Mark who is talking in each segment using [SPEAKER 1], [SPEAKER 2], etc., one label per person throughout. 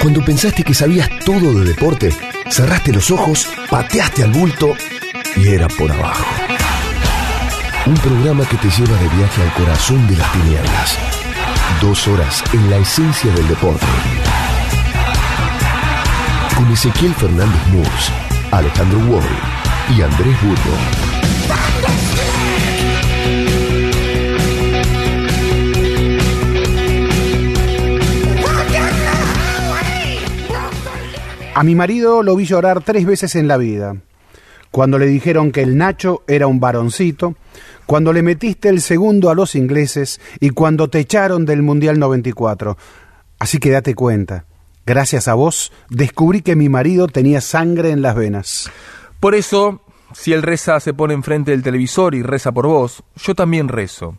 [SPEAKER 1] Cuando pensaste que sabías todo de deporte, cerraste los ojos, pateaste al bulto y era por abajo. Un programa que te lleva de viaje al corazón de las tinieblas. Dos horas en la esencia del deporte. Con Ezequiel Fernández Murs, Alejandro Wall y Andrés Burgo.
[SPEAKER 2] A mi marido lo vi llorar tres veces en la vida. Cuando le dijeron que el Nacho era un varoncito, cuando le metiste el segundo a los ingleses y cuando te echaron del Mundial 94. Así que date cuenta, gracias a vos descubrí que mi marido tenía sangre en las venas.
[SPEAKER 3] Por eso, si él reza se pone enfrente del televisor y reza por vos, yo también rezo.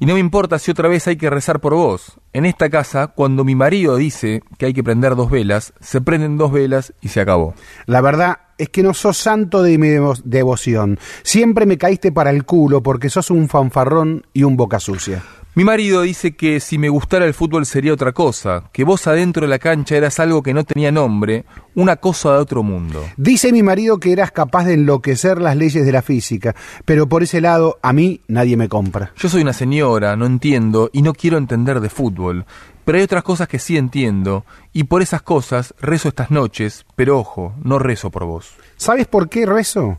[SPEAKER 3] Y no me importa si otra vez hay que rezar por vos. En esta casa, cuando mi marido dice que hay que prender dos velas, se prenden dos velas y se acabó.
[SPEAKER 2] La verdad es que no sos santo de mi devo- devoción. Siempre me caíste para el culo porque sos un fanfarrón y un boca sucia.
[SPEAKER 3] Mi marido dice que si me gustara el fútbol sería otra cosa, que vos adentro de la cancha eras algo que no tenía nombre, una cosa de otro mundo.
[SPEAKER 2] Dice mi marido que eras capaz de enloquecer las leyes de la física, pero por ese lado a mí nadie me compra.
[SPEAKER 3] Yo soy una señora, no entiendo y no quiero entender de fútbol, pero hay otras cosas que sí entiendo, y por esas cosas rezo estas noches, pero ojo, no rezo por vos.
[SPEAKER 2] ¿Sabes por qué rezo?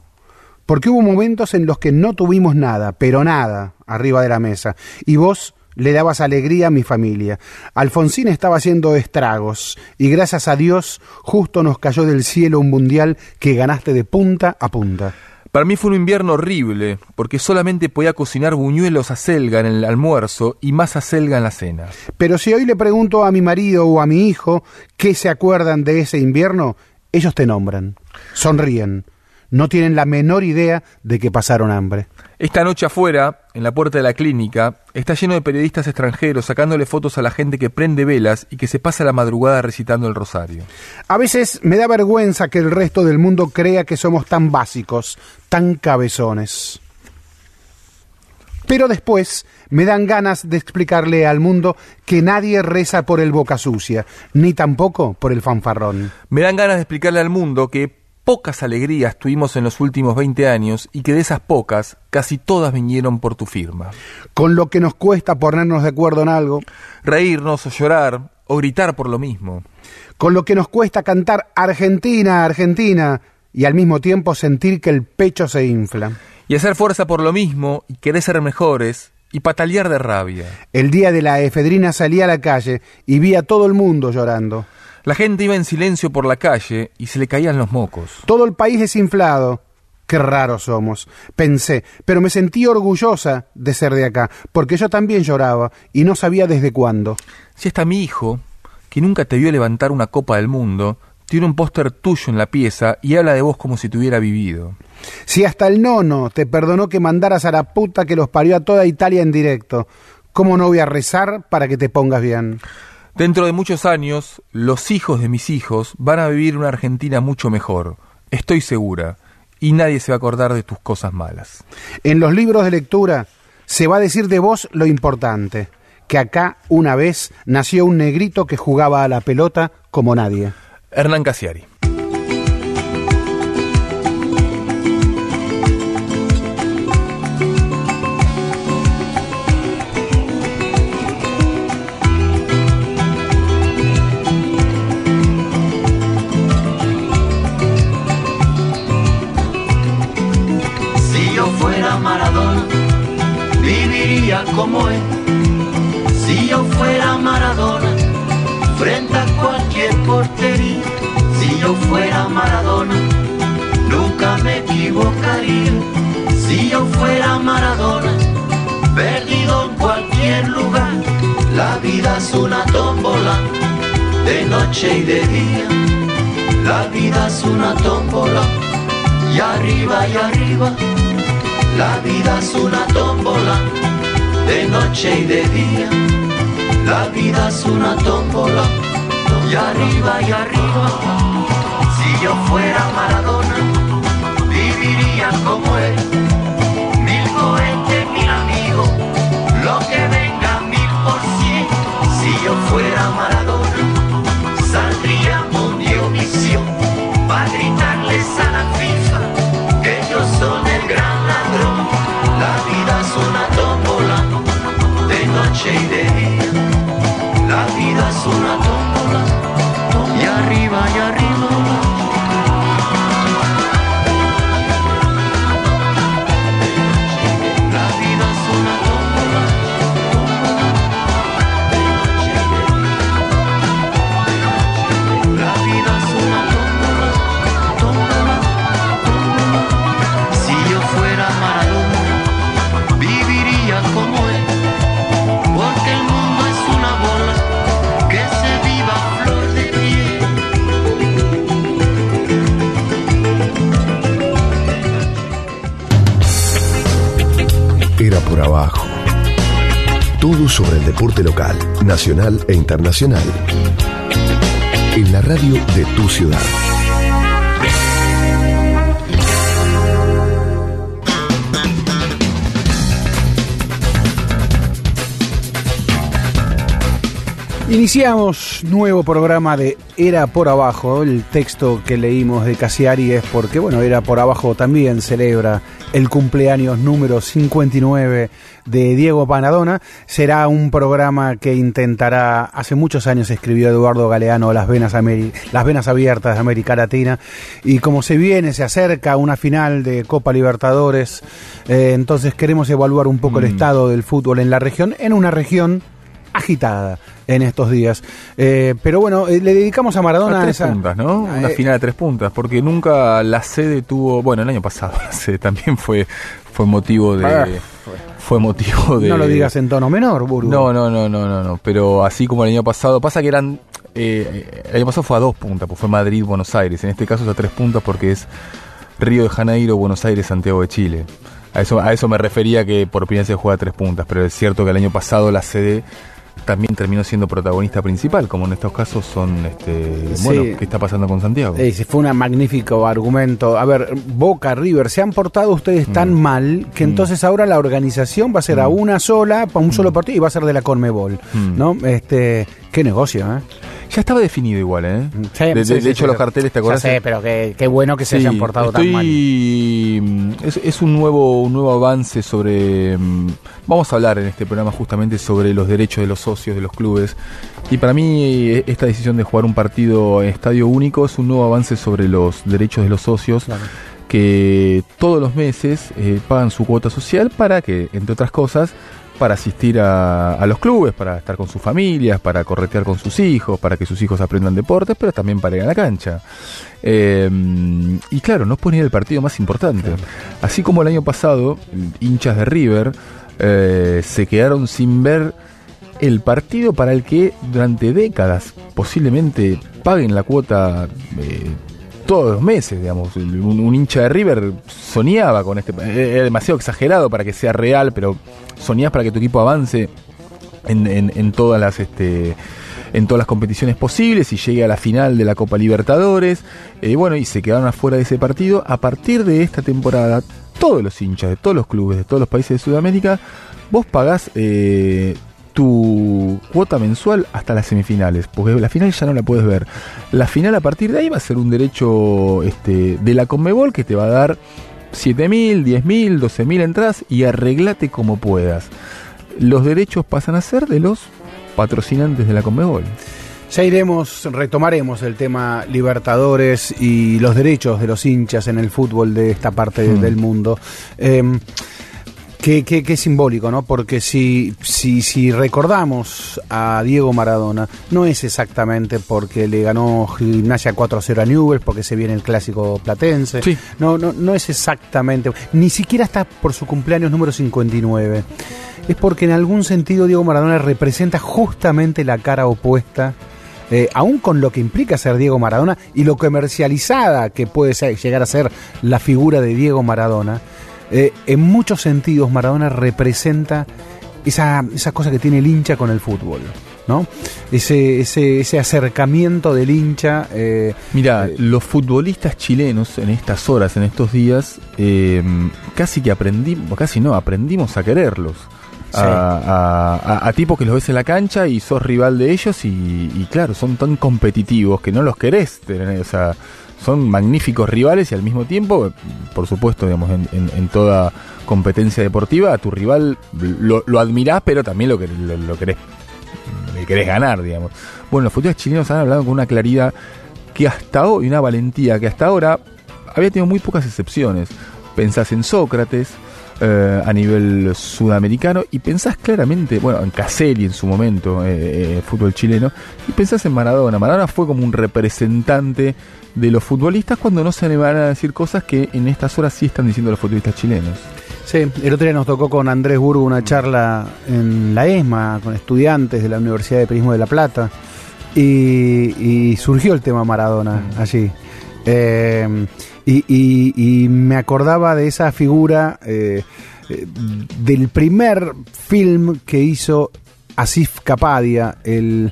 [SPEAKER 2] Porque hubo momentos en los que no tuvimos nada, pero nada, arriba de la mesa, y vos le dabas alegría a mi familia. Alfonsín estaba haciendo estragos, y gracias a Dios justo nos cayó del cielo un mundial que ganaste de punta a punta.
[SPEAKER 3] Para mí fue un invierno horrible, porque solamente podía cocinar buñuelos a selga en el almuerzo y más a selga en la cena.
[SPEAKER 2] Pero si hoy le pregunto a mi marido o a mi hijo qué se acuerdan de ese invierno, ellos te nombran, sonríen, no tienen la menor idea de que pasaron hambre.
[SPEAKER 3] Esta noche afuera, en la puerta de la clínica, está lleno de periodistas extranjeros sacándole fotos a la gente que prende velas y que se pasa la madrugada recitando el rosario.
[SPEAKER 2] A veces me da vergüenza que el resto del mundo crea que somos tan básicos, tan cabezones. Pero después me dan ganas de explicarle al mundo que nadie reza por el boca sucia, ni tampoco por el fanfarrón.
[SPEAKER 3] Me dan ganas de explicarle al mundo que pocas alegrías tuvimos en los últimos 20 años y que de esas pocas, casi todas vinieron por tu firma.
[SPEAKER 2] Con lo que nos cuesta ponernos de acuerdo en algo,
[SPEAKER 3] Reírnos o llorar o gritar por lo mismo.
[SPEAKER 2] con lo que nos cuesta cantar Argentina, Argentina, y al mismo tiempo sentir que el pecho se infla.
[SPEAKER 3] Y hacer fuerza por lo mismo y querer ser mejores y patalear de rabia.
[SPEAKER 2] El día de la efedrina salí a la calle y vi a todo el mundo llorando.
[SPEAKER 3] La gente iba en silencio por la calle y se le caían los mocos.
[SPEAKER 2] Todo el país desinflado. Qué raros somos, pensé, pero me sentí orgullosa de ser de acá, porque yo también lloraba y no sabía desde cuándo.
[SPEAKER 3] Si hasta mi hijo, que nunca te vio levantar una copa del mundo, tiene un póster tuyo en la pieza y habla de vos como si te hubiera vivido.
[SPEAKER 2] Si hasta el nono te perdonó que mandaras a la puta que los parió a toda Italia en directo, ¿cómo no voy a rezar para que te pongas bien?
[SPEAKER 3] Dentro de muchos años, los hijos de mis hijos van a vivir una Argentina mucho mejor, estoy segura, y nadie se va a acordar de tus cosas malas.
[SPEAKER 2] En los libros de lectura se va a decir de vos lo importante, que acá una vez nació un negrito que jugaba a la pelota como nadie.
[SPEAKER 3] Hernán Casiari.
[SPEAKER 4] Si yo fuera Maradona, perdido en cualquier lugar. La vida es una tómbola, de noche y de día. La vida es una tómbola y arriba y arriba. La vida es una tómbola, de noche y de día. La vida es una tómbola, y arriba y arriba. Si yo fuera Maradona, como por
[SPEAKER 1] abajo. Todo sobre el deporte local, nacional e internacional. En la radio de tu ciudad.
[SPEAKER 2] Iniciamos nuevo programa de Era por Abajo. El texto que leímos de Casiari es porque, bueno, Era por Abajo también celebra el cumpleaños número 59 de Diego Panadona. Será un programa que intentará, hace muchos años escribió Eduardo Galeano Las Venas, Las Venas Abiertas de América Latina. Y como se viene, se acerca una final de Copa Libertadores, eh, entonces queremos evaluar un poco el
[SPEAKER 3] Mm.
[SPEAKER 2] estado del fútbol en la región, en una región agitada en estos días. Eh, pero bueno, eh, le dedicamos a Maradona
[SPEAKER 3] A tres
[SPEAKER 2] esa-
[SPEAKER 3] puntas, ¿no? Una
[SPEAKER 2] Eh,
[SPEAKER 3] final de tres puntas, porque nunca la sede tuvo, bueno, el año pasado la sede también fue fue motivo
[SPEAKER 2] Ah,
[SPEAKER 3] de fue motivo de
[SPEAKER 2] No lo digas en tono menor, Burgo.
[SPEAKER 3] No, no, no, no, no, no, pero así como el año pasado, pasa que eran eh, el año pasado fue a dos puntas, pues fue Madrid, Buenos Aires, en este caso es a tres puntas porque es Río de Janeiro, Buenos Aires, Santiago de Chile. A eso, a eso me refería que por primera se juega a tres puntas, pero es cierto que el año pasado la sede también terminó siendo protagonista principal, como en estos casos son, este,
[SPEAKER 2] Sí.
[SPEAKER 3] bueno, ¿qué está pasando con Santiago?
[SPEAKER 2] Eh, sí, fue un magnífico argumento. A ver, Boca, River, se han portado ustedes tan mal que
[SPEAKER 3] Mm.
[SPEAKER 2] entonces ahora la organización va a ser a una sola, para un solo partido y va a ser de la Conmebol.
[SPEAKER 3] Mm.
[SPEAKER 2] ¿No? Este, qué negocio, ¿eh?
[SPEAKER 3] Ya estaba definido igual, ¿eh?
[SPEAKER 2] Sí,
[SPEAKER 3] de
[SPEAKER 2] sí,
[SPEAKER 3] de
[SPEAKER 2] sí,
[SPEAKER 3] hecho, los carteles, ¿te
[SPEAKER 2] Ya
[SPEAKER 3] acuerdas?
[SPEAKER 2] sé, pero qué, qué bueno que se hayan portado tan mal.
[SPEAKER 3] estoy- Es, es un nuevo un nuevo avance sobre mm, vamos a hablar en este programa justamente sobre los derechos de los socios de los clubes y para mí eh, esta decisión de jugar un partido en estadio único es un nuevo avance sobre los derechos de los socios
[SPEAKER 2] Claro.
[SPEAKER 3] que todos los meses eh, pagan su cuota social para que entre otras cosas para asistir a, a los clubes, para estar con sus familias, para corretear con sus hijos, para que sus hijos aprendan deportes, pero también para ir a la cancha. Eh, y claro, no pueden ir al partido más importante. Así como el año pasado, hinchas de River eh, se quedaron sin ver el partido para el que durante décadas posiblemente paguen la cuota eh, todos los meses, digamos. Un, hincha de River soñaba con este. Era demasiado exagerado para que sea real, pero soñás para que tu equipo avance en todas las este en todas las competiciones posibles y llegue a la final de la Copa Libertadores. Eh, bueno, y se quedaron afuera de ese partido. A partir de esta temporada, todos los hinchas de todos los clubes de todos los países de Sudamérica, vos pagás eh, tu cuota mensual hasta las semifinales, porque la final ya no la puedes ver. La final a partir de ahí va a ser un derecho este, de la Conmebol que te va a dar 7.000, 10.000, 12.000 entradas y arreglate como puedas. Los derechos pasan a ser de los patrocinantes de la Conmebol.
[SPEAKER 2] Ya iremos, retomaremos el tema Libertadores y los derechos de los hinchas en el fútbol de esta parte
[SPEAKER 3] Mm.
[SPEAKER 2] del mundo. Eh, Qué, qué- qué simbólico, ¿no? Porque si, si, si recordamos a Diego Maradona, no es exactamente porque le ganó Gimnasia 4-0 a Newell's, porque se viene el clásico platense.
[SPEAKER 3] Sí.
[SPEAKER 2] No, no, no es exactamente. Ni siquiera está por su cumpleaños número 59. Es porque en algún sentido Diego Maradona representa justamente la cara opuesta. eh, aún con lo que implica ser Diego Maradona y lo comercializada que puede ser- llegar a ser la figura de Diego Maradona, eh, en muchos sentidos Maradona representa esa, esa cosa que tiene el hincha con el fútbol, ¿no? Ese, ese, ese acercamiento del hincha. eh,
[SPEAKER 3] Mira,
[SPEAKER 2] Eh,
[SPEAKER 3] los futbolistas chilenos en estas horas, en estos días, eh, casi que aprendimos, casi no, aprendimos a quererlos.
[SPEAKER 2] Sí.
[SPEAKER 3] A, a- a- a tipos que los ves en la cancha y sos rival de ellos y, y claro, son tan competitivos que no los querés tener, o sea, son magníficos rivales y al mismo tiempo, por supuesto, digamos, en, en- en toda competencia deportiva, a tu rival lo, lo admirás, pero también lo, lo, lo querés, le querés ganar, digamos. Bueno, los futbolistas chilenos han hablado con una claridad que hasta hoy, una valentía que hasta ahora había tenido muy pocas excepciones. Pensás en Sócrates eh, a nivel sudamericano y pensás claramente, bueno, en Caselli en su momento, eh, eh, fútbol chileno, y pensás en Maradona. Maradona fue como un representante de los futbolistas cuando no se le van a decir cosas que en estas horas sí están diciendo los futbolistas chilenos.
[SPEAKER 2] Sí, el otro día nos tocó con Andrés Burgo una charla en la ESMA con estudiantes de la Universidad de Periodismo de La Plata y, y surgió el tema Maradona allí. Eh, y, y- y me acordaba de esa figura eh, eh, del primer film que hizo Asif Kapadia, el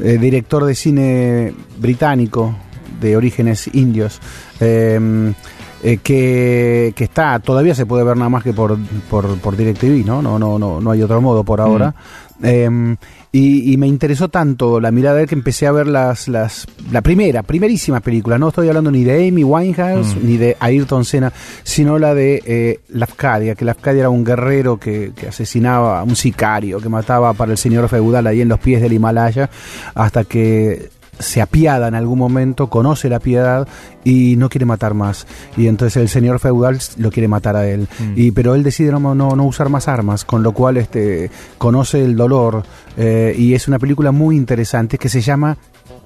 [SPEAKER 2] eh, director de cine británico de orígenes indios. eh, eh, que, que está, todavía se puede ver nada más que por, por, por DirecTV, ¿no? No, no, no, no hay otro modo por ahora. Eh, y, y me interesó tanto la mirada de él que empecé a ver las, las, la primera, primerísima película. No estoy hablando ni de Amy Winehouse ni de Ayrton Senna, sino la de eh, Lafcadia, que Lafcadia era un guerrero que, que asesinaba a un sicario, que mataba para el señor feudal ahí en los pies del Himalaya, hasta que se apiada en algún momento, conoce la piedad y no quiere matar más. Y entonces el señor feudal lo quiere matar a él. Y, pero él decide no, no, no usar más armas, con lo cual este, conoce el dolor. eh, y es una película muy interesante que se llama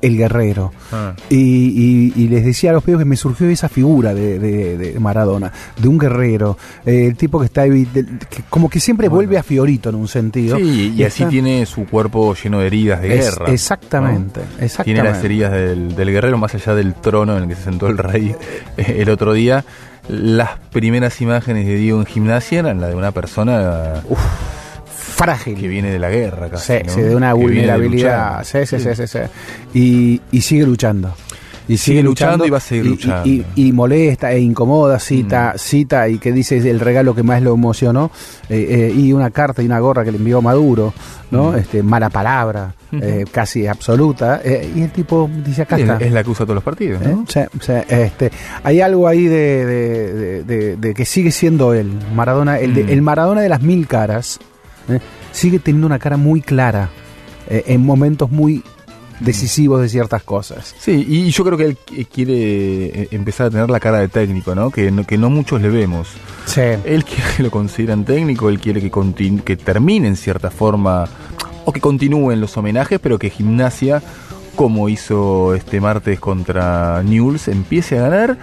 [SPEAKER 2] El Guerrero.
[SPEAKER 3] Ah.
[SPEAKER 2] Y, y- y les decía a los pibes que me surgió esa figura de, de- de Maradona, de un guerrero, eh, el tipo que está ahí, de- que como que siempre vuelve a Fiorito en un sentido.
[SPEAKER 3] Sí, y así
[SPEAKER 2] Está-
[SPEAKER 3] tiene su cuerpo lleno de heridas de
[SPEAKER 2] Es-
[SPEAKER 3] guerra.
[SPEAKER 2] exactamente,
[SPEAKER 3] ¿no?
[SPEAKER 2] exactamente.
[SPEAKER 3] Tiene las heridas del, del guerrero más allá del trono en el que se sentó el rey eh, el otro día. Las primeras imágenes de Diego en gimnasia eran la de una persona
[SPEAKER 2] frágil.
[SPEAKER 3] que viene de la guerra, casi,
[SPEAKER 2] Sí,
[SPEAKER 3] ¿no?
[SPEAKER 2] sí, de una
[SPEAKER 3] Que de
[SPEAKER 2] vulnerabilidad.
[SPEAKER 3] luchar.
[SPEAKER 2] Sí, sí, sí, sí, sí. Y, y sigue luchando. Y
[SPEAKER 3] Sigue luchando y va a seguir luchando.
[SPEAKER 2] Y, y- y molesta e incomoda, cita, cita, y que dice el regalo que más lo emocionó, eh, eh, y una carta y una gorra que le envió Maduro, ¿no? Este, mala palabra, eh, casi absoluta, y el tipo dice acá
[SPEAKER 3] Es,
[SPEAKER 2] está.
[SPEAKER 3] es la que usa todos los partidos. ¿no?
[SPEAKER 2] Sí, sí, este, hay algo ahí de, de- de- de- de que sigue siendo él, Maradona, el, de-
[SPEAKER 3] Mm.
[SPEAKER 2] el Maradona de las mil caras, ¿eh? sigue teniendo una cara muy clara eh, en momentos muy decisivos de ciertas cosas.
[SPEAKER 3] Sí, y yo creo que él qui- quiere eh, empezar a tener la cara de técnico, ¿no? Que no, que no muchos le vemos.
[SPEAKER 2] Sí.
[SPEAKER 3] Él quiere que lo consideran técnico, él quiere que, que termine en cierta forma, o que continúen los homenajes, pero que gimnasia, como hizo este martes contra Newell's, empiece a ganar.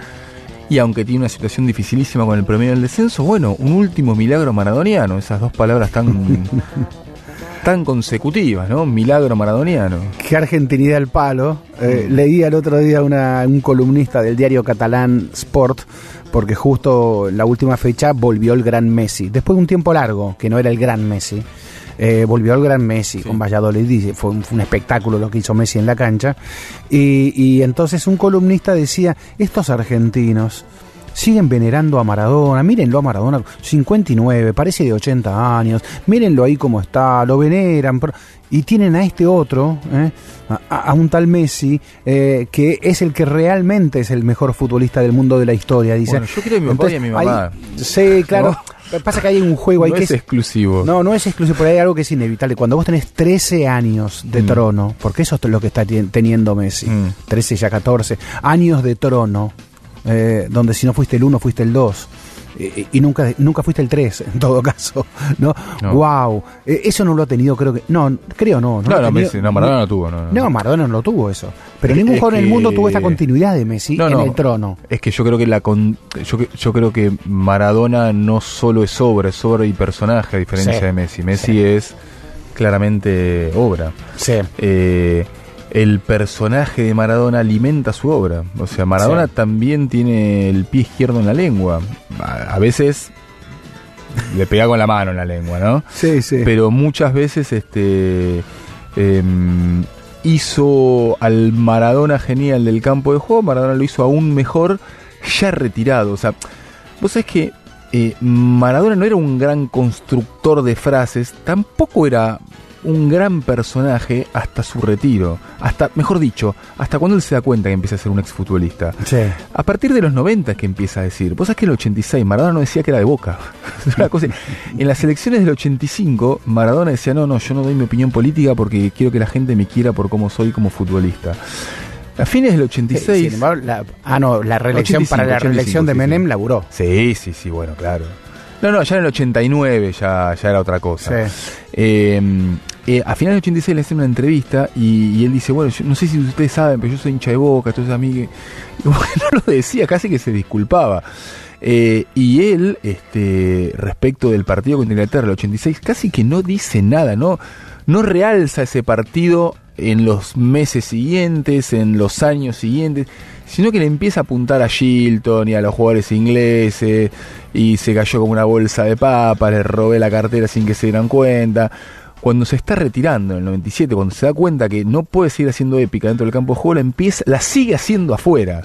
[SPEAKER 3] Y aunque tiene una situación dificilísima con el promedio del descenso, bueno, un último milagro maradoniano, esas dos palabras tan, tan consecutivas, ¿no? Milagro maradoniano.
[SPEAKER 2] Qué argentinidad el palo. Eh, Leía el otro día una- un columnista del diario catalán Sport, porque justo en la última fecha volvió el gran Messi. Después de un tiempo largo, que no era el gran Messi, eh, volvió el gran Messi con Valladolid. y Fue un, fue un espectáculo lo que hizo Messi en la cancha. Y, y entonces un columnista decía, estos argentinos siguen venerando a Maradona, mírenlo a Maradona, 59, parece de 80 años, mírenlo ahí como está, lo veneran, y tienen a este otro, ¿eh? a, a un tal Messi, eh, que es el que realmente es el mejor futbolista del mundo de la historia, dice.
[SPEAKER 3] Bueno, yo quiero a mi papá y a mi
[SPEAKER 2] hay-
[SPEAKER 3] mamá.
[SPEAKER 2] sí, claro. Pasa que hay un juego ahí
[SPEAKER 3] No
[SPEAKER 2] que
[SPEAKER 3] es exclusivo.
[SPEAKER 2] no, no es exclusivo, pero hay algo que es inevitable. Cuando vos tenés 13 años de
[SPEAKER 3] Mm.
[SPEAKER 2] trono, porque eso es lo que está teniendo Messi,
[SPEAKER 3] Mm.
[SPEAKER 2] 13 ya 14, años de trono, eh, donde si no fuiste el 1, fuiste el 2. eh, Y nunca, nunca fuiste el 3, en todo caso. ¿no?
[SPEAKER 3] No.
[SPEAKER 2] Wow. Eh, Eso no lo ha tenido, creo que. No, creo no. No, ha
[SPEAKER 3] no, Messi, no, Maradona no tuvo. No, no.
[SPEAKER 2] Maradona no lo tuvo eso. Pero
[SPEAKER 3] Es-
[SPEAKER 2] ningún jugador en el mundo tuvo esta continuidad de Messi en el trono.
[SPEAKER 3] Es que yo creo que la con- yo, yo creo que Maradona no solo es obra, es obra y personaje a diferencia
[SPEAKER 2] Sí.
[SPEAKER 3] de Messi. Messi es claramente obra.
[SPEAKER 2] Sí.
[SPEAKER 3] Eh, el personaje de Maradona alimenta su obra. O sea, Maradona
[SPEAKER 2] Sí.
[SPEAKER 3] también tiene el pie izquierdo en la lengua. A, a veces le pega con la mano en la lengua, ¿no?
[SPEAKER 2] Sí, sí.
[SPEAKER 3] pero muchas veces este em, hizo al Maradona genial del campo de juego, Maradona lo hizo aún mejor ya retirado. O sea, vos sabés que eh, Maradona no era un gran constructor de frases, tampoco era un gran personaje hasta su retiro, hasta, mejor dicho, hasta cuando él se da cuenta que empieza a ser un exfutbolista.
[SPEAKER 2] Sí.
[SPEAKER 3] A partir de los 90 es que empieza a decir, vos sabés que en el 86 Maradona no decía que era de Boca. Cosa- en las elecciones del 85 Maradona decía, no, no, yo no doy mi opinión política porque quiero que la gente me quiera por cómo soy como futbolista. A fines del 86...
[SPEAKER 2] Sin embargo, la- ah, no, la reelección
[SPEAKER 3] 85,
[SPEAKER 2] para la
[SPEAKER 3] 85,
[SPEAKER 2] reelección de
[SPEAKER 3] sí,
[SPEAKER 2] Menem
[SPEAKER 3] sí.
[SPEAKER 2] laburó.
[SPEAKER 3] Sí, sí, sí, bueno, claro. No, no, ya en el 89 ya, ya era otra cosa.
[SPEAKER 2] Sí.
[SPEAKER 3] Eh, eh, a finales del 86 le hacen una entrevista y, él dice, bueno, yo no sé si ustedes saben, pero yo soy hincha de boca, entonces a mí que no lo decía, casi que se disculpaba. Eh, y él, este, respecto del partido contra Inglaterra, el 86, casi que no dice nada, no, no realza ese partido en los meses siguientes, en los años siguientes, sino que le empieza a apuntar a Shilton y a los jugadores ingleses y se cayó como una bolsa de papas, le robé la cartera sin que se dieran cuenta. Cuando se está retirando en el 97, cuando se da cuenta que no puede seguir haciendo épica dentro del campo de juego, la, empieza, la sigue haciendo afuera.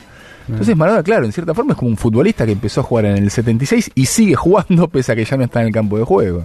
[SPEAKER 3] Entonces Maradona, claro, en cierta forma es como un futbolista que empezó a jugar en el 76 y sigue jugando pese a que ya no está en el campo de juego.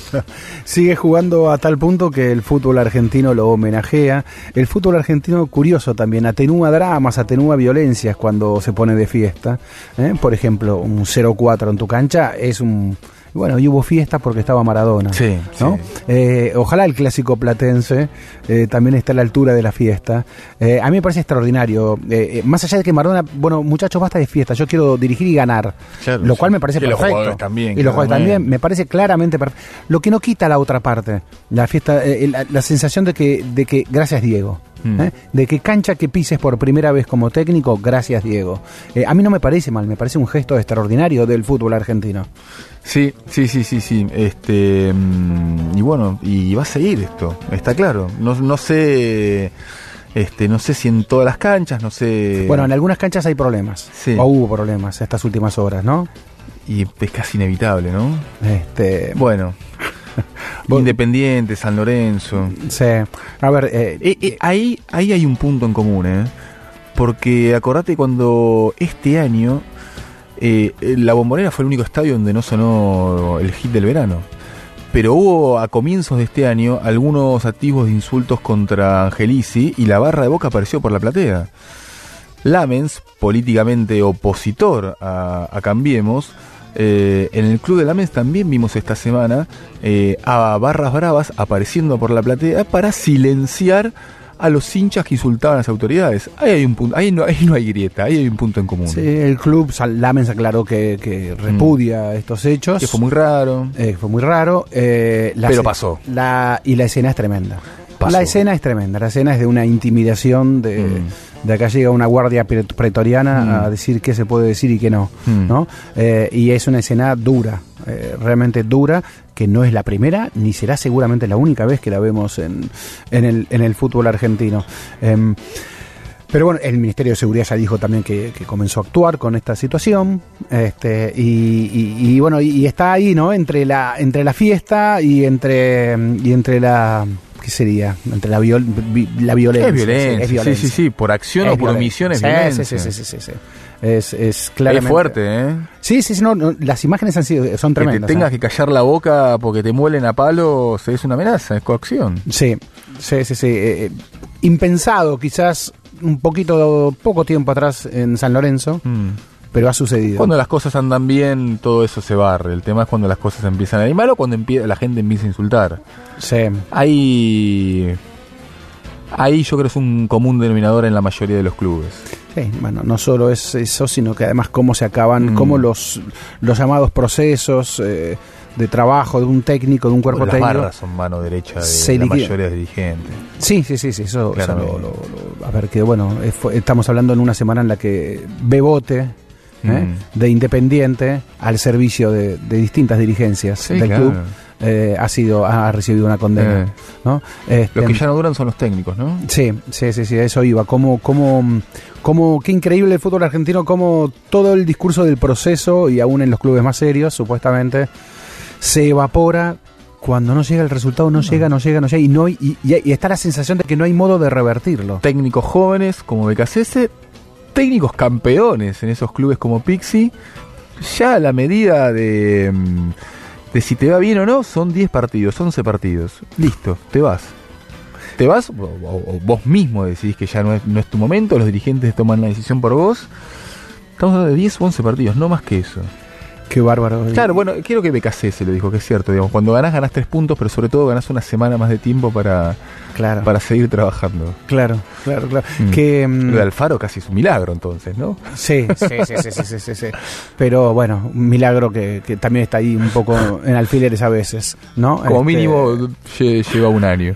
[SPEAKER 2] sigue jugando a tal punto que el fútbol argentino lo homenajea. El fútbol argentino, curioso también, atenúa dramas, atenúa violencias cuando se pone de fiesta. ¿eh? Por ejemplo, un 0-4 en tu cancha es un bueno, y hubo fiesta porque estaba Maradona. Sí, ¿no? Eh, ojalá el clásico platense eh, también esté a la altura de la fiesta. Eh, a mí me parece extraordinario. más allá de que Maradona, bueno, muchachos, basta de fiesta, yo quiero dirigir y ganar. lo cual me parece perfecto. Los
[SPEAKER 3] también.
[SPEAKER 2] Y los jugadores también, me parece claramente perfecto. Lo que no quita la otra parte, la fiesta, la, sensación de que, de que, gracias Diego. Mm. De que cancha que pises por primera vez como técnico, gracias Diego. a mí no me parece mal, me parece un gesto extraordinario del fútbol argentino.
[SPEAKER 3] Sí, sí, sí, sí, sí. Este, mm, y bueno, y va a seguir esto, está claro. No, no sé. Este, no sé si en todas las canchas, no sé.
[SPEAKER 2] Bueno, en algunas canchas hay problemas. Sí. O hubo problemas estas últimas horas, ¿no?
[SPEAKER 3] Y es casi inevitable, ¿no?
[SPEAKER 2] Este.
[SPEAKER 3] Bueno. Independiente, San Lorenzo.
[SPEAKER 2] Sí. A ver, eh,
[SPEAKER 3] eh, eh, ahí, ahí hay un punto en común, ¿eh? Porque acordate cuando este año la Bombonera fue el único estadio donde no sonó el hit del verano. Pero hubo a comienzos de este año algunos activos de insultos contra Angelici y la barra de boca apareció por la platea. Lamens, políticamente opositor a, Cambiemos, eh, en el club de Lamens también vimos esta semana eh, a barras bravas apareciendo por la platea para silenciar a los hinchas que insultaban a las autoridades. Ahí hay un punto, ahí no, ahí no hay grieta, ahí hay un punto en común.
[SPEAKER 2] Sí, el club Lamens aclaró que, que repudia mm. estos hechos.
[SPEAKER 3] Que fue muy raro.
[SPEAKER 2] Eh, fue muy raro.
[SPEAKER 3] Eh, Pero pasó.
[SPEAKER 2] La, y la escena es tremenda. La escena es tremenda, la escena es de una intimidación de... Mm. De acá llega una guardia pretoriana mm. a decir qué se puede decir y qué no. ¿no? Eh, y es una escena dura, realmente dura, que no es la primera ni será seguramente la única vez que la vemos en, en, el, en el fútbol argentino. Em, pero bueno, el Ministerio de Seguridad ya dijo también que, comenzó a actuar con esta situación. Este, y, bueno, y, está ahí, ¿no? Entre la, entre la fiesta y entre, y entre la. ¿Qué sería? Entre la, la violencia.
[SPEAKER 3] Es violencia. Sí, sí, sí, Por acción o por omisión es violencia.
[SPEAKER 2] Sí, sí, sí, sí, sí. Es, es claramente.
[SPEAKER 3] Es fuerte, ¿eh?
[SPEAKER 2] Sí, sí, sí, no, las imágenes han sido, son tremendas.
[SPEAKER 3] Que te tengas ¿eh? que callar la boca porque te muelen a palos es una amenaza, es coacción.
[SPEAKER 2] Sí, sí, sí, sí. Eh, eh, impensado, quizás un poquito, poco tiempo atrás en San Lorenzo. Mm. Pero ha sucedido.
[SPEAKER 3] Cuando las cosas andan bien, todo eso se barre. El tema es cuando las cosas empiezan a ir mal o cuando la gente empieza a insultar.
[SPEAKER 2] Sí.
[SPEAKER 3] Ahí, ahí yo creo que es un común denominador en la mayoría de los clubes.
[SPEAKER 2] Sí, bueno, no solo es eso, sino que además cómo se acaban, mm. cómo los, los llamados procesos eh, de trabajo de un técnico, de un cuerpo técnico. Las
[SPEAKER 3] barras son mano derecha de la mayoría de dirigentes.
[SPEAKER 2] Sí, sí, sí, sí eso, a ver, que bueno, estamos hablando en una semana en la que Bebote, ¿eh? mm. de Independiente, al servicio de, distintas dirigencias del club eh, ha sido ha recibido una condena. Eh. ¿no?
[SPEAKER 3] Este, Los que ya no duran son los técnicos, ¿no?
[SPEAKER 2] Sí, sí, sí, sí, eso iba. Como, como, como, qué increíble el fútbol argentino, como todo el discurso del proceso, y aún en los clubes más serios, supuestamente, se evapora cuando no llega el resultado, no, llega, no llega, no llega, y, no, y, y, está la sensación de que no hay modo de revertirlo.
[SPEAKER 3] Técnicos jóvenes como BKCS, técnicos campeones en esos clubes como Pixie, ya la medida de... Mm, de si te va bien o no, son 10 partidos, 11 partidos. Listo, te vas. Te vas, o, vos mismo decidís que ya no es, no es tu momento, los dirigentes toman la decisión por vos. Estamos hablando de 10 o 11 partidos, no más que eso.
[SPEAKER 2] Qué bárbaro.
[SPEAKER 3] Claro, bueno, quiero que BKC se lo dijo, que es cierto, digamos, cuando ganás, ganás tres puntos, pero sobre todo ganás una semana más de tiempo para, claro. para seguir trabajando.
[SPEAKER 2] Claro, claro, claro. Mm. Que,
[SPEAKER 3] mm, de Alfaro casi es un milagro entonces, ¿no?
[SPEAKER 2] Sí, sí, sí, sí, sí, sí, sí, Pero bueno, un milagro que, también está ahí un poco en alfileres a veces, ¿no?
[SPEAKER 3] Como este, mínimo lleva un año.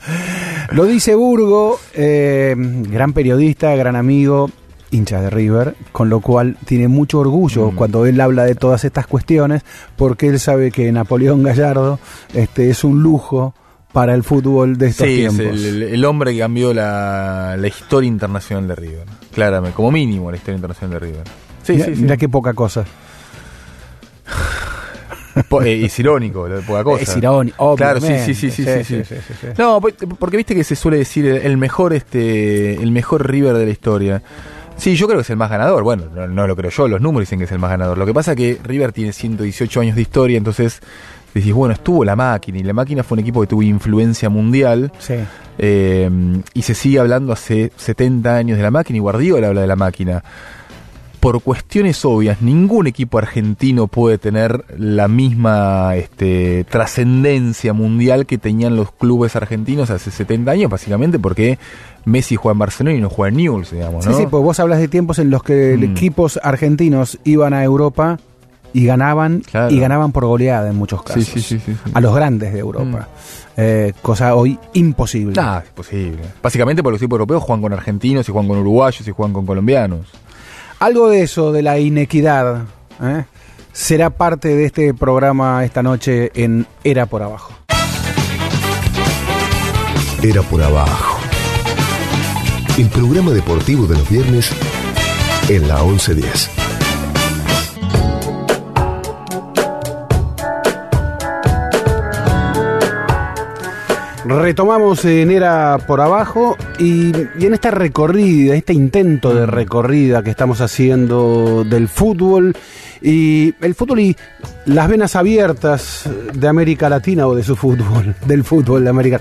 [SPEAKER 2] lo dice Burgo, eh, gran periodista, gran amigo, hincha de River, con lo cual tiene mucho orgullo mm. cuando él habla de todas estas cuestiones, porque él sabe que Napoleón Gallardo este, es un lujo para el fútbol de estos
[SPEAKER 3] Sí, es
[SPEAKER 2] tiempos.
[SPEAKER 3] el, el- el hombre que cambió la, la historia internacional de River. Claramente, como mínimo la historia internacional de River. Sí,
[SPEAKER 2] Mira-
[SPEAKER 3] sí, sí.
[SPEAKER 2] mira qué poca cosa.
[SPEAKER 3] Eh, es irónico, lo de poca cosa.
[SPEAKER 2] Es irónico,
[SPEAKER 3] Claro, sí, sí, sí, sí, sí, sí.
[SPEAKER 2] sí.
[SPEAKER 3] No, po- porque viste que se suele decir el mejor este el mejor River de la historia. Sí, yo creo que es el más ganador. Bueno, no, no lo creo yo, los números dicen que es el más ganador. Lo que pasa es que River tiene 118 años de historia, entonces decís, bueno, estuvo la máquina y la máquina fue un equipo que tuvo influencia mundial.
[SPEAKER 2] Sí.
[SPEAKER 3] Eh, y se sigue hablando hace 70 años de la máquina y Guardiola habla de la máquina. Por cuestiones obvias, ningún equipo argentino puede tener la misma este, trascendencia mundial que tenían los clubes argentinos hace 70 años, básicamente porque Messi juega en Barcelona y no juega en Newell's, digamos, ¿no?
[SPEAKER 2] Sí, sí, pues vos hablas de tiempos en los que
[SPEAKER 3] Mm.
[SPEAKER 2] equipos argentinos iban a Europa y ganaban
[SPEAKER 3] Claro.
[SPEAKER 2] y ganaban por goleada en muchos casos.
[SPEAKER 3] Sí, sí, sí.
[SPEAKER 2] A los grandes de Europa. Eh, cosa hoy imposible.
[SPEAKER 3] Nah, es posible. Básicamente porque los equipos europeos juegan con argentinos y juegan con uruguayos y juegan con colombianos.
[SPEAKER 2] Algo de eso, de la inequidad, ¿eh? será parte de este programa esta noche en Era por Abajo.
[SPEAKER 1] Era por abajo. El programa deportivo de los viernes en la 1110.
[SPEAKER 2] Retomamos en Era por Abajo y, y en esta recorrida, este intento de recorrida que estamos haciendo del fútbol y el fútbol y las venas abiertas de América Latina o de su fútbol, del fútbol de América.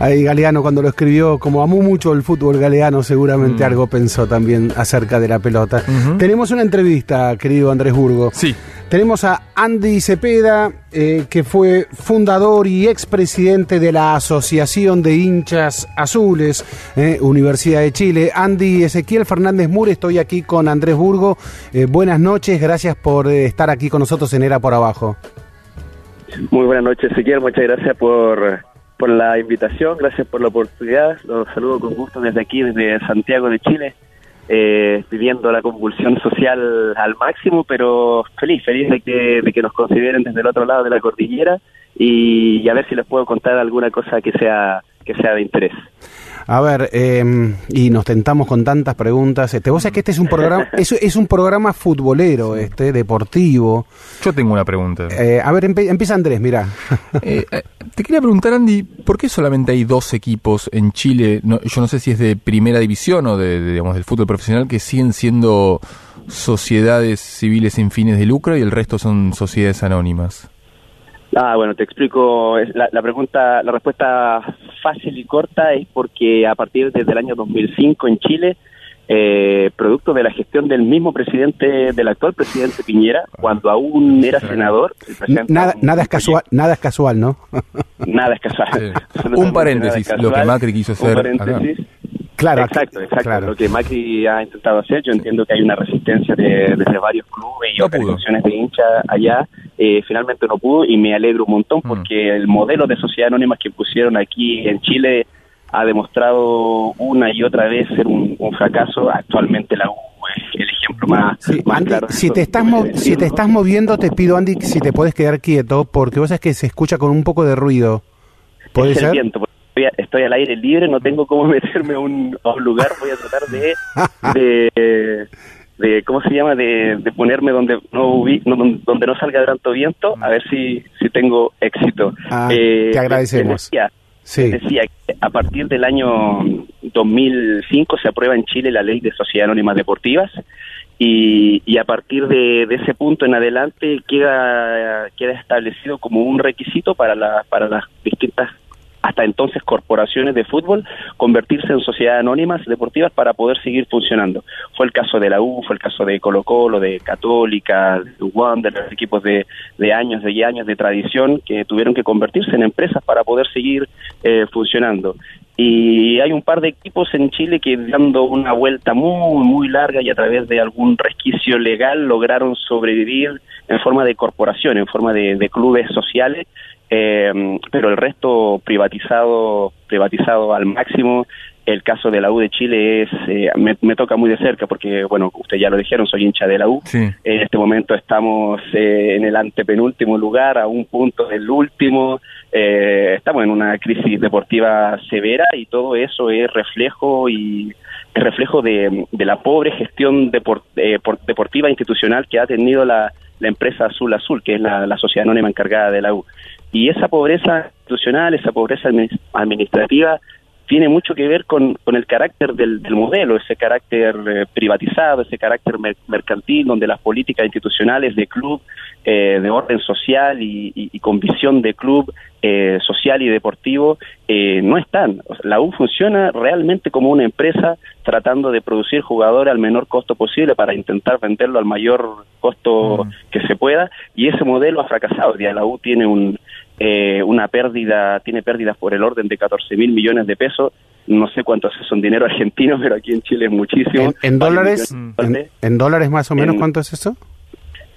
[SPEAKER 2] Ahí Galeano cuando lo escribió, como amó mucho el fútbol galeano, seguramente
[SPEAKER 3] Mm.
[SPEAKER 2] algo pensó también acerca de la pelota. Tenemos una entrevista, querido Andrés Burgo.
[SPEAKER 3] Sí.
[SPEAKER 2] Tenemos a Andy Cepeda, eh, que fue fundador y expresidente de la Asociación de Hinchas Azules, eh, Universidad de Chile. Andy Ezequiel Fernández Mure, estoy aquí con Andrés Burgo. Eh, buenas noches, gracias por estar aquí con nosotros en Era por Abajo.
[SPEAKER 5] Muy buenas noches, Ezequiel. Muchas gracias por, por la invitación, gracias por la oportunidad. Los saludo con gusto desde aquí, desde Santiago de Chile, eh, viviendo la convulsión social al máximo, pero feliz, feliz de que, de que nos consideren desde el otro lado de la cordillera y, y a ver si les puedo contar alguna cosa que sea que sea de interés.
[SPEAKER 2] A ver, eh, y nos tentamos con tantas preguntas. Este, vos sabés que este es un programa, es, es un programa futbolero, este, deportivo.
[SPEAKER 3] Yo tengo una pregunta.
[SPEAKER 2] Eh, a ver, empe- empieza Andrés, mira.
[SPEAKER 3] Eh, eh, te quería preguntar, Andy, ¿por qué solamente hay dos equipos en Chile? No, yo no sé si es de primera división o de, de, digamos, del fútbol profesional que siguen siendo sociedades civiles sin fines de lucro y el resto son sociedades anónimas.
[SPEAKER 5] Ah, bueno, te explico. La, la pregunta, la respuesta fácil y corta es porque a partir desde el año 2005 en Chile, eh, producto de la gestión del mismo presidente, del actual presidente Piñera, cuando aún era senador,
[SPEAKER 2] Nada, nada es casual, nada es casual, ¿no?
[SPEAKER 5] Nada es casual.
[SPEAKER 3] Sí. Un paréntesis, lo que. Macri quiso hacer
[SPEAKER 5] Un paréntesis.
[SPEAKER 2] Claro,
[SPEAKER 5] exacto, exacto.
[SPEAKER 2] claro.
[SPEAKER 5] Lo que Macri ha intentado hacer, yo entiendo que hay una resistencia de, desde varios clubes y
[SPEAKER 3] No pudo.
[SPEAKER 5] organizaciones de hinchas allá. Eh, finalmente no pudo y me alegro un montón
[SPEAKER 3] Mm.
[SPEAKER 5] porque el modelo de sociedad anónima que pusieron aquí en Chile ha demostrado una y otra vez ser un, un fracaso. Actualmente la U es el ejemplo más,
[SPEAKER 2] Sí,
[SPEAKER 5] más
[SPEAKER 2] Andy,
[SPEAKER 5] claro.
[SPEAKER 2] si te estás mo- si te estás moviendo, te pido Andy si te puedes quedar quieto, porque vos sabés que se escucha con un poco de ruido. ¿Puede
[SPEAKER 5] es el
[SPEAKER 2] ser?
[SPEAKER 5] viento, estoy, al aire libre, no tengo cómo meterme a un, a un lugar, voy a tratar de, de, de ¿cómo se llama? De, de ponerme donde no, no- donde no salga tanto viento, a ver si, si tengo éxito.
[SPEAKER 2] Ah,
[SPEAKER 5] Eh,
[SPEAKER 2] te agradecemos.
[SPEAKER 5] Decía,
[SPEAKER 2] Sí.
[SPEAKER 5] decía que a partir del año 2005 se aprueba en Chile la ley de sociedades anónimas deportivas y, y a partir de, de ese punto en adelante queda, queda establecido como un requisito para, la, para las distintas hasta entonces corporaciones de fútbol convertirse en sociedades anónimas deportivas para poder seguir funcionando. Fue el caso de la U, fue el caso de Colo Colo, de Católica, de Wander, los equipos de, de años y años de tradición que tuvieron que convertirse en empresas para poder seguir eh, funcionando. Y hay un par de equipos en Chile que dando una vuelta muy, muy larga y a través de algún resquicio legal lograron sobrevivir en forma de corporación, en forma de, de clubes sociales eh, pero el resto privatizado privatizado al máximo el caso de la U de Chile es eh, me, me, toca muy de cerca porque bueno ustedes ya lo dijeron soy hincha de la U
[SPEAKER 3] sí.
[SPEAKER 5] en este momento estamos eh, en el antepenúltimo lugar a un punto del último eh, estamos en una crisis deportiva severa y todo eso es reflejo y es reflejo de, la pobre gestión eh, deportiva institucional que ha tenido la, empresa Azul Azul, que es la, sociedad anónima encargada de la U. Y esa pobreza institucional, esa pobreza administrativa, tiene mucho que ver con, el carácter del, modelo, ese carácter eh, privatizado, ese carácter mercantil, donde las políticas institucionales de club, eh, de orden social y, con visión de club eh, social y deportivo no están. la U funciona realmente como una empresa tratando de producir jugadores al menor costo posible para intentar venderlo al mayor costo mm. que se pueda y ese modelo ha fracasado. Ya la U tiene un eh, una pérdida, tiene pérdidas por el orden de 14 mil millones de pesos. No sé cuánto es eso en dinero argentino, pero aquí en Chile es muchísimo.
[SPEAKER 2] ¿En, dólares? En, dólares más o menos cuánto es eso?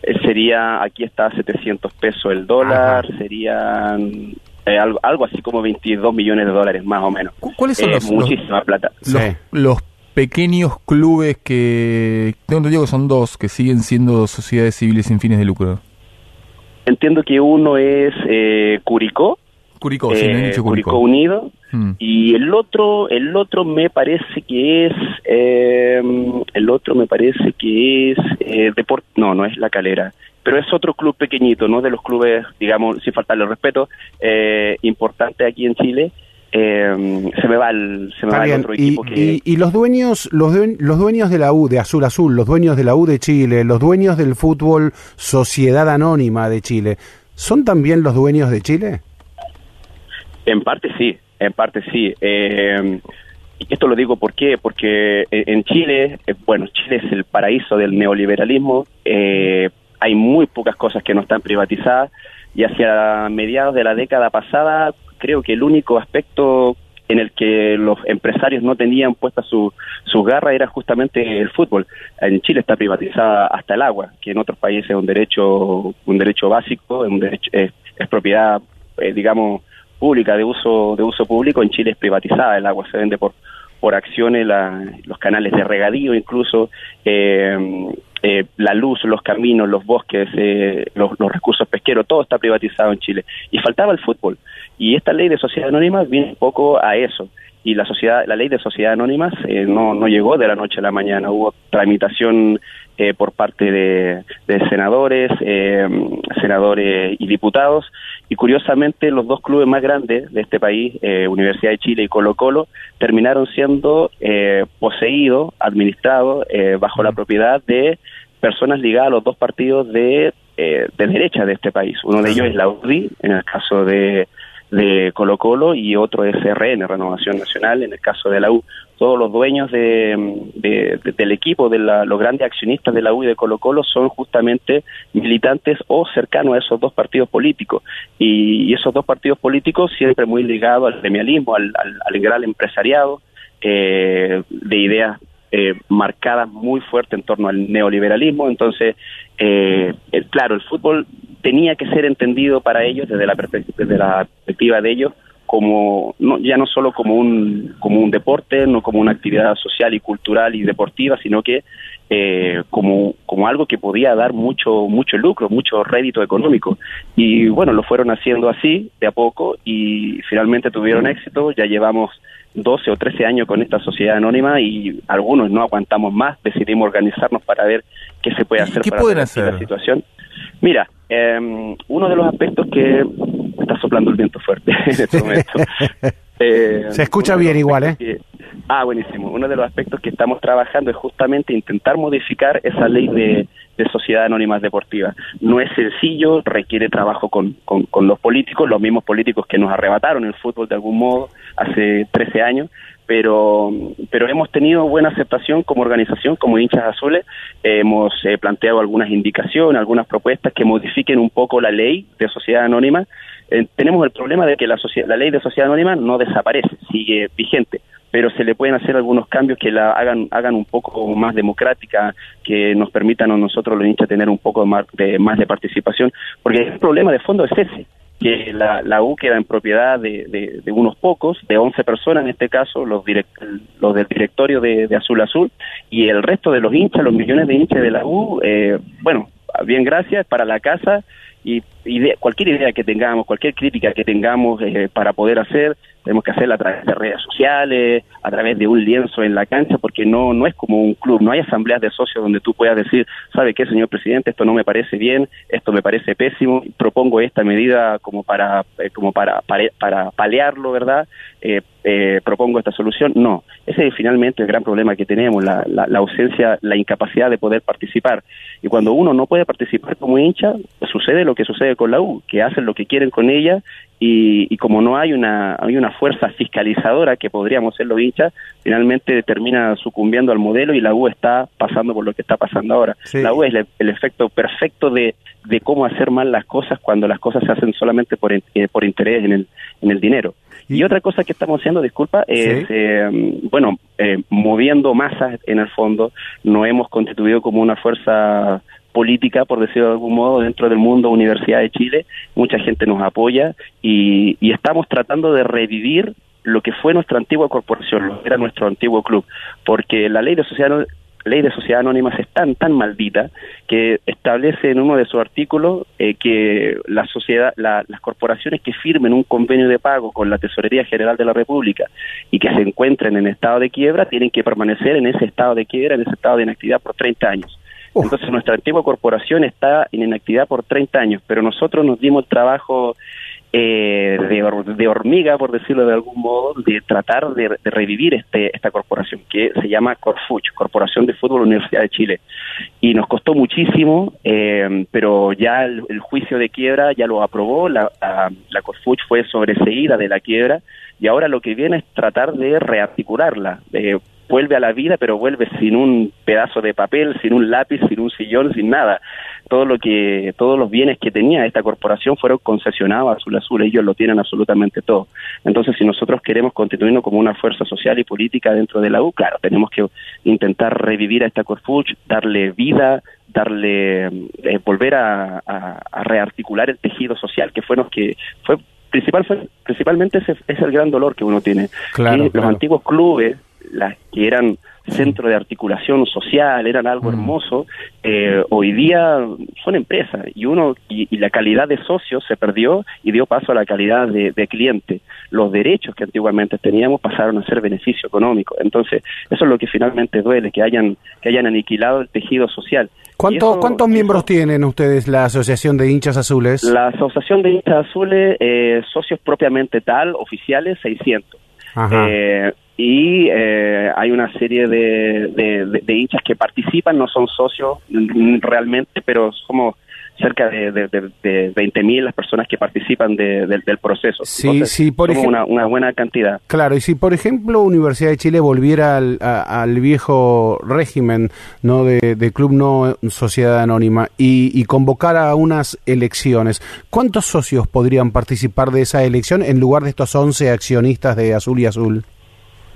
[SPEAKER 5] Eh, sería, aquí está 700 pesos el dólar, serían eh, algo, algo, así como 22 millones de dólares más o menos.
[SPEAKER 3] ¿Cuáles son los, muchísima plata. Los, pequeños clubes que, tengo entendido que son dos, que siguen siendo sociedades civiles sin fines de lucro.
[SPEAKER 5] Entiendo que uno es eh, Curicó.
[SPEAKER 3] Curicó, sí,
[SPEAKER 5] eh, Curicó. Unido. Hmm. Y el otro, el otro me parece que es, eh, el otro me parece que es eh, Deport, no, no es La Calera, pero es otro club pequeñito, no de los clubes, digamos, sin faltarle respeto, eh, importante aquí en Chile, eh, se me va el, se me va el otro equipo
[SPEAKER 2] y, que... y, los dueños los, los dueños de la U de Azul Azul los dueños de la U de Chile los dueños del fútbol Sociedad Anónima de Chile son también los dueños de Chile
[SPEAKER 5] en parte sí en parte sí. Eh, esto lo digo ¿por qué? porque en Chile eh, bueno Chile es el paraíso del neoliberalismo eh, hay muy pocas cosas que no están privatizadas y hacia mediados de la década pasada creo que el único aspecto en el que los empresarios no tenían puesta su, su garra era justamente el fútbol. En Chile está privatizada hasta el agua, que en otros países es un derecho, un derecho básico, un derecho, es, propiedad, eh, digamos, pública, de uso, de uso público. En Chile es privatizada el agua, se vende por, por acciones los canales de regadío incluso. Eh, eh, la luz, los caminos, los bosques, eh, los, recursos pesqueros, todo está privatizado en Chile. Y faltaba el fútbol. Y esta ley de sociedad anónima viene un poco a eso. Y la sociedad, la ley de sociedad anónimas eh, no, no llegó de la noche a la mañana. Hubo tramitación por parte de, senadores, senadores y diputados. Y curiosamente, los dos clubes más grandes de este país, Universidad de Chile y Colo Colo, terminaron siendo poseídos, administrados bajo la propiedad de personas ligadas a los dos partidos de, eh, de derecha de este país. Uno de ellos es la UDI, en el caso de Colo Colo, y otro es RN, Renovación Nacional, en el caso de la U. Todos los dueños de, del equipo, de los grandes accionistas de la U y de Colo Colo son justamente militantes o cercanos a esos dos partidos políticos. Y, esos dos partidos políticos siempre muy ligados al gremialismo, al, al, gran empresariado, eh, de ideas eh, marcadas muy fuerte en torno al neoliberalismo. Entonces, eh, claro, el fútbol tenía que ser entendido para ellos desde la, desde la perspectiva de ellos como no, ya no solo como un como un deporte, no como una actividad social y cultural y deportiva, sino que eh, como como algo que podía dar mucho mucho lucro, mucho rédito económico. Y bueno, lo fueron haciendo así de a poco y finalmente tuvieron éxito. Ya llevamos 12 o 13 años con esta sociedad anónima y algunos no aguantamos más, decidimos organizarnos para ver qué se puede hacer
[SPEAKER 3] ¿Qué para pueden hacer?
[SPEAKER 5] la situación. Mira, eh, uno de los aspectos que está soplando el viento fuerte en este momento.
[SPEAKER 2] Eh, se escucha bien igual, ¿eh?
[SPEAKER 5] ah, buenísimo. Uno de los aspectos que estamos trabajando es justamente intentar modificar esa ley de, de sociedad anónimas deportiva. No es sencillo, requiere trabajo con, con, los políticos, los mismos políticos que nos arrebataron el fútbol de algún modo hace 13 años, pero, pero hemos tenido buena aceptación como organización, como hinchas azules, hemos eh, planteado algunas indicaciones, algunas propuestas que modifiquen un poco la ley de sociedad anónima. Eh, tenemos el problema de que la, la ley de sociedad anónima no desaparece, sigue vigente pero se le pueden hacer algunos cambios que la hagan hagan un poco más democrática, que nos permitan a nosotros los hinchas tener un poco más de, más de participación, porque el problema de fondo es ese, que la, U queda en propiedad de, de, unos pocos, de 11 personas en este caso, los, los del directorio de, Azul Azul, y el resto de los hinchas, los millones de hinchas de la U, eh, bueno, bien gracias, para la casa y, cualquier idea que tengamos, cualquier crítica que tengamos eh, para poder hacer, tenemos que hacerla a través de redes sociales, a través de un lienzo en la cancha, porque no, no es como un club, no hay asambleas de socios donde tú puedas decir, ¿sabe qué, señor presidente? Esto no me parece bien, esto me parece pésimo, propongo esta medida como para, eh, como para, para, palearlo, ¿verdad? Eh, eh, propongo esta solución. No, ese es finalmente el gran problema que tenemos, la, la, ausencia, la incapacidad de poder participar. Y cuando uno no puede participar como hincha, sucede lo que sucede con la U, que hacen lo que quieren con ella y, como no hay una, hay una fuerza fiscalizadora que podríamos ser los hinchas, finalmente termina sucumbiendo al modelo y la U está pasando por lo que está pasando ahora. La U es el, efecto perfecto de, de, cómo hacer mal las cosas cuando las cosas se hacen solamente por, eh, por interés en el, en el dinero. Y, otra cosa que estamos haciendo, disculpa, es, eh, bueno, eh, moviendo masas en el fondo, no hemos constituido como una fuerza política, por decirlo de algún modo, dentro del mundo Universidad de Chile. Mucha gente nos apoya y, estamos tratando de revivir lo que fue nuestra antigua corporación, lo que era nuestro antiguo club, porque la ley de sociedad ley de sociedad anónimas es tan tan maldita que establece en uno de sus artículos eh, que la sociedad las corporaciones que firmen un convenio de pago con la tesorería general de la república y que se encuentren en estado de quiebra tienen que permanecer en ese estado de quiebra en ese estado de inactividad por 30 años entonces nuestra antigua corporación está en inactividad por 30 años, pero nosotros nos dimos el trabajo eh, de, hormiga, por decirlo de algún modo, de tratar de, revivir este, esta corporación que se llama Corfuch, Corporación de Fútbol Universidad de Chile. Y nos costó muchísimo, eh, pero ya el, juicio de quiebra ya lo aprobó, la, la, Corfuch fue sobreseída de la quiebra y ahora lo que viene es tratar de rearticularla. Eh, vuelve a la vida, pero vuelve sin un pedazo de papel, sin un lápiz, sin un sillón, sin nada. Todo lo que, todos los bienes que tenía esta corporación fueron concesionados a Azul Azul, ellos lo tienen absolutamente todo. Entonces, si nosotros queremos constituirnos como una fuerza social y política dentro de la U, claro, tenemos que intentar revivir a esta Corfuch, darle vida, darle, eh, volver a, rearticular el tejido social, que fue lo que fue principal, principalmente ese es el gran dolor que uno tiene. Claro, Los antiguos clubes las que eran centro de articulación social, eran algo hermoso, eh, hoy día son empresas y uno y, la calidad de socio se perdió y dio paso a la calidad de, cliente. Los derechos que antiguamente teníamos pasaron a ser beneficio económico. Entonces, eso es lo que finalmente duele, que hayan, que hayan aniquilado el tejido social.
[SPEAKER 2] ¿Cuántos miembros tienen ustedes la Asociación de Hinchas Azules?
[SPEAKER 5] La Asociación de Hinchas Azules, eh, socios propiamente tal, oficiales, 600. Eh, y eh, hay una serie de, de, hinchas que participan, no son socios realmente, pero somos cerca de, de, 20.000 las personas que participan del proceso.
[SPEAKER 2] Sí, sí, por
[SPEAKER 5] ejemplo, una, buena cantidad.
[SPEAKER 2] Claro, y si por ejemplo Universidad de Chile volviera al, al viejo régimen no de, club no sociedad anónima y, y convocara a unas elecciones, ¿cuántos socios podrían participar de esa elección en lugar de estos 11 accionistas de Azul y Azul?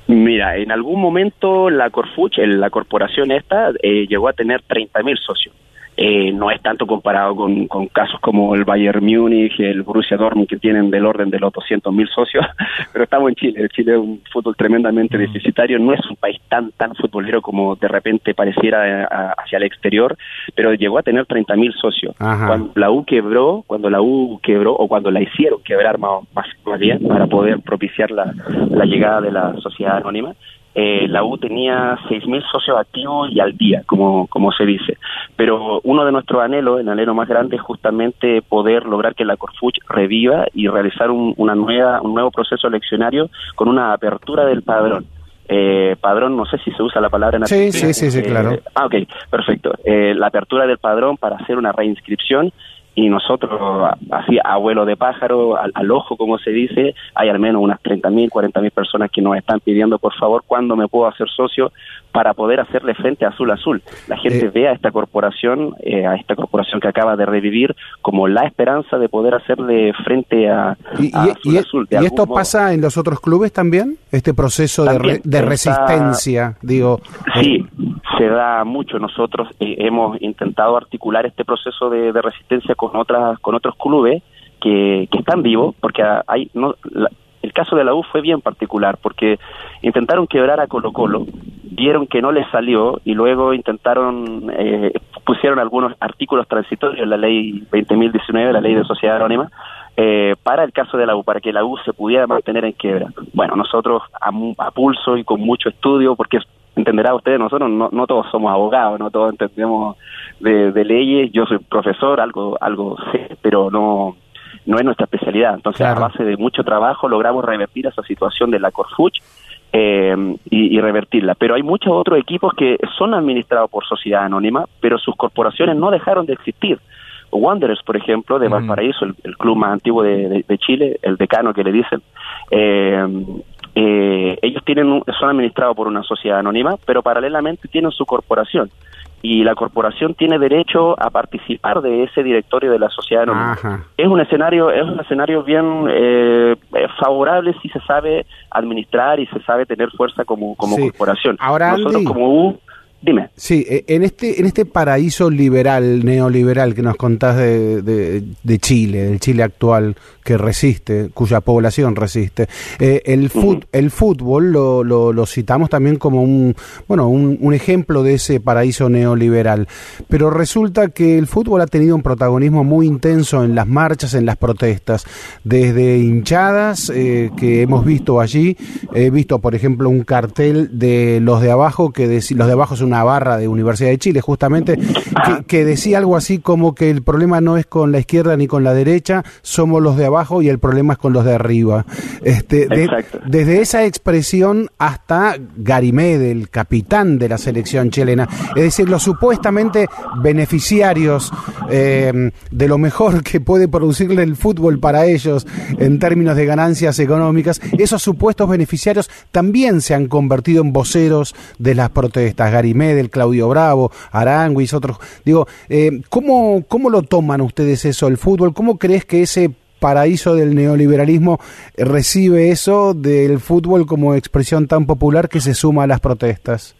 [SPEAKER 5] Mira, en algún momento la Corfuch, la corporación esta, eh, llegó a tener 30.000 socios. Eh, no es tanto comparado con, con, casos como el Bayern Múnich, el Borussia Dortmund, que tienen del orden de los 200.000 socios, pero estamos en Chile. Chile es un fútbol tremendamente mm. deficitario, no es un país tan tan futbolero como de repente pareciera eh, hacia el exterior, pero llegó a tener 30.000 socios. Cuando la U quebró, cuando la U quebró, o cuando la hicieron quebrar más, más bien, para poder propiciar la, la llegada de la sociedad anónima, eh, la U tenía 6.000 socios activos y al día, como, como se dice. Pero uno de nuestros anhelos, el anhelo más grande, es justamente poder lograr que la Corfuch reviva y realizar un, una nueva, un nuevo proceso eleccionario con una apertura del padrón. Eh, padrón, no sé si se usa la palabra en
[SPEAKER 2] Sí, sí, sí, sí, claro.
[SPEAKER 5] Eh, ah, ok, perfecto. Eh, la apertura del padrón para hacer una reinscripción y nosotros, así abuelo de pájaro, al, ojo como se dice, hay al menos unas 30.000, 40.000 personas que nos están pidiendo, por favor, cuándo me puedo hacer socio para poder hacerle frente a Azul Azul. La gente eh, ve a esta corporación, eh, a esta corporación que acaba de revivir, como la esperanza de poder hacerle frente a, Azul Azul.
[SPEAKER 2] ¿Y esto pasa en los otros clubes también? Este proceso de, de resistencia, digo.
[SPEAKER 5] Sí, se da mucho. Nosotros eh, hemos intentado articular este proceso de, resistencia con otras con otros clubes que, que están vivos, porque hay no, el caso de la U fue bien particular, porque intentaron quebrar a Colo Colo vieron que no les salió y luego intentaron, eh, pusieron algunos artículos transitorios en la ley 20.019, la ley de sociedad anónima, eh, para el caso de la U, para que la U se pudiera mantener en quiebra. Bueno, nosotros a, pulso y con mucho estudio, porque entenderá usted, nosotros no, no todos somos abogados, no todos entendemos de, de leyes, yo soy profesor, algo, algo sé, pero no no es nuestra especialidad. Entonces, a base de mucho trabajo logramos revertir esa situación de la Corfuch eh, y, revertirla. Pero hay muchos otros equipos que son administrados por sociedad anónima, pero sus corporaciones no dejaron de existir. Wanderers, por ejemplo, de Valparaíso, el, club más antiguo de, Chile, el decano que le dicen, eh, eh, ellos tienen son administrados por una sociedad anónima, pero paralelamente tienen su corporación y la corporación tiene derecho a participar de ese directorio de la sociedad anónima. Es un escenario es un escenario bien eh, favorable si se sabe administrar y se sabe tener fuerza como como corporación.
[SPEAKER 2] Ahora
[SPEAKER 5] nosotros como U Dime.
[SPEAKER 2] Sí, e, en este, en este paraíso liberal, neoliberal que nos contás de, de, Chile, del Chile actual que resiste, cuya población resiste, eh, el, el fútbol lo, lo, citamos también como un, bueno, un, un, ejemplo de ese paraíso neoliberal. Pero resulta que el fútbol ha tenido un protagonismo muy intenso en las marchas, en las protestas, desde hinchadas eh, que hemos visto allí, he visto, por ejemplo, un cartel de los de abajo que los de abajo son una barra de Universidad de Chile, justamente, que, decía algo así como que el problema no es con la izquierda ni con la derecha, somos los de abajo y el problema es con los de arriba. Este, desde esa expresión hasta Garimé, el capitán de la selección chilena, es decir, los supuestamente beneficiarios eh, de lo mejor que puede producirle el fútbol para ellos en términos de ganancias económicas, esos supuestos beneficiarios también se han convertido en voceros de las protestas. Garimé del Claudio Bravo, Aranguis, otros. Digo, eh, ¿cómo, ¿cómo lo toman ustedes eso, el fútbol? ¿Cómo crees que ese paraíso del neoliberalismo recibe eso del fútbol como expresión tan popular que se suma a las protestas?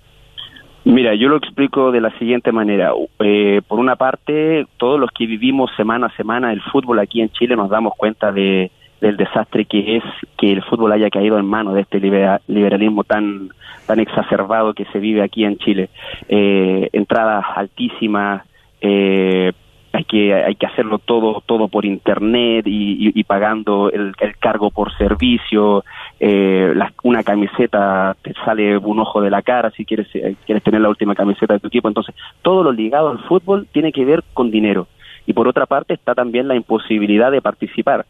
[SPEAKER 5] Mira, yo lo explico de la siguiente manera. Eh, por una parte, todos los que vivimos semana a semana el fútbol aquí en Chile nos damos cuenta de, del desastre que es que el fútbol haya caído en manos de este liberalismo tan tan exacerbado que se vive aquí en Chile. Eh, entradas altísimas, eh, hay que hay que hacerlo todo todo por internet y, pagando el, cargo por servicio. Eh, una camiseta te sale un ojo de la cara si quieres quieres tener la última camiseta de tu equipo. Entonces todo lo ligado al fútbol tiene que ver con dinero. Y por otra parte está también la imposibilidad de participar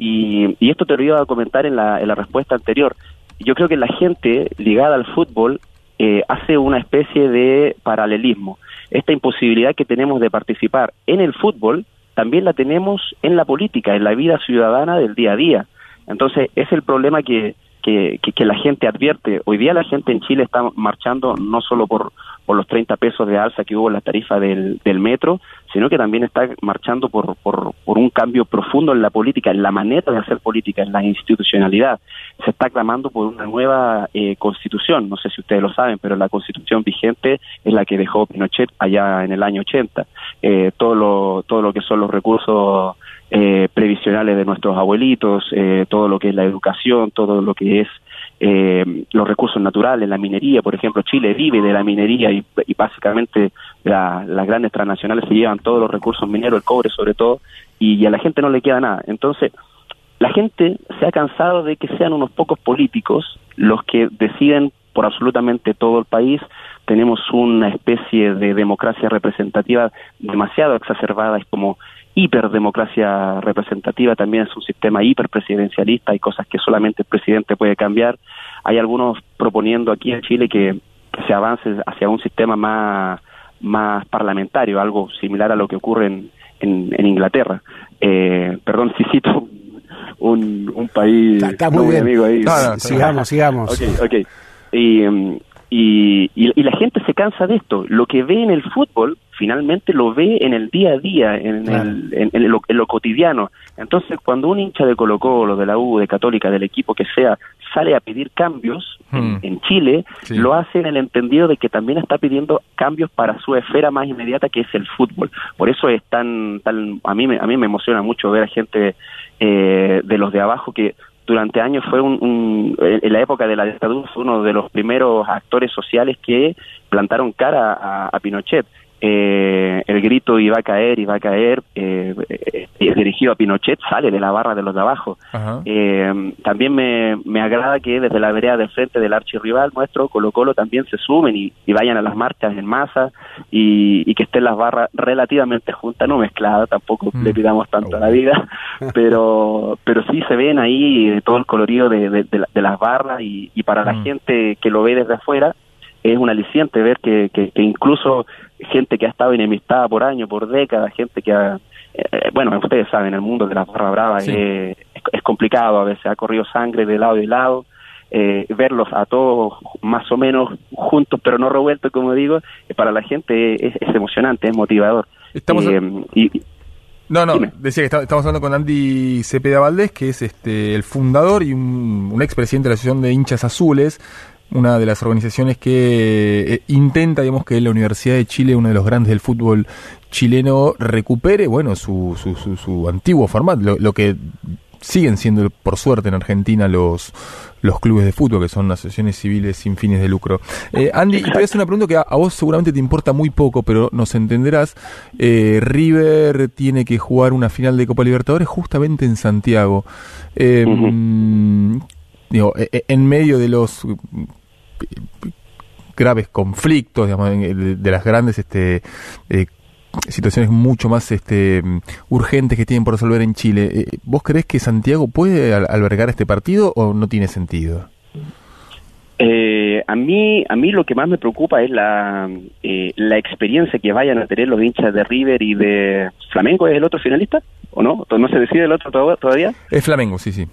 [SPEAKER 5] y, esto te lo iba a comentar en la, en la respuesta anterior. Yo creo que la gente ligada al fútbol eh, hace una especie de paralelismo. Esta imposibilidad que tenemos de participar en el fútbol también la tenemos en la política, en la vida ciudadana del día a día. Entonces, es el problema que, que, que, la gente advierte. Hoy día la gente en Chile está marchando no solo por, por los 30 pesos de alza que hubo en la tarifa del, metro, sino que también está marchando por, por, por, un cambio profundo en la política, en la manera de hacer política, en la institucionalidad. Se está clamando por una nueva eh, constitución, no sé si ustedes lo saben, pero la constitución vigente es la que dejó Pinochet allá en el año 80. Eh, todo, lo, todo lo que son los recursos eh, previsionales de nuestros abuelitos, eh, todo lo que es la educación, todo lo que es eh, los recursos naturales, la minería, por ejemplo, Chile vive de la minería y, básicamente las grandes transnacionales se llevan todos los recursos mineros, el cobre sobre todo, y, a la gente no le queda nada. Entonces, la gente se ha cansado de que sean unos pocos políticos los que deciden por absolutamente todo el país. Tenemos una especie de democracia representativa demasiado exacerbada, es como hiperdemocracia representativa, también es un sistema hiperpresidencialista, hay cosas que solamente el presidente puede cambiar. Hay algunos proponiendo aquí en Chile que, se avance hacia un sistema más, más parlamentario, algo similar a lo que ocurre en, en, Inglaterra. Eh, perdón si cito un, un país
[SPEAKER 2] está, muy, amigo ahí. sigamos, sigamos.
[SPEAKER 5] Okay, okay. Y, y, y, la gente se cansa de esto. Lo que ve en el fútbol, finalmente lo ve en el día a día, en, el, en, lo, cotidiano. Entonces, cuando un hincha de Colo Colo, de la U, de Católica, del equipo que sea, sale a pedir cambios en, hmm. Chile, lo hace en el entendido de que también está pidiendo cambios para su esfera más inmediata, que es el fútbol. Por eso es tan, tan a mí, a mí me emociona mucho ver a gente eh, de los de abajo que durante años fue un, un, en la época de la dictadura uno de los primeros actores sociales que plantaron cara a Pinochet eh, el grito iba a caer, iba a caer, eh, eh, dirigido a Pinochet, sale de la barra de los de abajo. Eh, también me, me, agrada que desde la vereda del frente del archirrival nuestro, Colo Colo, también se sumen y, vayan a las marchas en masa y, que estén las barras relativamente juntas, no mezcladas, tampoco mm. le pidamos tanto a la vida, pero pero sí se ven ahí todo el colorido de, de, las barras y, para la mm. gente que lo ve desde afuera, es un aliciente ver que, que, incluso gente que ha estado enemistada por años, por décadas, gente que ha, eh, bueno, ustedes saben, el mundo de la barra brava es, complicado, a veces ha corrido sangre de lado y lado, eh, verlos a todos más o menos juntos, pero no revueltos, como digo, eh, para la gente es, emocionante, es motivador.
[SPEAKER 3] Estamos y, no, no, decía que estamos hablando con Andy Cepeda Valdés, que es este el fundador y un, un expresidente de la Asociación de Hinchas Azules una de las organizaciones que eh, intenta, digamos, que la Universidad de Chile, uno de los grandes del fútbol chileno, recupere, bueno, su, su, su, antiguo formato, lo, que siguen siendo, por suerte, en Argentina los, los clubes de fútbol, que son asociaciones civiles sin fines de lucro. Eh, Andy, y te voy a hacer una pregunta que a, vos seguramente te importa muy poco, pero nos entenderás. Eh, River tiene que jugar una final de Copa Libertadores justamente en Santiago. digo, e, e, en medio de los graves conflictos, de, las grandes este, eh, situaciones mucho más este, urgentes que tienen por resolver en Chile. Eh, ¿Vos creés que Santiago puede albergar este partido o no tiene sentido?
[SPEAKER 5] Eh, a mí a mí lo que más me preocupa es la, la experiencia que vayan a tener los hinchas de River y de Flamengo es el otro finalista o no no se decide el otro todavía
[SPEAKER 3] es Flamengo sí sí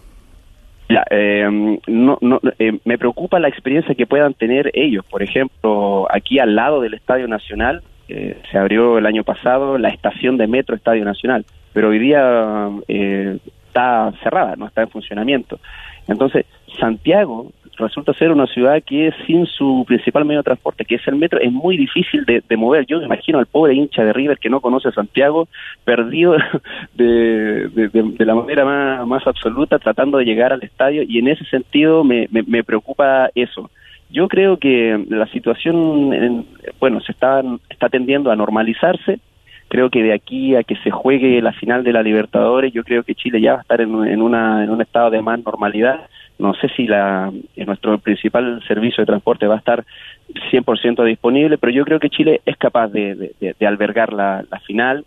[SPEAKER 5] ya, eh, no, no, eh, me preocupa la experiencia que puedan tener ellos. Por ejemplo, aquí al lado del Estadio Nacional eh, se abrió el año pasado la estación de metro Estadio Nacional, pero hoy día eh, está cerrada, no está en funcionamiento. Entonces, Santiago resulta ser una ciudad que sin su principal medio de transporte, que es el metro, es muy difícil de, mover. Yo me imagino al pobre hincha de River que no conoce Santiago, perdido de, de, la manera más, absoluta, tratando de llegar al estadio, y en ese sentido me, me, preocupa eso. Yo creo que la situación, bueno, se está, está tendiendo a normalizarse, creo que de aquí a que se juegue la final de la Libertadores, yo creo que Chile ya va a estar en, en, una, en un estado de más normalidad no sé si la, nuestro principal servicio de transporte va a estar 100% disponible, pero yo creo que Chile es capaz de, albergar la, final,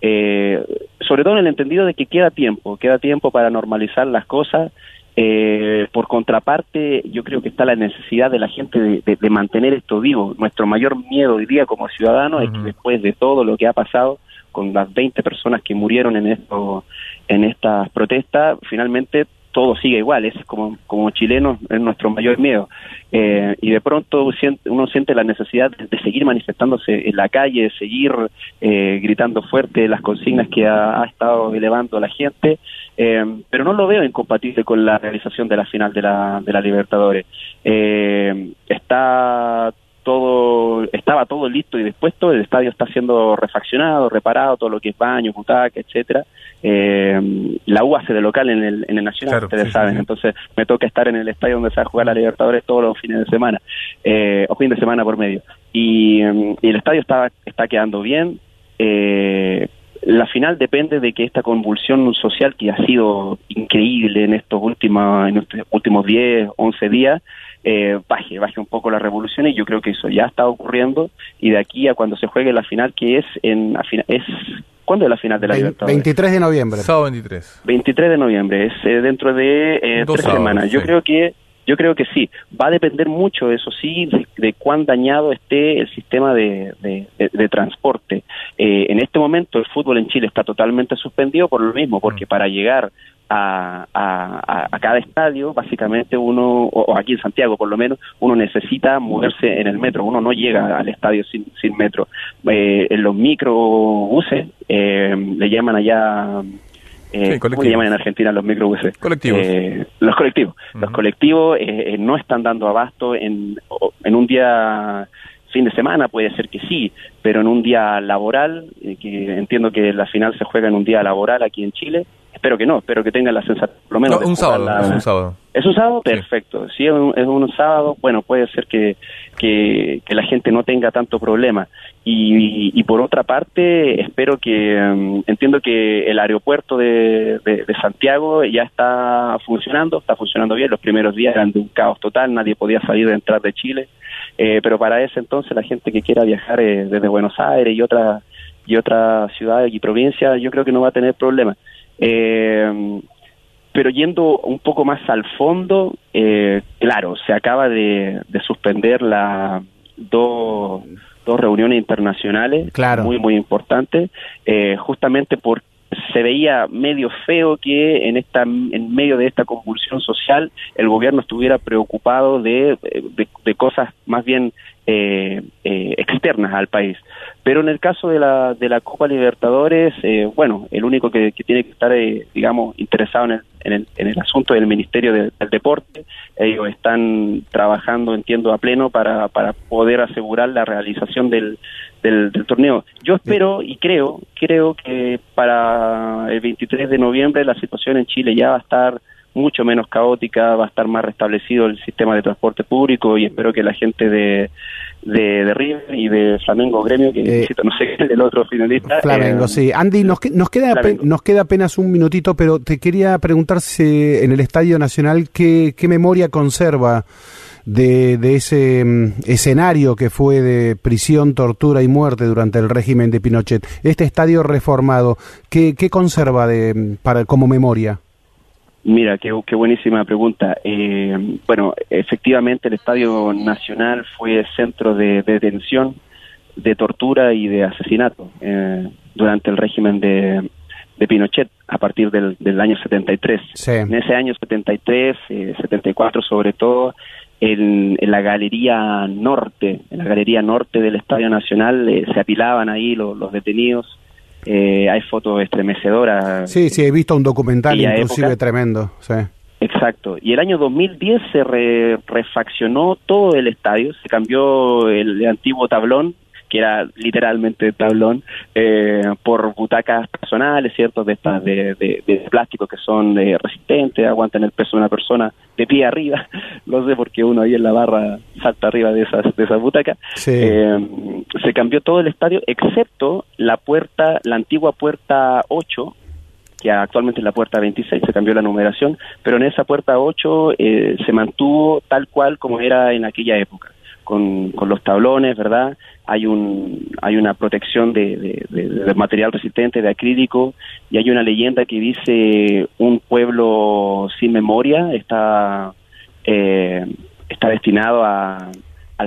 [SPEAKER 5] eh, sobre todo en el entendido de que queda tiempo, queda tiempo para normalizar las cosas. Eh, por contraparte, yo creo que está la necesidad de la gente de, mantener esto vivo. Nuestro mayor miedo hoy día como ciudadanos es que después de todo lo que ha pasado, con las 20 personas que murieron en esto, en estas protestas, finalmente todo sigue igual, es como, como chilenos es nuestro mayor miedo. Eh, y de pronto uno siente la necesidad de, seguir manifestándose en la calle, de seguir eh, gritando fuerte las consignas que ha, estado elevando la gente, eh, pero no lo veo incompatible con la realización de la final de la, de la Libertadores. está todo estaba todo listo y dispuesto, el estadio está siendo refaccionado, reparado, todo lo que es baño, butaca, etcétera. Eh, la U hace de local en el, en el Nacional, ustedes saben, entonces me toca estar en el estadio donde se va a jugar la Libertadores todos los fines de semana, eh, o fin de semana por medio. Y, el estadio está, está quedando bien. Eh, la final depende de que esta convulsión social que ha sido increíble en estos últimos, en estos últimos 10, 11 días, eh, baje, baje un poco la revolución y yo creo que eso ya está ocurriendo y de aquí a cuando se juegue la final que es en es ¿Cuándo es la final de la Libertadores?
[SPEAKER 2] 23 de noviembre.
[SPEAKER 3] Sábado 23.
[SPEAKER 5] 23 de noviembre, es eh, dentro de eh, tres semanas. Yo creo que yo creo que sí. Va a depender mucho, eso sí, de, cuán dañado esté el sistema de, de, transporte. Eh, en este momento el fútbol en Chile está totalmente suspendido por lo mismo, porque mm. para llegar a, a, cada estadio, básicamente uno, o, aquí en Santiago por lo menos, uno necesita moverse en el metro, uno no llega al estadio sin, sin metro. Eh, en los microbuses, eh, le llaman allá eh, ¿Cómo le llaman en Argentina los microbuses?
[SPEAKER 3] Colectivos.
[SPEAKER 5] Eh, los colectivos. Los colectivos eh, no están dando abasto en, en un día fin de semana puede ser que sí, pero en un día laboral, que entiendo que la final se juega en un día laboral aquí en Chile, espero que no, espero que tengan la sensación, por lo menos.
[SPEAKER 3] un sábado, es un sábado.
[SPEAKER 5] ¿Es un sábado? Perfecto. Si es un, es un sábado, bueno, puede ser que, que, la gente no tenga tanto problema. Y, y, por otra parte, espero que, mm, entiendo que el aeropuerto de, de, Santiago ya está funcionando, está funcionando bien. Los primeros días eran de un caos total, nadie podía salir de entrar de Chile. Eh, pero para ese entonces, la gente que quiera viajar eh, desde Buenos Aires y otras y otras ciudades y provincias, yo creo que no va a tener problema. Eh, pero yendo un poco más al fondo, eh, claro, se acaba de, suspender la dos, dos reuniones internacionales muy muy importantes, eh, justamente porque se veía medio feo que en esta en medio de esta convulsión social el gobierno estuviera preocupado de, de, cosas más bien eh, eh, externas al país pero en el caso de la de la Copa Libertadores eh, bueno el único que, tiene que estar eh, digamos interesado en el, en el, en el asunto del Ministerio del Deporte ellos están trabajando entiendo a pleno para para poder asegurar la realización del del, torneo. Yo espero y creo, creo que para el 23 de noviembre la situación en Chile ya va a estar mucho menos caótica, va a estar más restablecido el sistema de transporte público y espero que la gente de, de, River y de Flamengo Gremio, que eh, no sé el otro finalista.
[SPEAKER 2] Flamengo, eh, sí. Andy, nos, nos, queda nos queda apenas un minutito, pero te quería preguntar si en el Estadio Nacional qué, qué memoria conserva de, de ese mm, escenario que fue de prisión, tortura y muerte durante el régimen de Pinochet. Este estadio reformado, ¿qué, qué conserva de, para, como memoria?
[SPEAKER 5] Mira, qué, qué buenísima pregunta. Eh, bueno, efectivamente el Estadio Nacional fue centro de, detención, de tortura y de asesinato eh, durante el régimen de, de Pinochet a partir del, del año 73. En ese año 73, eh, 74 sobre todo, en, la galería norte, en la galería norte del Estadio Nacional, eh, se apilaban ahí los, detenidos. Eh, hay fotos estremecedoras.
[SPEAKER 2] Sí, sí, he visto un documental inclusive tremendo. Sí.
[SPEAKER 5] Exacto. Y el año 2010 se refaccionó todo el estadio, se cambió el antiguo tablón que era literalmente tablón, eh, por butacas personales, ¿cierto? De estas de, de, plástico que son eh, resistentes, aguantan el peso de una persona de pie arriba. Lo sé porque uno ahí en la barra salta arriba de esas, de esas butacas. Eh, se cambió todo el estadio, excepto la puerta, la antigua puerta 8, que actualmente es la puerta 26, se cambió la numeración, pero en esa puerta 8 se mantuvo tal cual como era en aquella época con, con los tablones, ¿verdad? Hay, un, hay una protección de, de, material resistente, de acrílico, y hay una leyenda que dice un pueblo sin memoria está, eh, está destinado a,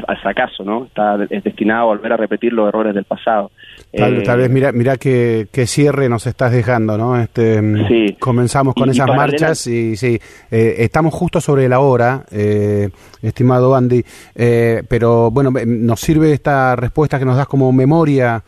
[SPEAKER 5] al, fracaso, ¿no? Está es destinado a volver a repetir los errores del pasado.
[SPEAKER 2] Tal, eh, vez, mira, mira qué, cierre nos estás dejando, ¿no? Este, mm, Comenzamos con esas marchas y sí, eh, estamos justo sobre la hora, eh, estimado Andy, pero bueno, nos sirve esta respuesta que nos das como memoria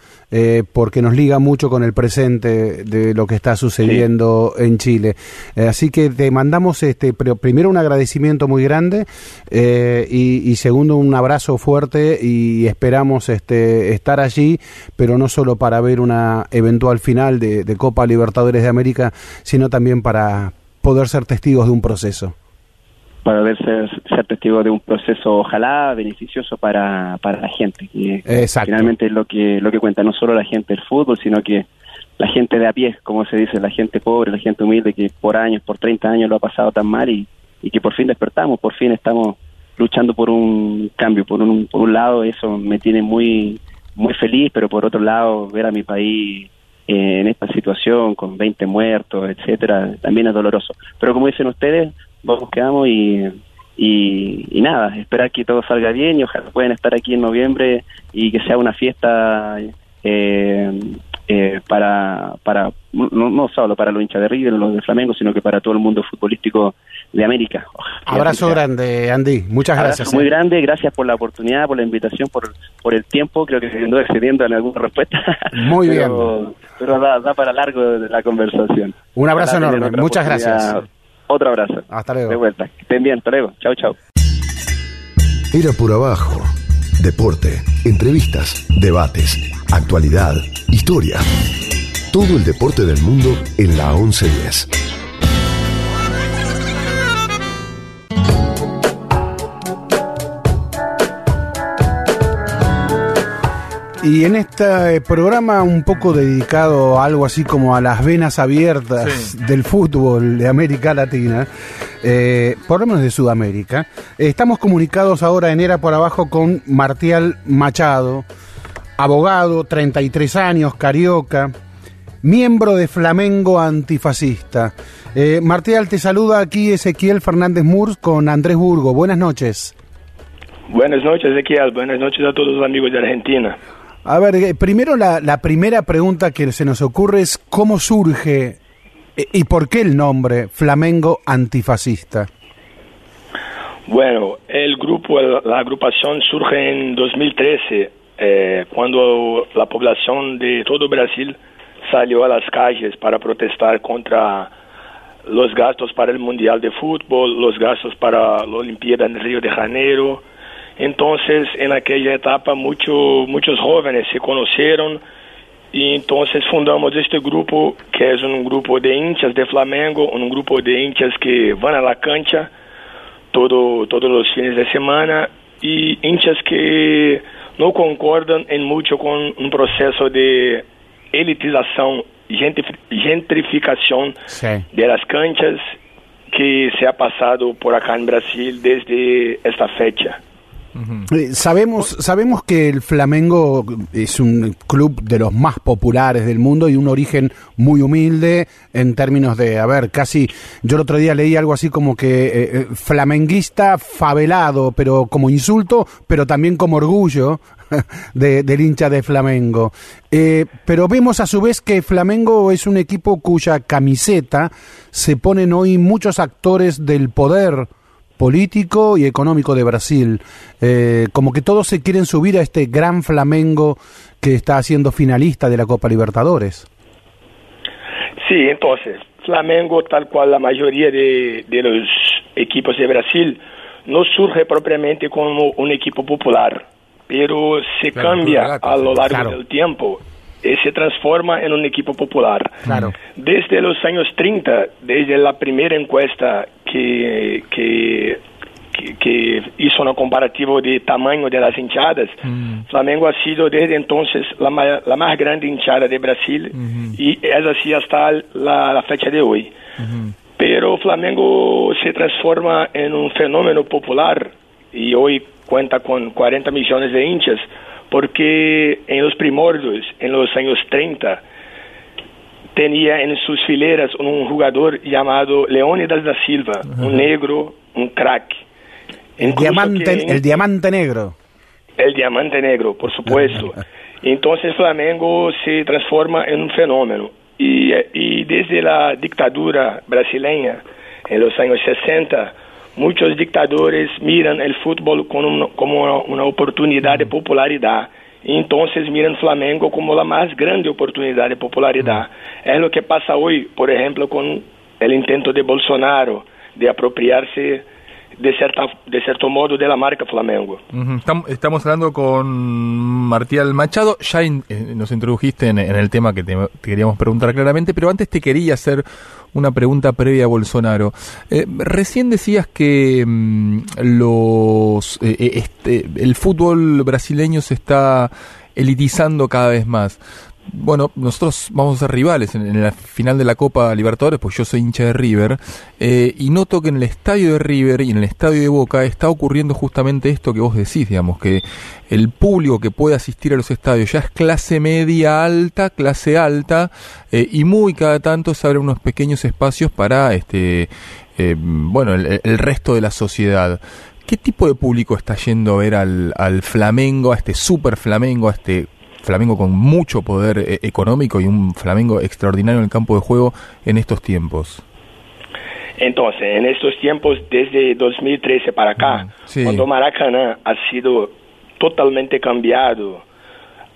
[SPEAKER 2] porque nos liga mucho con el presente de lo que está sucediendo en Chile. así que te mandamos, este, primero un agradecimiento muy grande y, y segundo un abrazo fuerte y esperamos este, estar allí, pero no solo para ver una eventual final de, Copa Libertadores de América, sino también para poder ser testigos de un proceso
[SPEAKER 5] para ver ser, ser testigos de un proceso ojalá beneficioso para, para la gente que finalmente es lo que lo que cuenta no solo la gente del fútbol sino que la gente de a pie como se dice la gente pobre la gente humilde que por años por 30 años lo ha pasado tan mal y, y que por fin despertamos por fin estamos luchando por un cambio. Por un, por un lado, eso me tiene muy, muy feliz, pero por otro lado, ver a mi país eh, en esta situación con 20 muertos, etcétera, también es doloroso. Pero como dicen ustedes, vamos, quedamos y, y, nada, esperar que todo salga bien y ojalá puedan estar aquí en noviembre y que sea una fiesta eh, eh, para, para no, no, solo para los hinchas de River o los de Flamengo, sino que para todo el mundo futbolístico de América.
[SPEAKER 2] Abrazo grande, Andy. Muchas gracias.
[SPEAKER 5] Muy eh. grande, gracias por la oportunidad, por la invitación, por, por el tiempo. Creo que se excediendo en alguna respuesta.
[SPEAKER 2] Muy bien.
[SPEAKER 5] Pero da, para largo la conversación.
[SPEAKER 2] Un abrazo enorme. Muchas gracias.
[SPEAKER 5] Otro abrazo.
[SPEAKER 2] Hasta luego.
[SPEAKER 5] De vuelta. estén bien. Hasta luego. Chau, chau.
[SPEAKER 1] Era por abajo. Deporte, entrevistas, debates, actualidad, historia todo el deporte del mundo en la 1110.
[SPEAKER 2] Y en este programa un poco dedicado a algo así como a las venas abiertas
[SPEAKER 3] Sí.
[SPEAKER 2] del fútbol de América Latina, eh, por lo menos de Sudamérica, eh, estamos comunicados ahora en Era por Abajo con Martial Machado, abogado, 33 años, carioca, miembro de Flamengo Antifascista. Eh, Martial, te saluda aquí Ezequiel Fernández Murs con Andrés Burgo. Buenas noches.
[SPEAKER 6] Buenas noches, Ezequiel. Buenas noches a todos los amigos de Argentina.
[SPEAKER 2] A ver, eh, primero la, la primera pregunta que se nos ocurre es cómo surge eh, y por qué el nombre Flamengo Antifascista.
[SPEAKER 6] Bueno, el grupo, la agrupación surge en 2013, eh, cuando la población de todo Brasil salió a las calles para protestar contra los gastos para el Mundial de Fútbol, los gastos para la Olimpiada en Río de Janeiro. Entonces, en aquella etapa, mucho, muchos jóvenes se conocieron y entonces fundamos este grupo, que es un grupo de hinchas de Flamengo, un grupo de hinchas que van a la cancha todo, todos los fines de semana y hinchas que no concordan en mucho con un proceso de elitización, gentrif- gentrificación
[SPEAKER 2] Sí.
[SPEAKER 6] de las canchas que se ha pasado por acá en Brasil desde esta fecha.
[SPEAKER 2] Eh, sabemos, sabemos que el Flamengo es un club de los más populares del mundo y un origen muy humilde en términos de, a ver, casi, yo el otro día leí algo así como que eh, eh, flamenguista favelado, pero como insulto, pero también como orgullo de- del hincha de Flamengo. Pero vemos a su vez que Flamengo es un equipo cuya camiseta se ponen hoy muchos actores del poder político y económico de Brasil. Eh, como que todos se quieren subir a este gran Flamengo que está siendo finalista de la Copa Libertadores.
[SPEAKER 6] Sí, entonces, Flamengo, tal cual la mayoría de, de los equipos de Brasil, no surge propiamente como un equipo popular, pero se
[SPEAKER 3] Claro,
[SPEAKER 6] cambia a lo largo
[SPEAKER 2] claro.
[SPEAKER 6] del tiempo se transforma en un equipo popular.
[SPEAKER 2] Claro.
[SPEAKER 6] Desde los años 30, desde la primera encuesta que, que, que, que hizo un comparativo de tamaño de las hinchadas, Flamengo ha sido desde entonces la, la más grande hinchada de Brasil y es así hasta la, la fecha de hoy. Pero Flamengo se transforma en un fenómeno popular y hoy cuenta con 40 millones de hinchas porque en los primordios, en los años 30, tenía en sus fileras un jugador llamado Leônidas da Silva, un negro, un crack.
[SPEAKER 2] El diamante,
[SPEAKER 6] en-
[SPEAKER 2] el diamante negro.
[SPEAKER 6] el diamante negro, por supuesto. Entonces Flamengo se transforma en un fenómeno. Y, y desde la dictadura brasileña, en los años 60, muchos dictadores miran el fútbol un- como una, oportunidad de popularidad. Y entonces miran Flamengo como la más grande oportunidad de popularidad. Es lo que pasa hoy, por ejemplo, con el intento de Bolsonaro de apropiarse de, cierta, de cierto modo de la marca Flamengo.
[SPEAKER 3] Estamos hablando con Martial Machado. Ya in- eh, nos introdujiste en, en el tema que te, te queríamos preguntar claramente, pero antes te quería hacer una pregunta previa a Bolsonaro. Eh, recién decías que mm, los eh, eh, este, el fútbol brasileño se está elitizando cada vez más. Bueno, nosotros vamos a ser rivales en, la final de la Copa Libertadores, pues yo soy hincha de River, eh, y noto que en el estadio de River y en el estadio de Boca está ocurriendo justamente esto que vos decís, digamos, que el público que puede asistir a los estadios ya es clase media alta, clase alta, eh, y muy cada tanto se abren unos pequeños espacios para, este, eh, bueno, el, el resto de la sociedad. ¿Qué tipo de público está yendo a ver al, al Flamengo, a este super Flamengo, a este Flamengo con mucho poder eh, económico y un Flamengo extraordinario en el campo de juego en estos tiempos?
[SPEAKER 6] Entonces, en estos tiempos, desde 2013 para acá,
[SPEAKER 3] sí.
[SPEAKER 6] cuando Maracaná ha sido totalmente cambiado,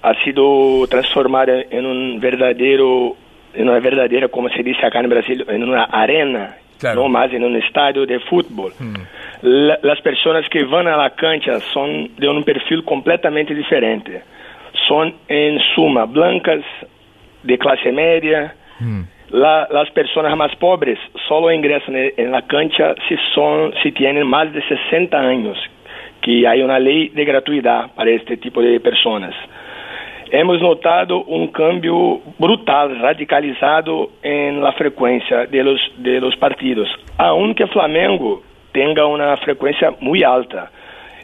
[SPEAKER 6] ha sido transformado en un verdadero, en una verdadera, como se dice acá en Brasil, en una arena,
[SPEAKER 3] Claro.
[SPEAKER 6] no más en un estadio de fútbol.
[SPEAKER 3] Mm.
[SPEAKER 6] La- las personas que van a la cancha son de un perfil completamente diferente. Son, en suma, blancas, de clase media.
[SPEAKER 3] Mm.
[SPEAKER 6] La- las personas más pobres solo ingresan en, en la cancha si, son, si tienen más de 60 años, que hay una ley de gratuidad para este tipo de personas. Hemos notado un cambio brutal, radicalizado en la frecuencia de los, de los partidos, aunque Flamengo tenga una frecuencia muy alta.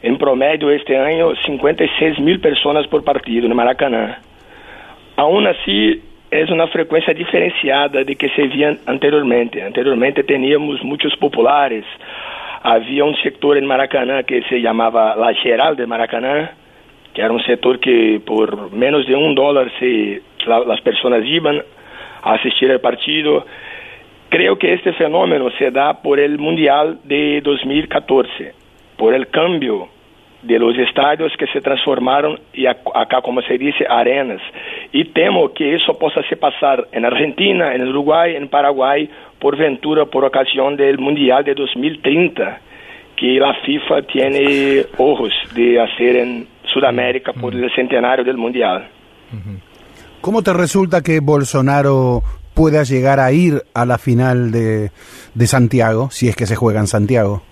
[SPEAKER 6] En promedio este año 56 mil personas por partido en Maracaná. Aún así, es una frecuencia diferenciada de que se veía anteriormente. Anteriormente teníamos muchos populares, había un sector en Maracaná que se llamaba La Geral de Maracaná, que era un sector que por menos de un dólar se, la- las personas iban a asistir al partido. Creo que este fenómeno se da por el Mundial de 2014, por el cambio de los estadios que se transformaron y ac- acá como se dice arenas y temo que eso possa se pasar en Argentina, en Uruguay, en Paraguay por ventura por ocasión del Mundial de 2030 que la FIFA tiene ojos de hacer en Sudamérica por el centenario del Mundial.
[SPEAKER 2] ¿Cómo te resulta que Bolsonaro pueda llegar a ir a la final de, de Santiago, si es que se juega en Santiago?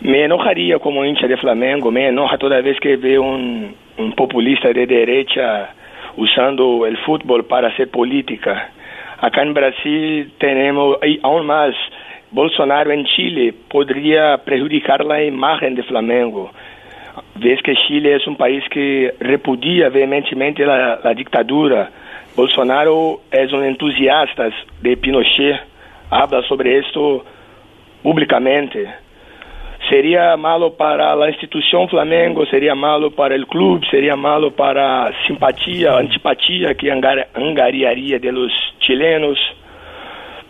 [SPEAKER 6] Me enojaría como hincha de Flamengo, me enoja toda vez que veo un, un populista de derecha usando el fútbol para hacer política. Acá en Brasil tenemos, y aún más, Bolsonaro en Chile podría perjudicar la imagen de Flamengo. Ves que Chile es un país que repudia vehementemente la, la dictadura. Bolsonaro es un entusiasta de Pinochet, habla sobre esto públicamente. Sería malo para la institución Flamengo, sería malo para el club, sería malo para simpatía, antipatía que angar- angariaría de chilenos.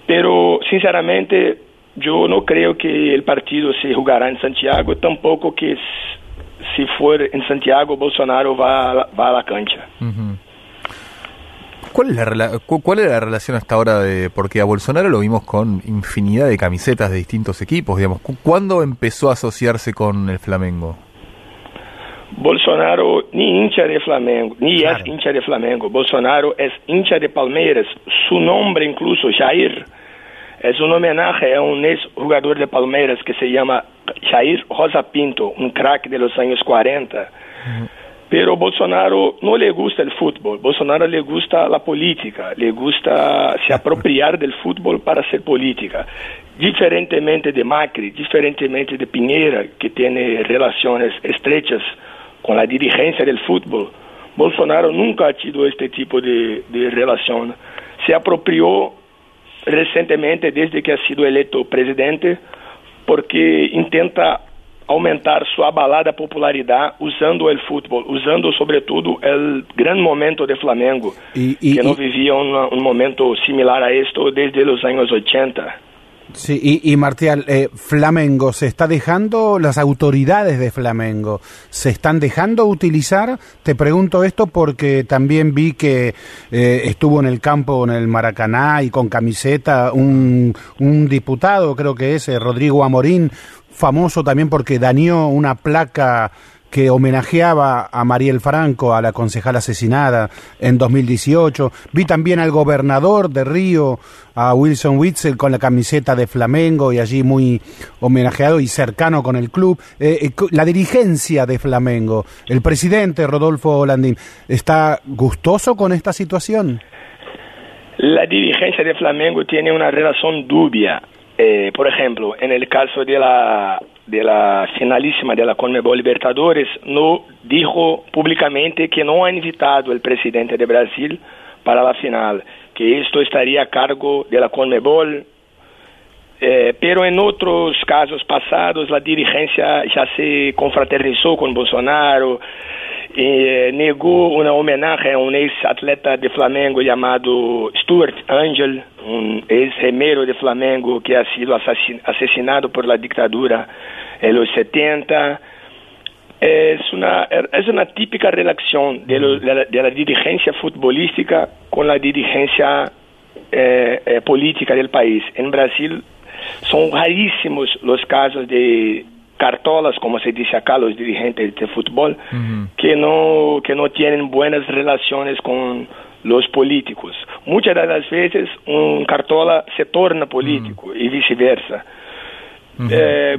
[SPEAKER 6] Pero, sinceramente, yo no creo que el partido se jugará en Santiago, tampoco que s- si for en Santiago Bolsonaro a la- va a la cancha.
[SPEAKER 3] ¿Cuál es, la, rela- cu- ¿Cuál es la relación hasta ahora de.? Porque a Bolsonaro lo vimos con infinidad de camisetas de distintos equipos, digamos. Cu- ¿Cuándo empezó a asociarse con el Flamengo?
[SPEAKER 6] Bolsonaro ni hincha de Flamengo, ni
[SPEAKER 2] Claro.
[SPEAKER 6] es hincha de Flamengo. Bolsonaro es hincha de Palmeiras. Su nombre incluso, Jair, es un homenaje a un ex jugador de Palmeiras que se llama Jair Rosa Pinto, un crack de los años 40. Pero Bolsonaro no le gusta el fútbol, Bolsonaro le gusta la política, le gusta se apropiar del fútbol para hacer política. Diferentemente de Macri, diferentemente de Piñera, que tiene relaciones estrechas con la dirigencia del fútbol, Bolsonaro nunca ha tenido este tipo de, de relación. Se apropió recientemente, desde que ha sido electo presidente, porque intenta aumentar su abalada popularidad usando el fútbol, usando sobretudo el gran momento de Flamengo,
[SPEAKER 2] Y- y-
[SPEAKER 6] que no
[SPEAKER 2] y-
[SPEAKER 6] vivía una- un momento similar a esto desde los años 80.
[SPEAKER 2] Sí, y, y Martial, eh, Flamengo, ¿se está dejando, las autoridades de Flamengo, se están dejando utilizar? Te pregunto esto porque también vi que eh, estuvo en el campo, en el Maracaná y con camiseta un, un diputado, creo que es eh, Rodrigo Amorín, famoso también porque dañó una placa que homenajeaba a Mariel Franco, a la concejal asesinada en 2018. Vi también al gobernador de Río, a Wilson Witzel, con la camiseta de Flamengo y allí muy homenajeado y cercano con el club. Eh, eh, la dirigencia de Flamengo, el presidente Rodolfo Landín, ¿está gustoso con esta situación?
[SPEAKER 6] La dirigencia de Flamengo tiene una relación dubia. Eh, por ejemplo, en el caso de la, de la finalísima de la Conmebol Libertadores, no dijo públicamente que no ha invitado el presidente de Brasil para la final, que esto estaría a cargo de la Conmebol. Eh, pero en otros casos pasados la dirigencia ya se confraternizó con Bolsonaro, eh, negó una homenaje a un ex atleta de Flamengo llamado Stuart Angel, un ex remero de Flamengo que ha sido asasin- asesinado por la dictadura en los 70. Es una, es una típica relación de, lo- de la, de la dirigencia futbolística con la dirigencia eh, eh, política del país. En Brasil son rarísimos los casos de cartolas, como se dice acá, los dirigentes de fútbol, que no que no tienen buenas relaciones con los políticos. Muchas de las veces un cartola se torna político y viceversa. Eh,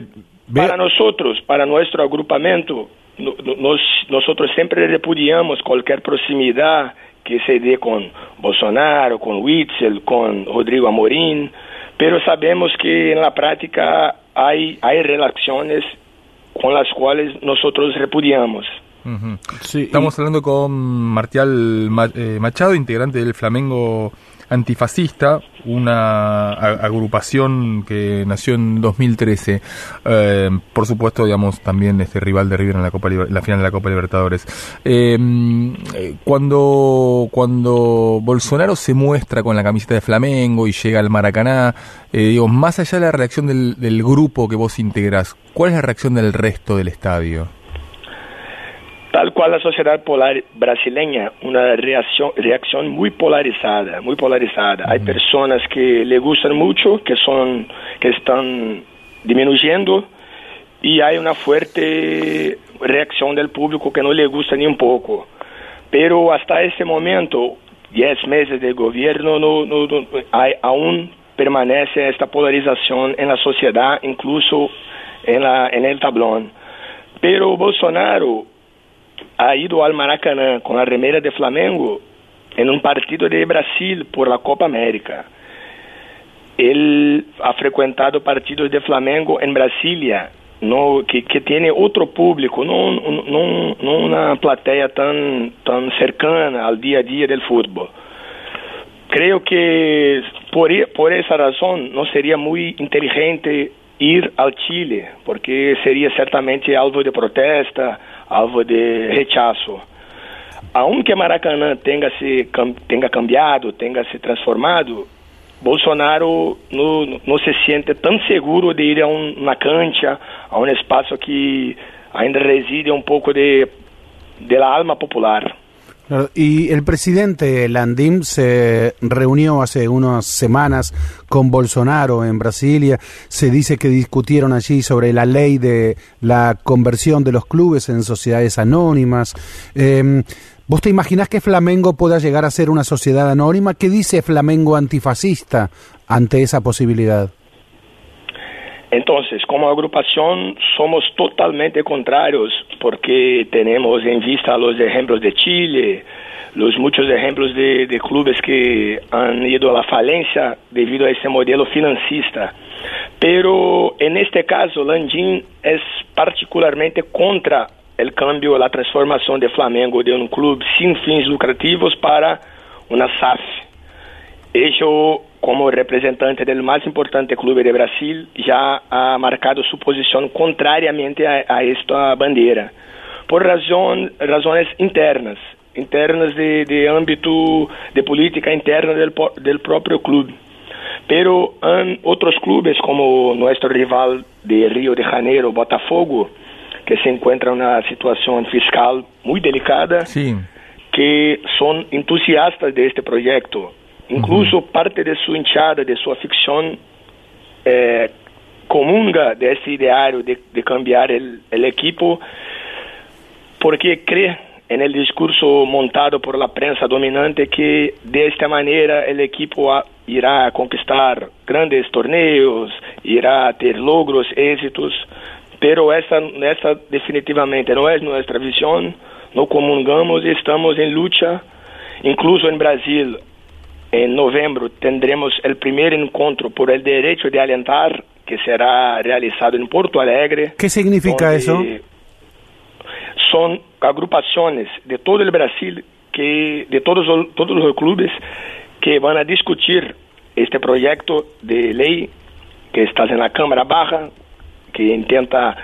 [SPEAKER 6] para nosotros, para nuestro agrupamiento, no- no- nos, nosotros siempre repudiamos cualquier proximidad que se dé con Bolsonaro, con Witzel, con Rodrigo Amorín, pero sabemos que en la práctica hay, hay relaciones con las cuales nosotros repudiamos.
[SPEAKER 3] Ujú.
[SPEAKER 2] Sí,
[SPEAKER 3] Estamos hablando con Martial Ma- eh, Machado, integrante del Flamengo Antifascista, una agrupación que nació en 2013. Eh, por supuesto, digamos, también este rival de River en la, Copa la final de la Copa Libertadores. Eh, eh, cuando, cuando Bolsonaro se muestra con la camiseta de Flamengo y llega al Maracaná, eh, digo, más allá de la reacción del, del grupo que vos integrás, ¿cuál es la reacción del resto del estadio?
[SPEAKER 6] Tal cual la sociedad polar brasileña, una reacción, reacción muy polarizada, muy polarizada. Hay personas que le gustan mucho, que son, que están disminuyendo, y hay una fuerte reacción del público que no le gusta ni un poco. Pero hasta ese momento, 10 meses de gobierno, no, no- no- hay- aún permanece esta polarización en la sociedad, incluso en, la, en el tablón. Pero Bolsonaro ha ido al Maracanã con la remera de Flamengo en un partido de Brasil por la Copa América. Él ha frecuentado partidos de Flamengo en Brasilia, no, que, que tiene otro público, no, no, no una platea tan, tan cercana al día a día del fútbol. Creo que por, e- por esa razón no sería muy inteligente ir al Chile, porque sería certamente algo de protesta, algo de rechazo. Aunque Maracanã tenha se tenha cambiado, tenha se transformado, Bolsonaro não, se sente tão seguro de ir a um, uma cancha, a um espaço que ainda reside um pouco de, de alma popular.
[SPEAKER 2] Y el presidente Landim se reunió hace unas semanas con Bolsonaro en Brasilia. Se dice que discutieron allí sobre la ley de la conversión de los clubes en sociedades anónimas. Eh, ¿Vos te imaginás que Flamengo pueda llegar a ser una sociedad anónima? ¿Qué dice Flamengo antifascista ante esa posibilidad?
[SPEAKER 6] Entonces, como agrupación somos totalmente contrarios porque tenemos en vista los ejemplos de Chile, los muchos ejemplos de, de clubes que han ido a la falencia debido a ese modelo financista. Pero en este caso, Landim es particularmente contra el cambio, la transformación de Flamengo de un club sin fins lucrativos para una SAF. Ello, como representante del más importante club de Brasil, ya ha marcado su posición contrariamente a, a esta bandera, por razón, razones internas, internas de, de ámbito de política interna del, po- del propio club. Pero han otros clubes como nuestro rival de Río de Janeiro, Botafogo, que se encuentra en una situación fiscal muy delicada,
[SPEAKER 3] Sí.
[SPEAKER 6] que son entusiastas de este Incluso parte de su hinchada, de su afición, eh, comunga de este ideario de, de cambiar el, el equipo porque en el discurso montado por la prensa dominante que de esta manera el equipo a- irá conquistar grandes torneos, irá ter logros, éxitos, pero esta, esta definitivamente no es nuestra visión, no comungamos, estamos en lucha, incluso en Brasil, en noviembre tendremos el primer encuentro por el derecho de alentar, que será realizado en Porto Alegre.
[SPEAKER 2] ¿Qué significa eso?
[SPEAKER 6] Son agrupaciones de todo el Brasil, que de todos, los- todos los clubes que van a discutir este proyecto de ley que está en la Cámara Baja, que intenta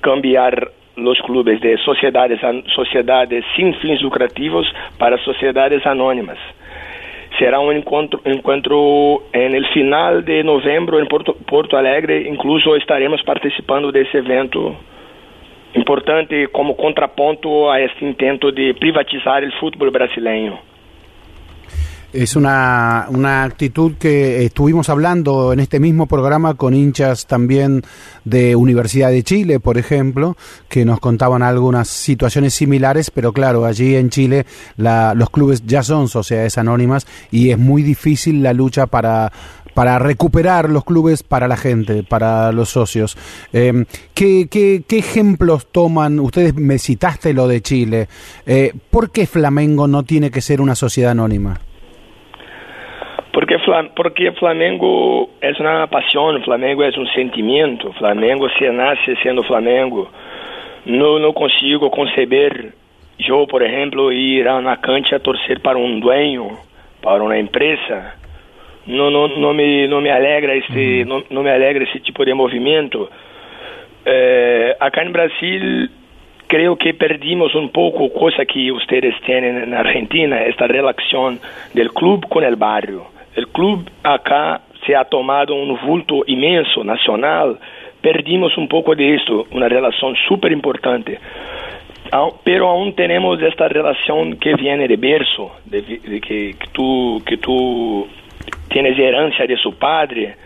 [SPEAKER 6] cambiar los clubes de sociedades, sociedades sin fins lucrativos para sociedades anónimas. Será un encuentro, encuentro en el final de noviembre en Porto, Porto Alegre, incluso estaremos participando de ese evento importante como contraponto a este intento de privatizar el fútbol brasileño.
[SPEAKER 2] Es una, una actitud que estuvimos hablando en este mismo programa con hinchas también de Universidad de Chile, por ejemplo, que nos contaban algunas situaciones similares, pero claro, allí en Chile la, los clubes ya son sociedades anónimas y es muy difícil la lucha para para recuperar los clubes para la gente, para los socios. ¿qué, qué, qué, ejemplos toman? Ustedes me citaste lo de Chile. Eh, ¿Por qué Flamengo no tiene que ser una sociedad anónima?
[SPEAKER 6] Porque, porque Flamengo es una pasión, Flamengo es un sentimiento, Flamengo se nace siendo Flamengo. No, no consigo conceber, yo por ejemplo, ir a una cancha a torcer para un dueño, para una empresa. No, no, no, me, no me alegra esse, no, no me alegra esse tipo de movimento. Eh, acá en Brasil creo que perdimos un poco, cosa que ustedes tienen en Argentina, esta relación del club con el barrio. El club acá se ha tomado un vulto inmenso, nacional. Perdimos un poco de esto, una relación súper importante. Pero aún tenemos esta relación que viene de berzo, de, de que, que, tú, que tú tienes herencia de su padre.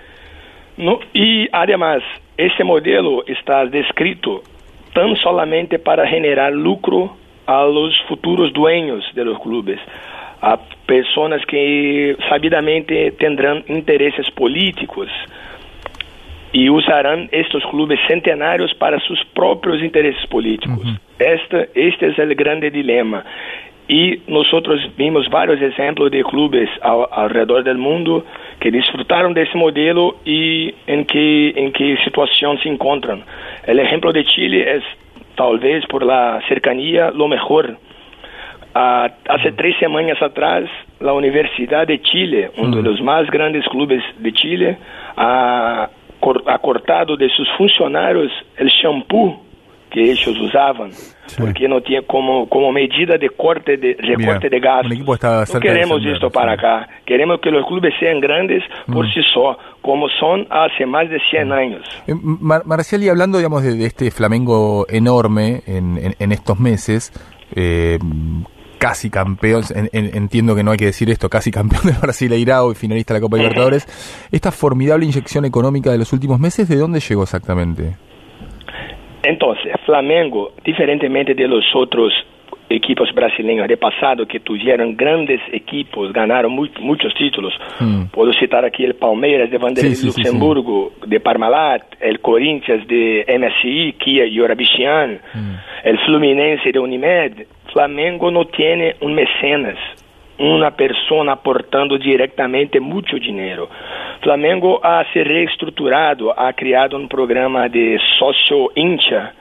[SPEAKER 6] No, y además, ese modelo está descrito tan solamente para generar lucro a los futuros dueños de los clubes a pessoas que sabidamente terão interesses políticos e usarão estes clubes centenários para seus próprios interesses políticos. Uhum. Este, este é o grande dilema. E nós vimos vários exemplos de clubes ao, ao redor do mundo que desfrutaram desse modelo e em que em que situação se encontram. O exemplo de Chile é talvez por la cercanía lo mejor Ah, hace tres semanas atrás, la Universidad de Chile, uno de los más grandes clubes de Chile, ha, ha cortado de sus funcionarios el shampoo que ellos usaban, sí. porque no tiene como, como medida de corte de recorte de gastos. No queremos esto para acá. Queremos que los clubes sean grandes por mm. sí solos, como son hace más de 100 años.
[SPEAKER 3] Eh, Mar Marcial, y hablando digamos de, de, este Flamengo enorme en, en, en estos meses, eh, casi campeón, en, en, entiendo que no hay que decir esto, casi campeón del Brasileirao y finalista de la Copa Libertadores. Esta formidable inyección económica de los últimos meses, ¿de dónde llegó exactamente?
[SPEAKER 6] Entonces, Flamengo, diferentemente de los otros equipos brasileños de pasado que tuvieron grandes equipos, ganaron muy, muchos títulos. Mm. Puedo citar aquí el Palmeiras de Vanderlei sí, sí, Luxemburgo, sí, de Parmalat, el Corinthians de MSI, Kia y Orabichian, mm. el Fluminense de Unimed. Flamengo no tiene un mecenas, una persona aportando directamente mucho dinero. Flamengo ha se reestructurado, ha creado un programa de socio hincha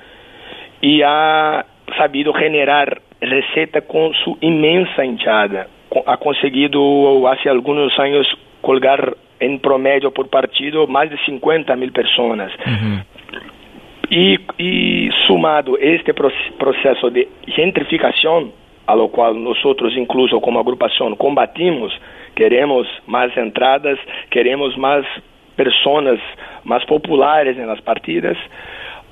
[SPEAKER 6] y ha sabido generar receta com sua imensa hinchada. Ha conseguido, hace algunos años, colgar en promedio por partido más de 50 mil personas. Uhum. E, e, sumado este processo de gentrificação, a lo qual nós, incluso como agrupação, combatimos, queremos mais entradas, queremos mais pessoas mais populares nas partidas,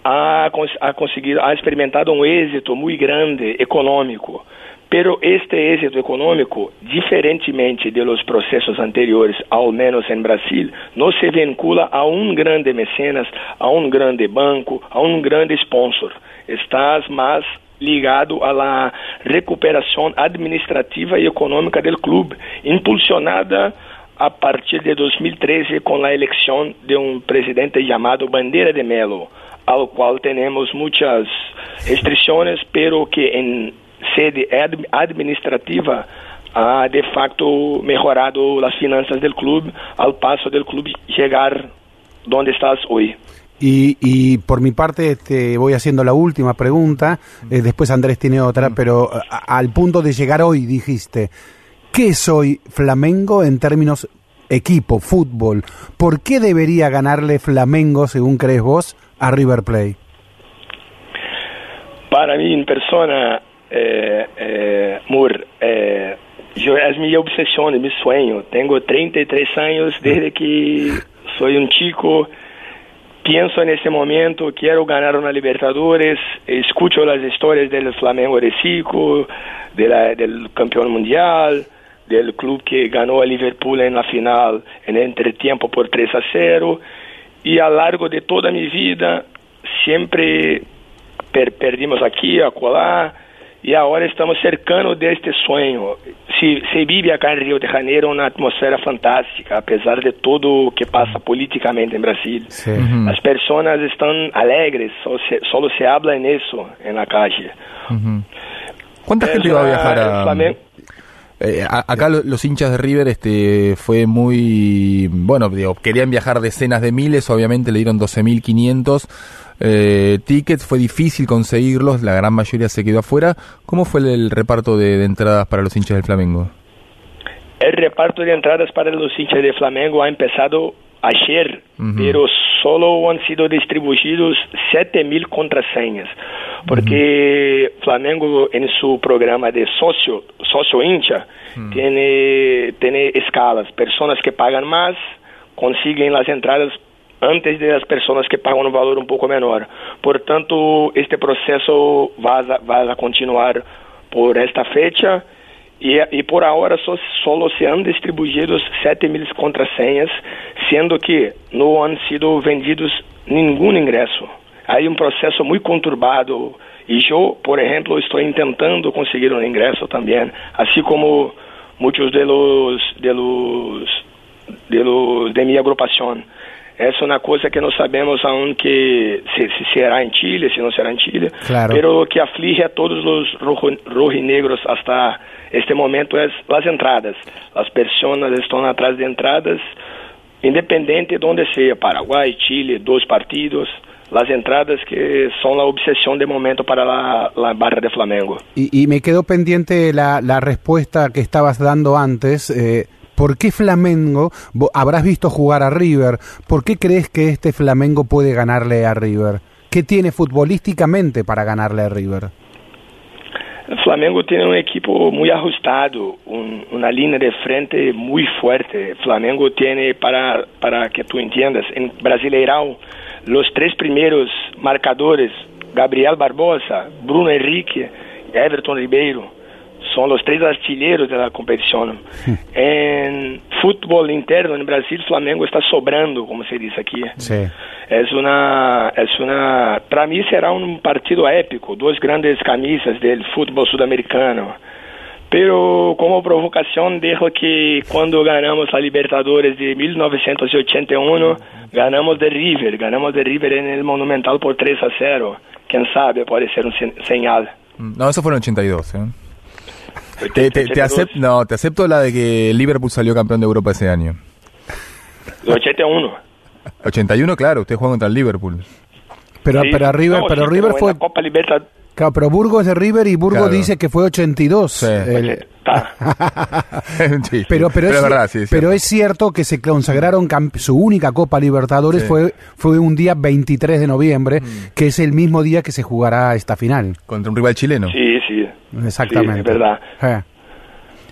[SPEAKER 6] ha, ha conseguido, ha experimentado um êxito muito grande econômico. Pero este êxito econômico, diferentemente de los processos anteriores, ao menos em Brasil, não se vincula a um grande mecenas, a um grande banco, a um grande sponsor. Estás mais ligado à la recuperação administrativa e econômica do clube, impulsionada a partir de 2013 com a eleição de um presidente chamado Bandeira de Melo ao qual temos muitas restrições, pero que em sede administrativa ha de facto mejorado as finanças do clube ao passo do clube chegar onde estás hoje.
[SPEAKER 2] Y, y, por mi parte te voy haciendo la última pregunta, eh, después Andrés tiene otra, mm. pero a, al punto de llegar hoy dijiste, ¿qué soy Flamengo en términos equipo, fútbol? ¿Por qué debería ganarle Flamengo, según crees vos, a River Plate?
[SPEAKER 6] Para mí, en persona, eh, eh, Mur, eh, yo, es mi obsesión, mi sueño. Tengo 33 años desde que soy un chico. Pienso en este momento, quiero ganar una Libertadores, escucho las historias del Flamengo de Cico, de la, del campeón mundial, del club que ganó a Liverpool en la final en el entretiempo por 3 a 0 y a lo largo de toda mi vida siempre per perdimos aquí, acolá e agora estamos cercando deste sonho. Se, se vive acá em Rio de Janeiro uma atmosfera fantástica, apesar de tudo o que passa politicamente em Brasil.
[SPEAKER 2] Sí.
[SPEAKER 6] As pessoas estão alegres, só se, solo se habla en eso en la calle.
[SPEAKER 3] ¿Cuánta
[SPEAKER 6] Es
[SPEAKER 3] gente va a viajar a,
[SPEAKER 6] Flamengo-
[SPEAKER 3] Eh, a- acá lo- los hinchas de River este fue muy bueno digo querían viajar decenas de miles obviamente le dieron 12.500 eh, tickets fue difícil conseguirlos la gran mayoría se quedó afuera. Cómo fue el, el reparto de, de entradas para los hinchas del Flamengo
[SPEAKER 6] El reparto de entradas para los hinchas de Flamengo ha empezado ayer,
[SPEAKER 3] Ujú.
[SPEAKER 6] pero solo han sido distribuidos 7 mil contraseñas, porque Flamengo en su programa de socio, socio hincha, tiene, tiene escalas, personas que pagan más consiguen las entradas antes de las personas que pagan un valor un poco menor. Por tanto, este proceso va a, va a continuar por esta fecha e, e por ahora só, solo se han distribuído 7 mil contrasenhas, sendo que não han sido vendidos nenhum ingresso. Há um processo muito conturbado e eu, por exemplo, estou tentando conseguir um ingresso também, assim como muitos de los, de los, de los de minha agrupação. Essa é uma coisa que não sabemos aún que se, se será em Chile, se não será em Chile,
[SPEAKER 2] Claro.
[SPEAKER 6] pero que aflige a todos os rojinegros hasta este momento é as entradas. As pessoas estão atrás de entradas, independente de onde seja, Paraguai, Chile, dois partidos, as entradas que são a obsessão de momento para la, la barra de Flamengo.
[SPEAKER 2] Y, y me quedó pendiente la, la respuesta que estabas dando antes. eh, ¿Por qué Flamengo? Habrás visto jugar a River. ¿Por qué crees que este Flamengo puede ganarle a River? ¿Qué tiene futbolísticamente para ganarle a River?
[SPEAKER 6] O Flamengo tem um equipo muito ajustado, uma linha de frente muito forte. Flamengo tem, para, para que tu entendas, em Brasileirão, os três primeiros marcadores, Gabriel Barbosa, Bruno Henrique Everton Ribeiro, são os três artilheiros da competição. em futebol interno, no Brasil, Flamengo está sobrando, como se diz aqui.
[SPEAKER 2] Sí.
[SPEAKER 6] Es una, es una, para mí será un partido épico, dos grandes camisas del fútbol sudamericano. Pero como provocación dejo que cuando ganamos la Libertadores de 1981, ganamos de River, ganamos de River en el Monumental por 3 a 0. Quién sabe, puede ser un señal.
[SPEAKER 3] no eso fue en 82 ¿eh? Te, te, te
[SPEAKER 6] 82.
[SPEAKER 3] acep- no te acepto la de que Liverpool salió campeón de Europa ese año
[SPEAKER 6] 81.
[SPEAKER 3] 81 claro ustedes juegan contra el Liverpool
[SPEAKER 2] Pero,
[SPEAKER 6] Sí.
[SPEAKER 2] pero River,
[SPEAKER 6] No,
[SPEAKER 2] pero
[SPEAKER 6] sí,
[SPEAKER 2] River fue.
[SPEAKER 6] Copa Libertadores.
[SPEAKER 2] Claro, pero Burgos es de River y Burgos
[SPEAKER 3] Claro.
[SPEAKER 2] dice que fue 82.
[SPEAKER 3] Sí.
[SPEAKER 2] El-
[SPEAKER 3] Sí,
[SPEAKER 2] pero, pero, es,
[SPEAKER 3] es verdad sí, es
[SPEAKER 2] pero
[SPEAKER 3] cierto.
[SPEAKER 2] es cierto que se consagraron su única Copa Libertadores
[SPEAKER 3] Sí.
[SPEAKER 2] fue, fue un día 23 de noviembre, que es el mismo día que se jugará esta final.
[SPEAKER 3] contra un rival chileno
[SPEAKER 6] Sí, sí.
[SPEAKER 2] Exactamente.
[SPEAKER 6] Sí, es verdad.
[SPEAKER 2] Eh.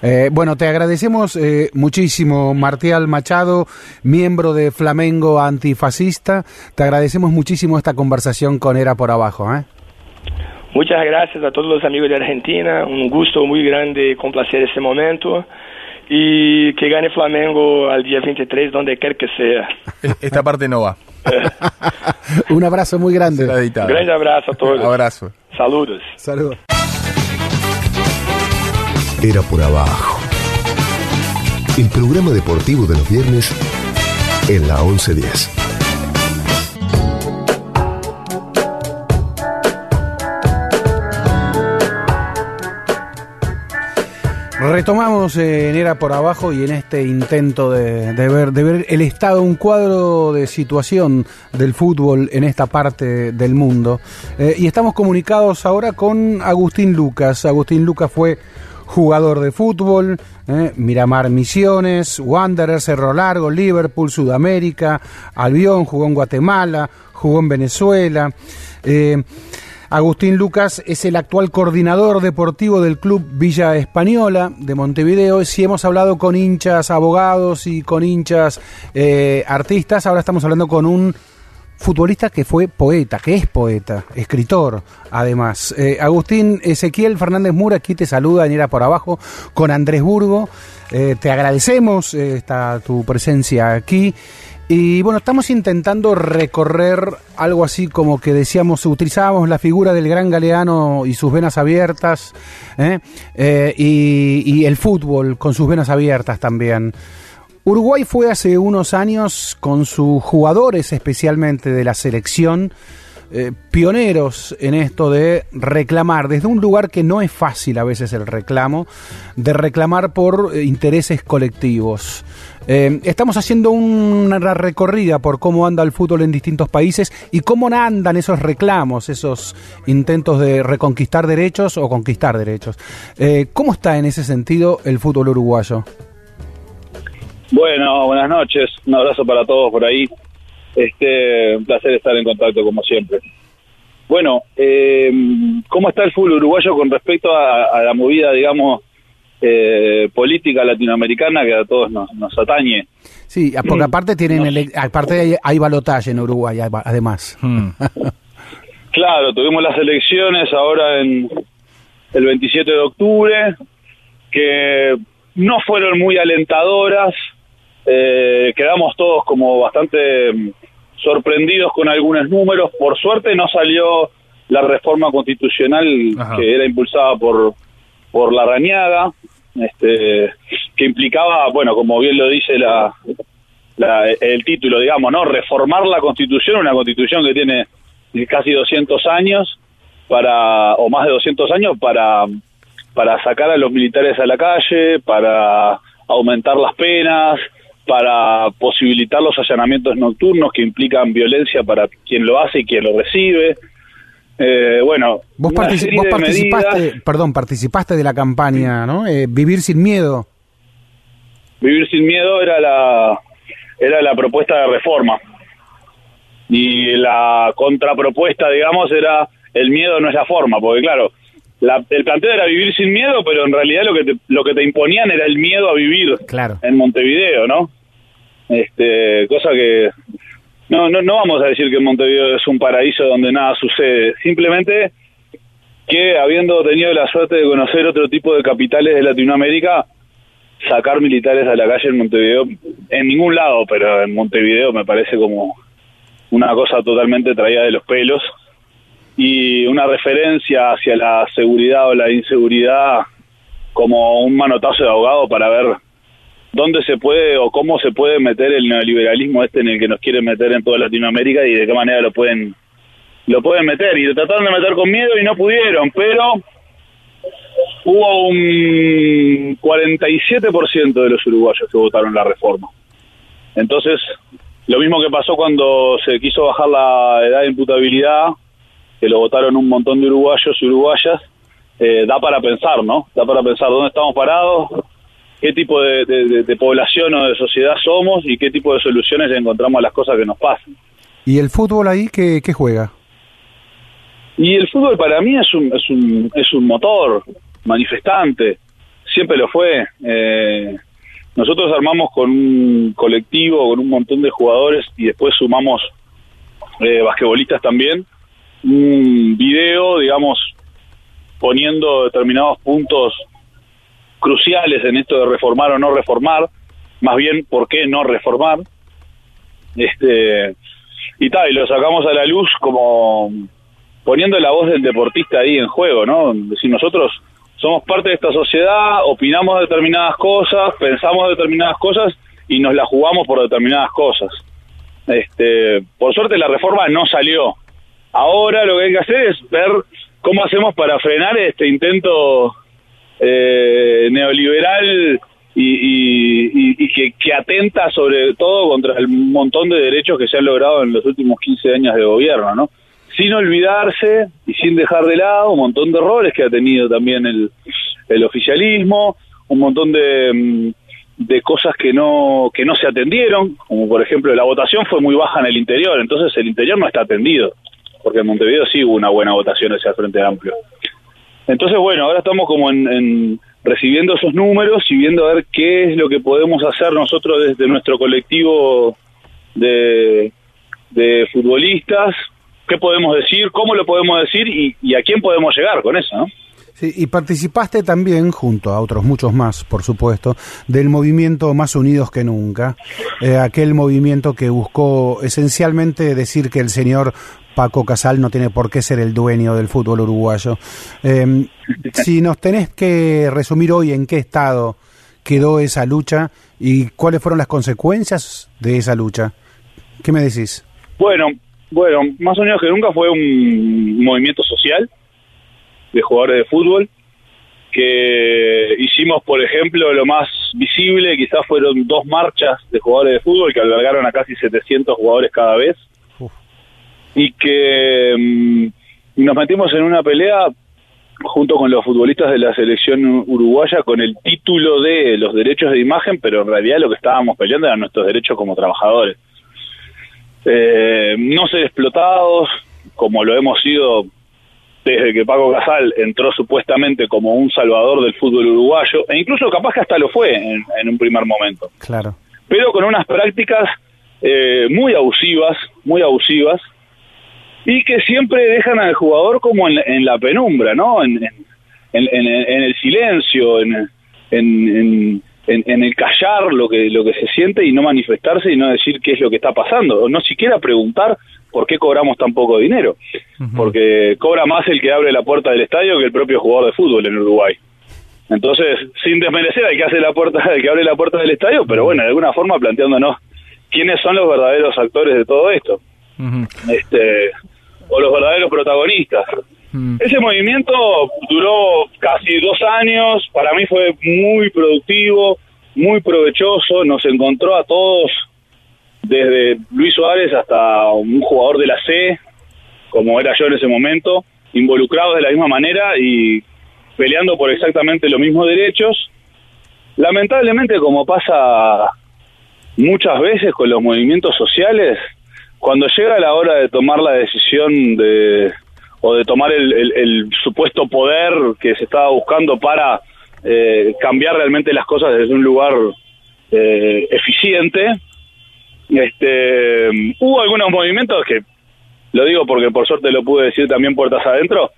[SPEAKER 2] Eh, bueno, te agradecemos eh, muchísimo, Martial Machado, miembro de Flamengo Antifascista. Te agradecemos muchísimo esta conversación con Era por Abajo. ¿eh?
[SPEAKER 6] Muchas gracias a todos los amigos de Argentina, un gusto muy grande complacer este momento y que gane Flamengo al día 23 donde quer que sea.
[SPEAKER 3] esta parte no va
[SPEAKER 2] Un abrazo muy grande.
[SPEAKER 6] Un grande abrazo a todos.
[SPEAKER 3] abrazo
[SPEAKER 6] Saludos.
[SPEAKER 2] Saludos.
[SPEAKER 1] Era por abajo. El programa deportivo de los viernes en la 1110.
[SPEAKER 2] Retomamos en Era por Abajo y en este intento de, de ver, de ver el estado, un cuadro de situación del fútbol en esta parte del mundo. Eh, y estamos comunicados ahora con Agustín Lucas. Agustín Lucas fue jugador de fútbol, eh, Miramar Misiones, Wanderers, Cerro Largo, Liverpool, Sudamérica, Albión, jugó en Guatemala, jugó en Venezuela. Eh, Agustín Lucas es el actual coordinador deportivo del club Villa Española de Montevideo. Si hemos hablado con hinchas abogados y con hinchas eh, artistas, ahora estamos hablando con un futbolista que fue poeta, que es poeta, escritor, además. Eh, Agustín Ezequiel Fernández Mura aquí te saluda Era por Abajo con Andrés Burgo. Eh, te agradecemos esta, tu presencia aquí. Y bueno, estamos intentando recorrer algo así como que decíamos, utilizábamos la figura del gran galeano y sus venas abiertas, ¿eh? Eh, y, el fútbol con sus venas abiertas también. Uruguay fue hace unos años con sus jugadores, especialmente de la selección, eh, pioneros en esto de reclamar, desde un lugar que no es fácil a veces el reclamo, de reclamar por intereses colectivos. Eh, estamos haciendo una recorrida por cómo anda el fútbol en distintos países y cómo andan esos reclamos, esos intentos de reconquistar derechos o conquistar derechos. Eh, ¿Cómo está en ese sentido el fútbol uruguayo?
[SPEAKER 7] Bueno, buenas noches, un abrazo para todos por ahí. Este, un placer estar en contacto como siempre. Bueno, eh, ¿cómo está el fútbol uruguayo con respecto a, a la movida, digamos, eh, política latinoamericana que a todos nos, nos atañe?
[SPEAKER 2] Sí, porque aparte tienen, ele- aparte hay, hay balotaje en Uruguay, además.
[SPEAKER 3] Hmm.
[SPEAKER 7] Claro, tuvimos las elecciones ahora en el 27 de octubre, que no fueron muy alentadoras, eh, quedamos todos como bastante mm, sorprendidos con algunos números, por suerte no salió la reforma constitucional
[SPEAKER 3] Ajá.
[SPEAKER 7] que era impulsada por, por la Rañaga, este, que implicaba, bueno, como bien lo dice la, la- el título, digamos, ¿no? Reformar la Constitución, una Constitución que tiene casi 200 años para o más de 200 años para para sacar a los militares a la calle, para aumentar las penas, para posibilitar los allanamientos nocturnos que implican violencia para quien lo hace y quien lo recibe. Eh, bueno,
[SPEAKER 2] Vos, partici- vos participaste,
[SPEAKER 7] medidas.
[SPEAKER 2] perdón, participaste de la campaña, ¿no? Eh, Vivir sin miedo.
[SPEAKER 7] Vivir sin miedo era la era la propuesta de reforma y la contrapropuesta, digamos, era el miedo no es la forma, porque claro, la- el planteo era vivir sin miedo, pero en realidad lo que te, lo que te imponían era el miedo a vivir
[SPEAKER 2] Claro.
[SPEAKER 7] en Montevideo, ¿no? Este, cosa que no, no no vamos a decir que Montevideo es un paraíso donde nada sucede, simplemente que habiendo tenido la suerte de conocer otro tipo de capitales de Latinoamérica, sacar militares a la calle en Montevideo, en ningún lado, pero en Montevideo me parece como una cosa totalmente traída de los pelos. Y una referencia hacia la seguridad o la inseguridad como un manotazo de ahogado para ver dónde se puede o cómo se puede meter el neoliberalismo este en el que nos quieren meter en toda Latinoamérica y de qué manera lo pueden lo pueden meter y lo trataron de meter con miedo y no pudieron, pero hubo un 47% de los uruguayos que votaron la reforma. Entonces, lo mismo que pasó cuando se quiso bajar la edad de imputabilidad, que lo votaron un montón de uruguayos y uruguayas, eh, da para pensar, ¿no? Da para pensar dónde estamos parados, qué tipo de, de- de- de población o de sociedad somos y qué tipo de soluciones encontramos a las cosas que nos pasan.
[SPEAKER 2] ¿Y el fútbol ahí qué, qué juega?
[SPEAKER 7] Y el fútbol para mí es un, es un, es un motor manifestante, siempre lo fue. Eh, nosotros armamos con un colectivo, con un montón de jugadores y después sumamos eh, basquetbolistas también, un video, digamos, poniendo determinados puntos cruciales en esto de reformar o no reformar, más bien por qué no reformar. Este, y tal, y lo sacamos a la luz como poniendo la voz del deportista ahí en juego, ¿no? Si nosotros somos parte de esta sociedad, opinamos determinadas cosas, pensamos determinadas cosas y nos la jugamos por determinadas cosas. Este, por suerte la reforma no salió. Ahora lo que hay que hacer es ver cómo hacemos para frenar este intento eh, neoliberal y, y- que, que atenta sobre todo contra el montón de derechos que se han logrado en los últimos 15 años de gobierno, ¿no? Sin olvidarse y sin dejar de lado un montón de errores que ha tenido también el, el oficialismo, un montón de, mm, de cosas que no que no se atendieron, como por ejemplo la votación fue muy baja en el interior, entonces el interior no está atendido, porque en Montevideo sí hubo una buena votación hacia el Frente Amplio. Entonces, bueno, ahora estamos como en, en recibiendo esos números y viendo a ver qué es lo que podemos hacer nosotros desde nuestro colectivo de, de futbolistas, qué podemos decir, cómo lo podemos decir y, a quién podemos llegar con eso.
[SPEAKER 2] Sí, y participaste también, junto a otros muchos más, por supuesto, del movimiento Más Unidos que Nunca, eh, aquel movimiento que buscó esencialmente decir que el señor Paco Casal no tiene por qué ser el dueño del fútbol uruguayo. Eh, si nos tenés que resumir hoy en qué estado quedó esa lucha y cuáles fueron las consecuencias de esa lucha, ¿qué me decís?
[SPEAKER 7] Bueno, bueno, Más Unidos que Nunca fue un movimiento social de jugadores de fútbol, que hicimos, por ejemplo, lo más visible, quizás fueron dos marchas de jugadores de fútbol que albergaron a casi 700 jugadores cada vez, y que mm, nos metimos en una pelea junto con los futbolistas de la selección uruguaya con el título de los derechos de imagen, pero en realidad lo que estábamos peleando eran nuestros derechos como trabajadores. Eh, no ser explotados, como lo hemos sido desde que Paco Casal entró supuestamente como un salvador del fútbol uruguayo, e incluso capaz que hasta lo fue en, un primer momento.
[SPEAKER 2] Claro.
[SPEAKER 7] Pero con unas prácticas eh, muy abusivas, muy abusivas, y que siempre dejan al jugador como en, la penumbra, ¿no? En, en el silencio, en, en, el callar lo que, lo que se siente y no manifestarse y no decir qué es lo que está pasando, o no siquiera preguntar ¿por qué cobramos tan poco dinero? Porque cobra más el que abre la puerta del estadio que el propio jugador de fútbol en Uruguay. Entonces, sin desmerecer hay que hace la puerta, el que abre la puerta del estadio, pero bueno, de alguna forma planteándonos quiénes son los verdaderos actores de todo esto. Este o los verdaderos protagonistas. Ese movimiento duró casi dos años, para mí fue muy productivo, muy provechoso, nos encontró a todos desde Luis Suárez hasta un jugador de la C, como era yo en ese momento, involucrados de la misma manera y peleando por exactamente los mismos derechos. Lamentablemente, como pasa muchas veces con los movimientos sociales, cuando llega la hora de tomar la decisión de o de tomar el, supuesto poder que se estaba buscando para eh, cambiar realmente las cosas desde un lugar eh, eficiente, este, hubo algunos movimientos que, lo digo porque por suerte lo pude decir también puertas adentro,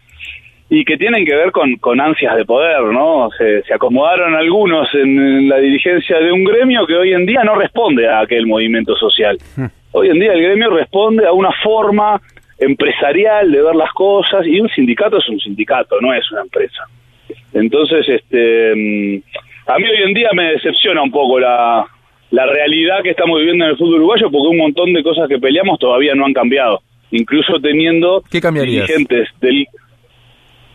[SPEAKER 7] y que tienen que ver con, con ansias de poder, ¿no? Se, acomodaron algunos en, la dirigencia de un gremio que hoy en día no responde a aquel movimiento social. Hoy en día el gremio responde a una forma empresarial de ver las cosas y un sindicato es un sindicato, no es una empresa. Entonces, este, mm, a mí hoy en día me decepciona un poco la, la realidad que estamos viviendo en el fútbol uruguayo porque un montón de cosas que peleamos todavía no han cambiado. Incluso teniendo
[SPEAKER 3] ¿Qué
[SPEAKER 7] dirigentes del...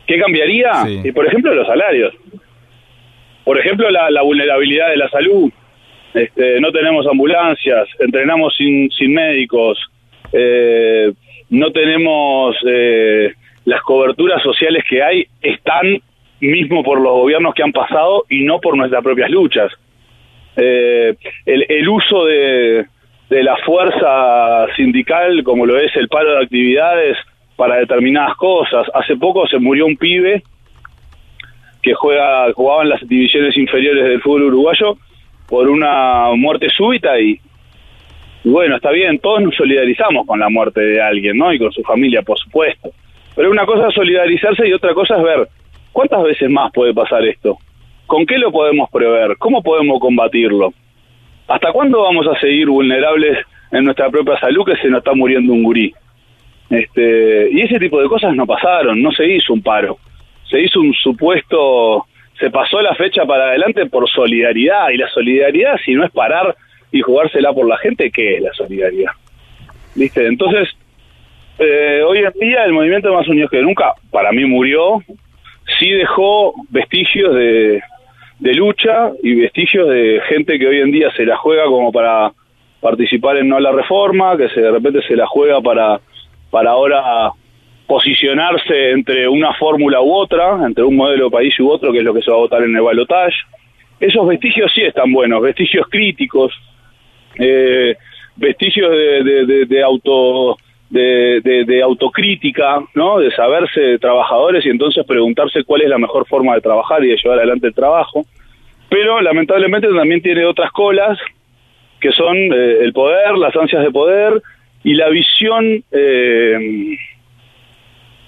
[SPEAKER 7] ¿Qué cambiaría? Y por ejemplo, los salarios. Por ejemplo, la, vulnerabilidad de la salud. Este, no tenemos ambulancias, entrenamos sin, sin médicos, eh, no tenemos eh, las coberturas sociales que hay, están mismo por los gobiernos que han pasado y no por nuestras propias luchas eh, el, el, uso de, de la fuerza sindical, como lo es el paro de actividades, para determinadas cosas. Hace poco se murió un pibe que juega jugaba en las divisiones inferiores del fútbol uruguayo por una muerte súbita y, bueno, está bien, todos nos solidarizamos con la muerte de alguien, ¿no? Y con su familia, por supuesto. Pero una cosa es solidarizarse y otra cosa es ver cuántas veces más puede pasar esto. ¿Con qué lo podemos prever? ¿Cómo podemos combatirlo? ¿Hasta cuándo vamos a seguir vulnerables en nuestra propia salud que se nos está muriendo un gurí? Este, y ese tipo de cosas no pasaron, no se hizo un paro. Se hizo un supuesto, se pasó la fecha para adelante por solidaridad. Y la solidaridad, si no es parar y jugársela por la gente, ¿qué es la solidaridad? ¿Viste? Entonces, eh, hoy en día el movimiento Más Unidos que Nunca, para mí murió, sí dejó vestigios de, de lucha y vestigios de gente que hoy en día se la juega como para participar en no la reforma, que se, de repente se la juega para, para ahora posicionarse entre una fórmula u otra, entre un modelo de país u otro, que es lo que se va a votar en el balotaje. Esos vestigios sí están buenos, vestigios críticos, eh, vestigios de, auto de, de, autocrítica, ¿no? De saberse trabajadores y entonces preguntarse cuál es la mejor forma de trabajar y de llevar adelante el trabajo. Pero lamentablemente también tiene otras colas que son eh, el poder, las ansias de poder y la visión eh,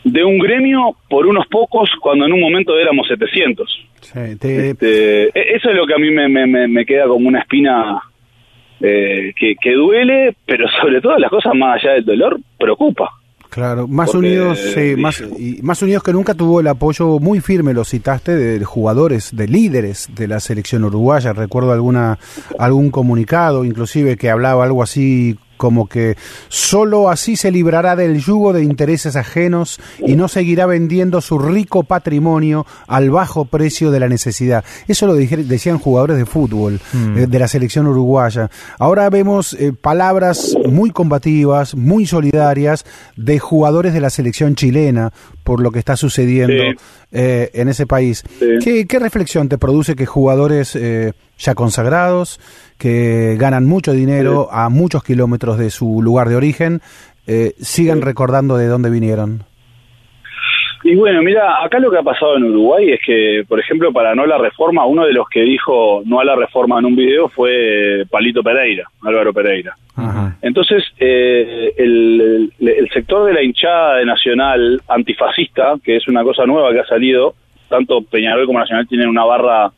[SPEAKER 7] de un gremio por unos pocos cuando en un momento éramos 700. Este, e-, eso es lo que a mí me, me, me queda como una espina eh, que, que duele, pero sobre todo las cosas más allá del dolor preocupa.
[SPEAKER 2] Claro, más unidos, más, y más unidos que nunca tuvo el apoyo muy firme, lo citaste, de jugadores, de líderes de la selección uruguaya. Recuerdo alguna algún comunicado, inclusive que hablaba algo así como que solo así se librará del yugo de intereses ajenos y no seguirá vendiendo su rico patrimonio al bajo precio de la necesidad. Eso lo decían jugadores de fútbol mm. eh, de la selección uruguaya. Ahora vemos eh, palabras muy combativas, muy solidarias de jugadores de la selección chilena por lo que está sucediendo eh, en ese país. ¿Qué, reflexión te produce que jugadores ya consagrados, que ganan mucho dinero a muchos kilómetros de su lugar de origen, eh, sigan recordando de dónde vinieron.
[SPEAKER 7] Y bueno, mira, acá lo que ha pasado en Uruguay es que, por ejemplo, para no la reforma, uno de los que dijo no a la reforma en un video fue Palito Pereira, Álvaro Pereira. Entonces, eh, el, el, sector de la hinchada de Nacional antifascista, que es una cosa nueva que ha salido, tanto Peñarol como Nacional tienen una barra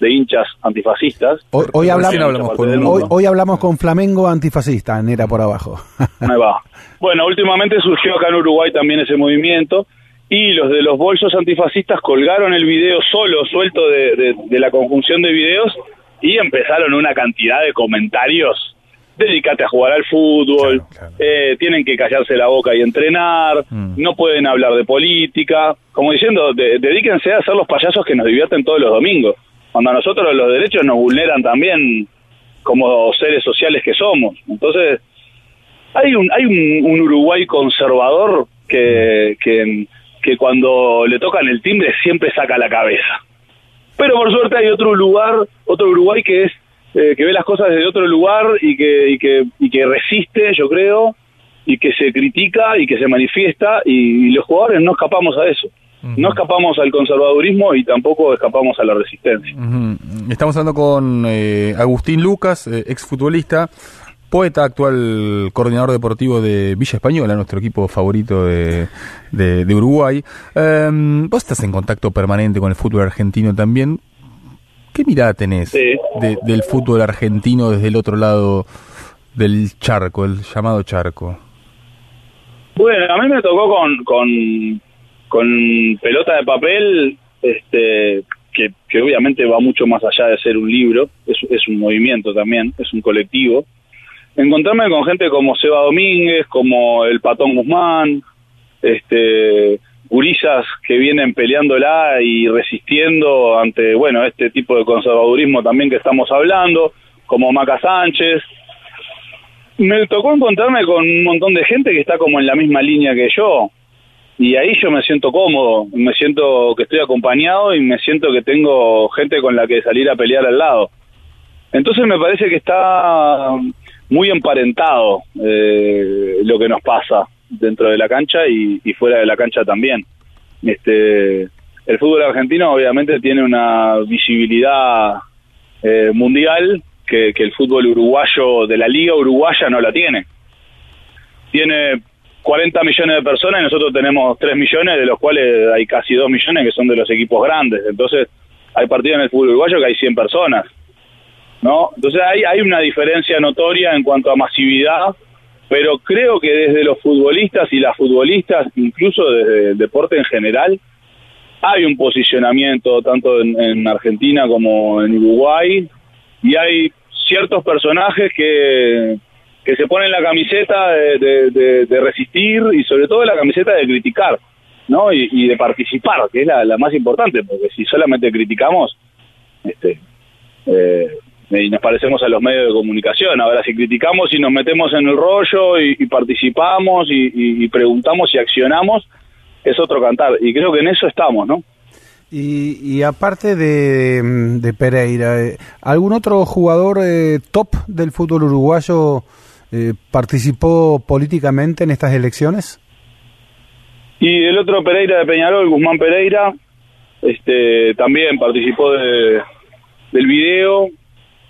[SPEAKER 7] de hinchas antifascistas.
[SPEAKER 2] Hoy, hablamos, con, hoy, hablamos con Flamengo antifascista, en Era por abajo.
[SPEAKER 7] Ahí va. Bueno, últimamente surgió acá en Uruguay también ese movimiento y los de los bolsos antifascistas colgaron el video solo, suelto de, la conjunción de videos y empezaron una cantidad de comentarios dedícate a jugar al fútbol, Eh, tienen que callarse la boca y entrenar, mm. no pueden hablar de política, como diciendo, dedíquense a ser los payasos que nos divierten todos los domingos cuando a nosotros los derechos nos vulneran también como seres sociales que somos. Entonces, hay un, hay un, Uruguay conservador que, que, que, cuando le tocan el timbre siempre saca la cabeza. Pero por suerte hay otro lugar, otro Uruguay que es eh, que ve las cosas desde otro lugar y que, y que, y que resiste, yo creo, y que se critica y que se manifiesta y los jugadores no escapamos a eso. No escapamos al conservadurismo y tampoco escapamos a la resistencia.
[SPEAKER 3] Estamos hablando con eh, Agustín Lucas, eh, exfutbolista, poeta, actual coordinador deportivo de Villa Española, nuestro equipo favorito de, de, Uruguay. Em, vos estás en contacto permanente con el fútbol argentino también. ¿Qué mirada tenés del fútbol argentino desde el otro lado del charco, el llamado charco?
[SPEAKER 7] Bueno, a mí me tocó con, con con pelota de papel, este, que, que, obviamente va mucho más allá de ser un libro, es, es un movimiento también, es un colectivo. Encontrarme con gente como Seba Domínguez, como el Patón Guzmán, este, gurillas que vienen peleándola y resistiendo ante, bueno, este tipo de conservadurismo también que estamos hablando, como Maca Sánchez. Me tocó encontrarme con un montón de gente que está como en la misma línea que yo, y ahí yo me siento cómodo, me siento que estoy acompañado y me siento que tengo gente con la que salir a pelear al lado. Entonces me parece que está muy emparentado eh, lo que nos pasa dentro de la cancha y, fuera de la cancha también. Este, el fútbol argentino obviamente tiene una visibilidad eh, mundial que, que el fútbol uruguayo de la liga uruguaya no la tiene. Tiene 40 millones de personas y nosotros tenemos 3 millones, de los cuales hay casi 2 millones que son de los equipos grandes. Entonces, hay partidos en el fútbol uruguayo que hay 100 personas. ¿No? Entonces, hay, hay una diferencia notoria en cuanto a masividad, pero creo que desde los futbolistas y las futbolistas, incluso desde el deporte en general, hay un posicionamiento tanto en, en Argentina como en Uruguay y hay ciertos personajes que que se ponen la camiseta de, resistir y sobre todo la camiseta de criticar, ¿no? Y, de participar, que es la, más importante, porque si solamente criticamos, este, eh, y nos parecemos a los medios de comunicación. Ahora, si criticamos y nos metemos en el rollo y, participamos y, preguntamos y accionamos, es otro cantar. Y creo que en eso estamos, ¿no?
[SPEAKER 2] Y, aparte de, Pereira, eh, ¿algún otro jugador eh, top del fútbol uruguayo eh, participó políticamente en estas elecciones?
[SPEAKER 7] Y el otro Pereira de Peñarol, Guzmán Pereira, este, también participó de, del video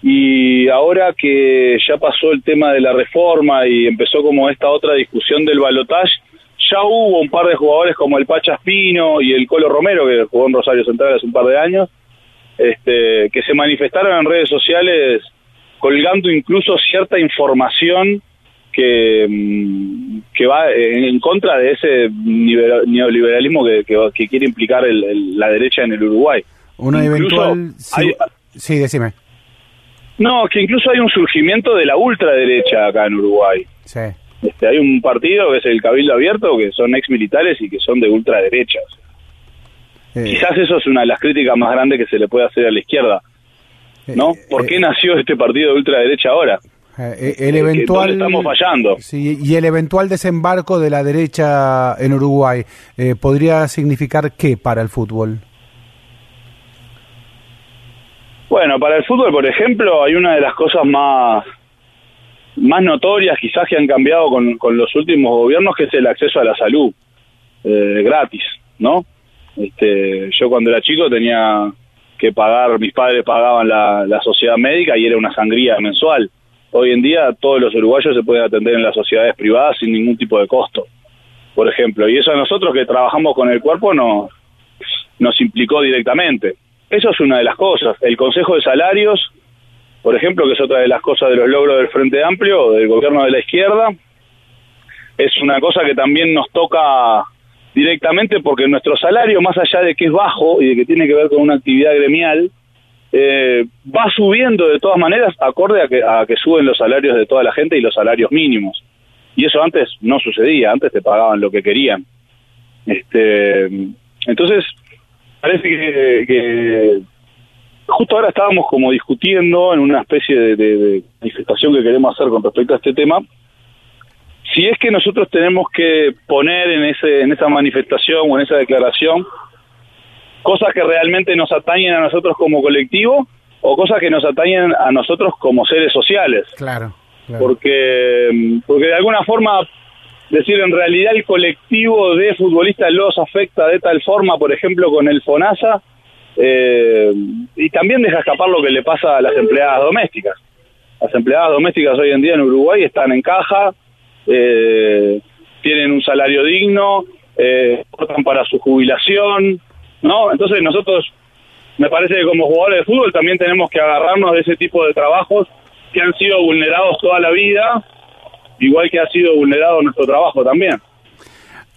[SPEAKER 7] y ahora que ya pasó el tema de la reforma y empezó como esta otra discusión del balotaje, ya hubo un par de jugadores como el Pacha Espino y el Colo Romero, que jugó en Rosario Central hace un par de años, este, que se manifestaron en redes sociales colgando incluso cierta información que, mm, que va en contra de ese nivel- neoliberalismo que, que- que quiere implicar el- el- la derecha en el Uruguay.
[SPEAKER 2] Una
[SPEAKER 7] Incluso
[SPEAKER 2] eventual...
[SPEAKER 7] Hay-
[SPEAKER 2] sí, decime.
[SPEAKER 7] No, que incluso hay un surgimiento de la ultraderecha acá en Uruguay.
[SPEAKER 2] Sí.
[SPEAKER 7] Este, hay un partido que es el Cabildo Abierto, que son ex militares y que son de ultraderecha.
[SPEAKER 2] Eh,
[SPEAKER 7] Quizás eso es una de las críticas más grandes que se le puede hacer a la izquierda, ¿no?
[SPEAKER 2] eh,
[SPEAKER 7] ¿Por qué nació este partido de ultraderecha ahora?
[SPEAKER 2] eh, el eventual...
[SPEAKER 7] ¿dónde estamos fallando?
[SPEAKER 2] Sí, y el eventual desembarco de la derecha en Uruguay, eh, ¿podría significar qué para el fútbol?
[SPEAKER 7] Bueno, para el fútbol, por ejemplo, hay una de las cosas más más notorias quizás que han cambiado con, con los últimos gobiernos, que es el acceso a la salud eh, gratis, ¿no? Este, yo cuando era chico tenía que pagar, mis padres pagaban la, la sociedad médica y era una sangría mensual. Hoy en día todos los uruguayos se pueden atender en las sociedades privadas sin ningún tipo de costo, por ejemplo. Y eso a nosotros que trabajamos con el cuerpo nos, nos implicó directamente. Eso es una de las cosas. El Consejo de Salarios, por ejemplo, que es otra de las cosas de los logros del Frente Amplio, del gobierno de la izquierda, es una cosa que también nos toca directamente porque nuestro salario, más allá de que es bajo y de que tiene que ver con una actividad gremial, eh, va subiendo de todas maneras acorde a que, a que suben los salarios de toda la gente y los salarios mínimos. Y eso antes no sucedía, antes te pagaban lo que querían. Este, entonces, parece que, que justo ahora estábamos como discutiendo en una especie de, de- de manifestación que queremos hacer con respecto a este tema, si es que nosotros tenemos que poner en ese en esa manifestación o en esa declaración cosas que realmente nos atañen a nosotros como colectivo o cosas que nos atañen a nosotros como seres sociales
[SPEAKER 2] Claro. claro.
[SPEAKER 7] porque porque de alguna forma decir en realidad el colectivo de futbolistas los afecta de tal forma por ejemplo con el FONASA eh, y también deja escapar lo que le pasa a las empleadas domésticas. Las empleadas domésticas hoy en día en Uruguay están en caja eh, tienen un salario digno eh, para su jubilación no entonces nosotros me parece que como jugadores de fútbol también tenemos que agarrarnos de ese tipo de trabajos que han sido vulnerados toda la vida, igual que ha sido vulnerado nuestro trabajo también.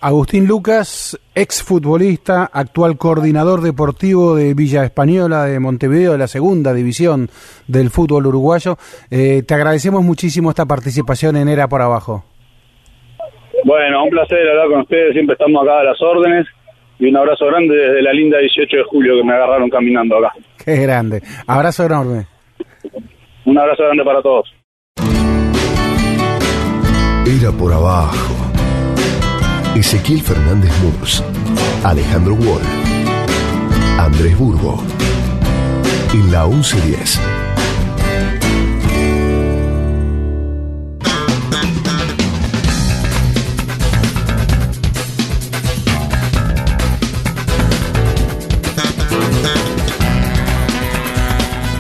[SPEAKER 2] Agustín Lucas, exfutbolista, actual coordinador deportivo de Villa Española de Montevideo, de la segunda división del fútbol uruguayo. Eh, te agradecemos muchísimo esta participación en Era por Abajo.
[SPEAKER 7] Bueno, un placer hablar con ustedes, siempre estamos acá a las órdenes y un abrazo grande desde la linda 18 de julio que me agarraron caminando acá.
[SPEAKER 2] Qué grande. Abrazo enorme.
[SPEAKER 7] Un abrazo grande para todos.
[SPEAKER 1] Era por abajo. Ezequiel Fernández Murs, Alejandro Wall, Andrés Burgo. En la 1110.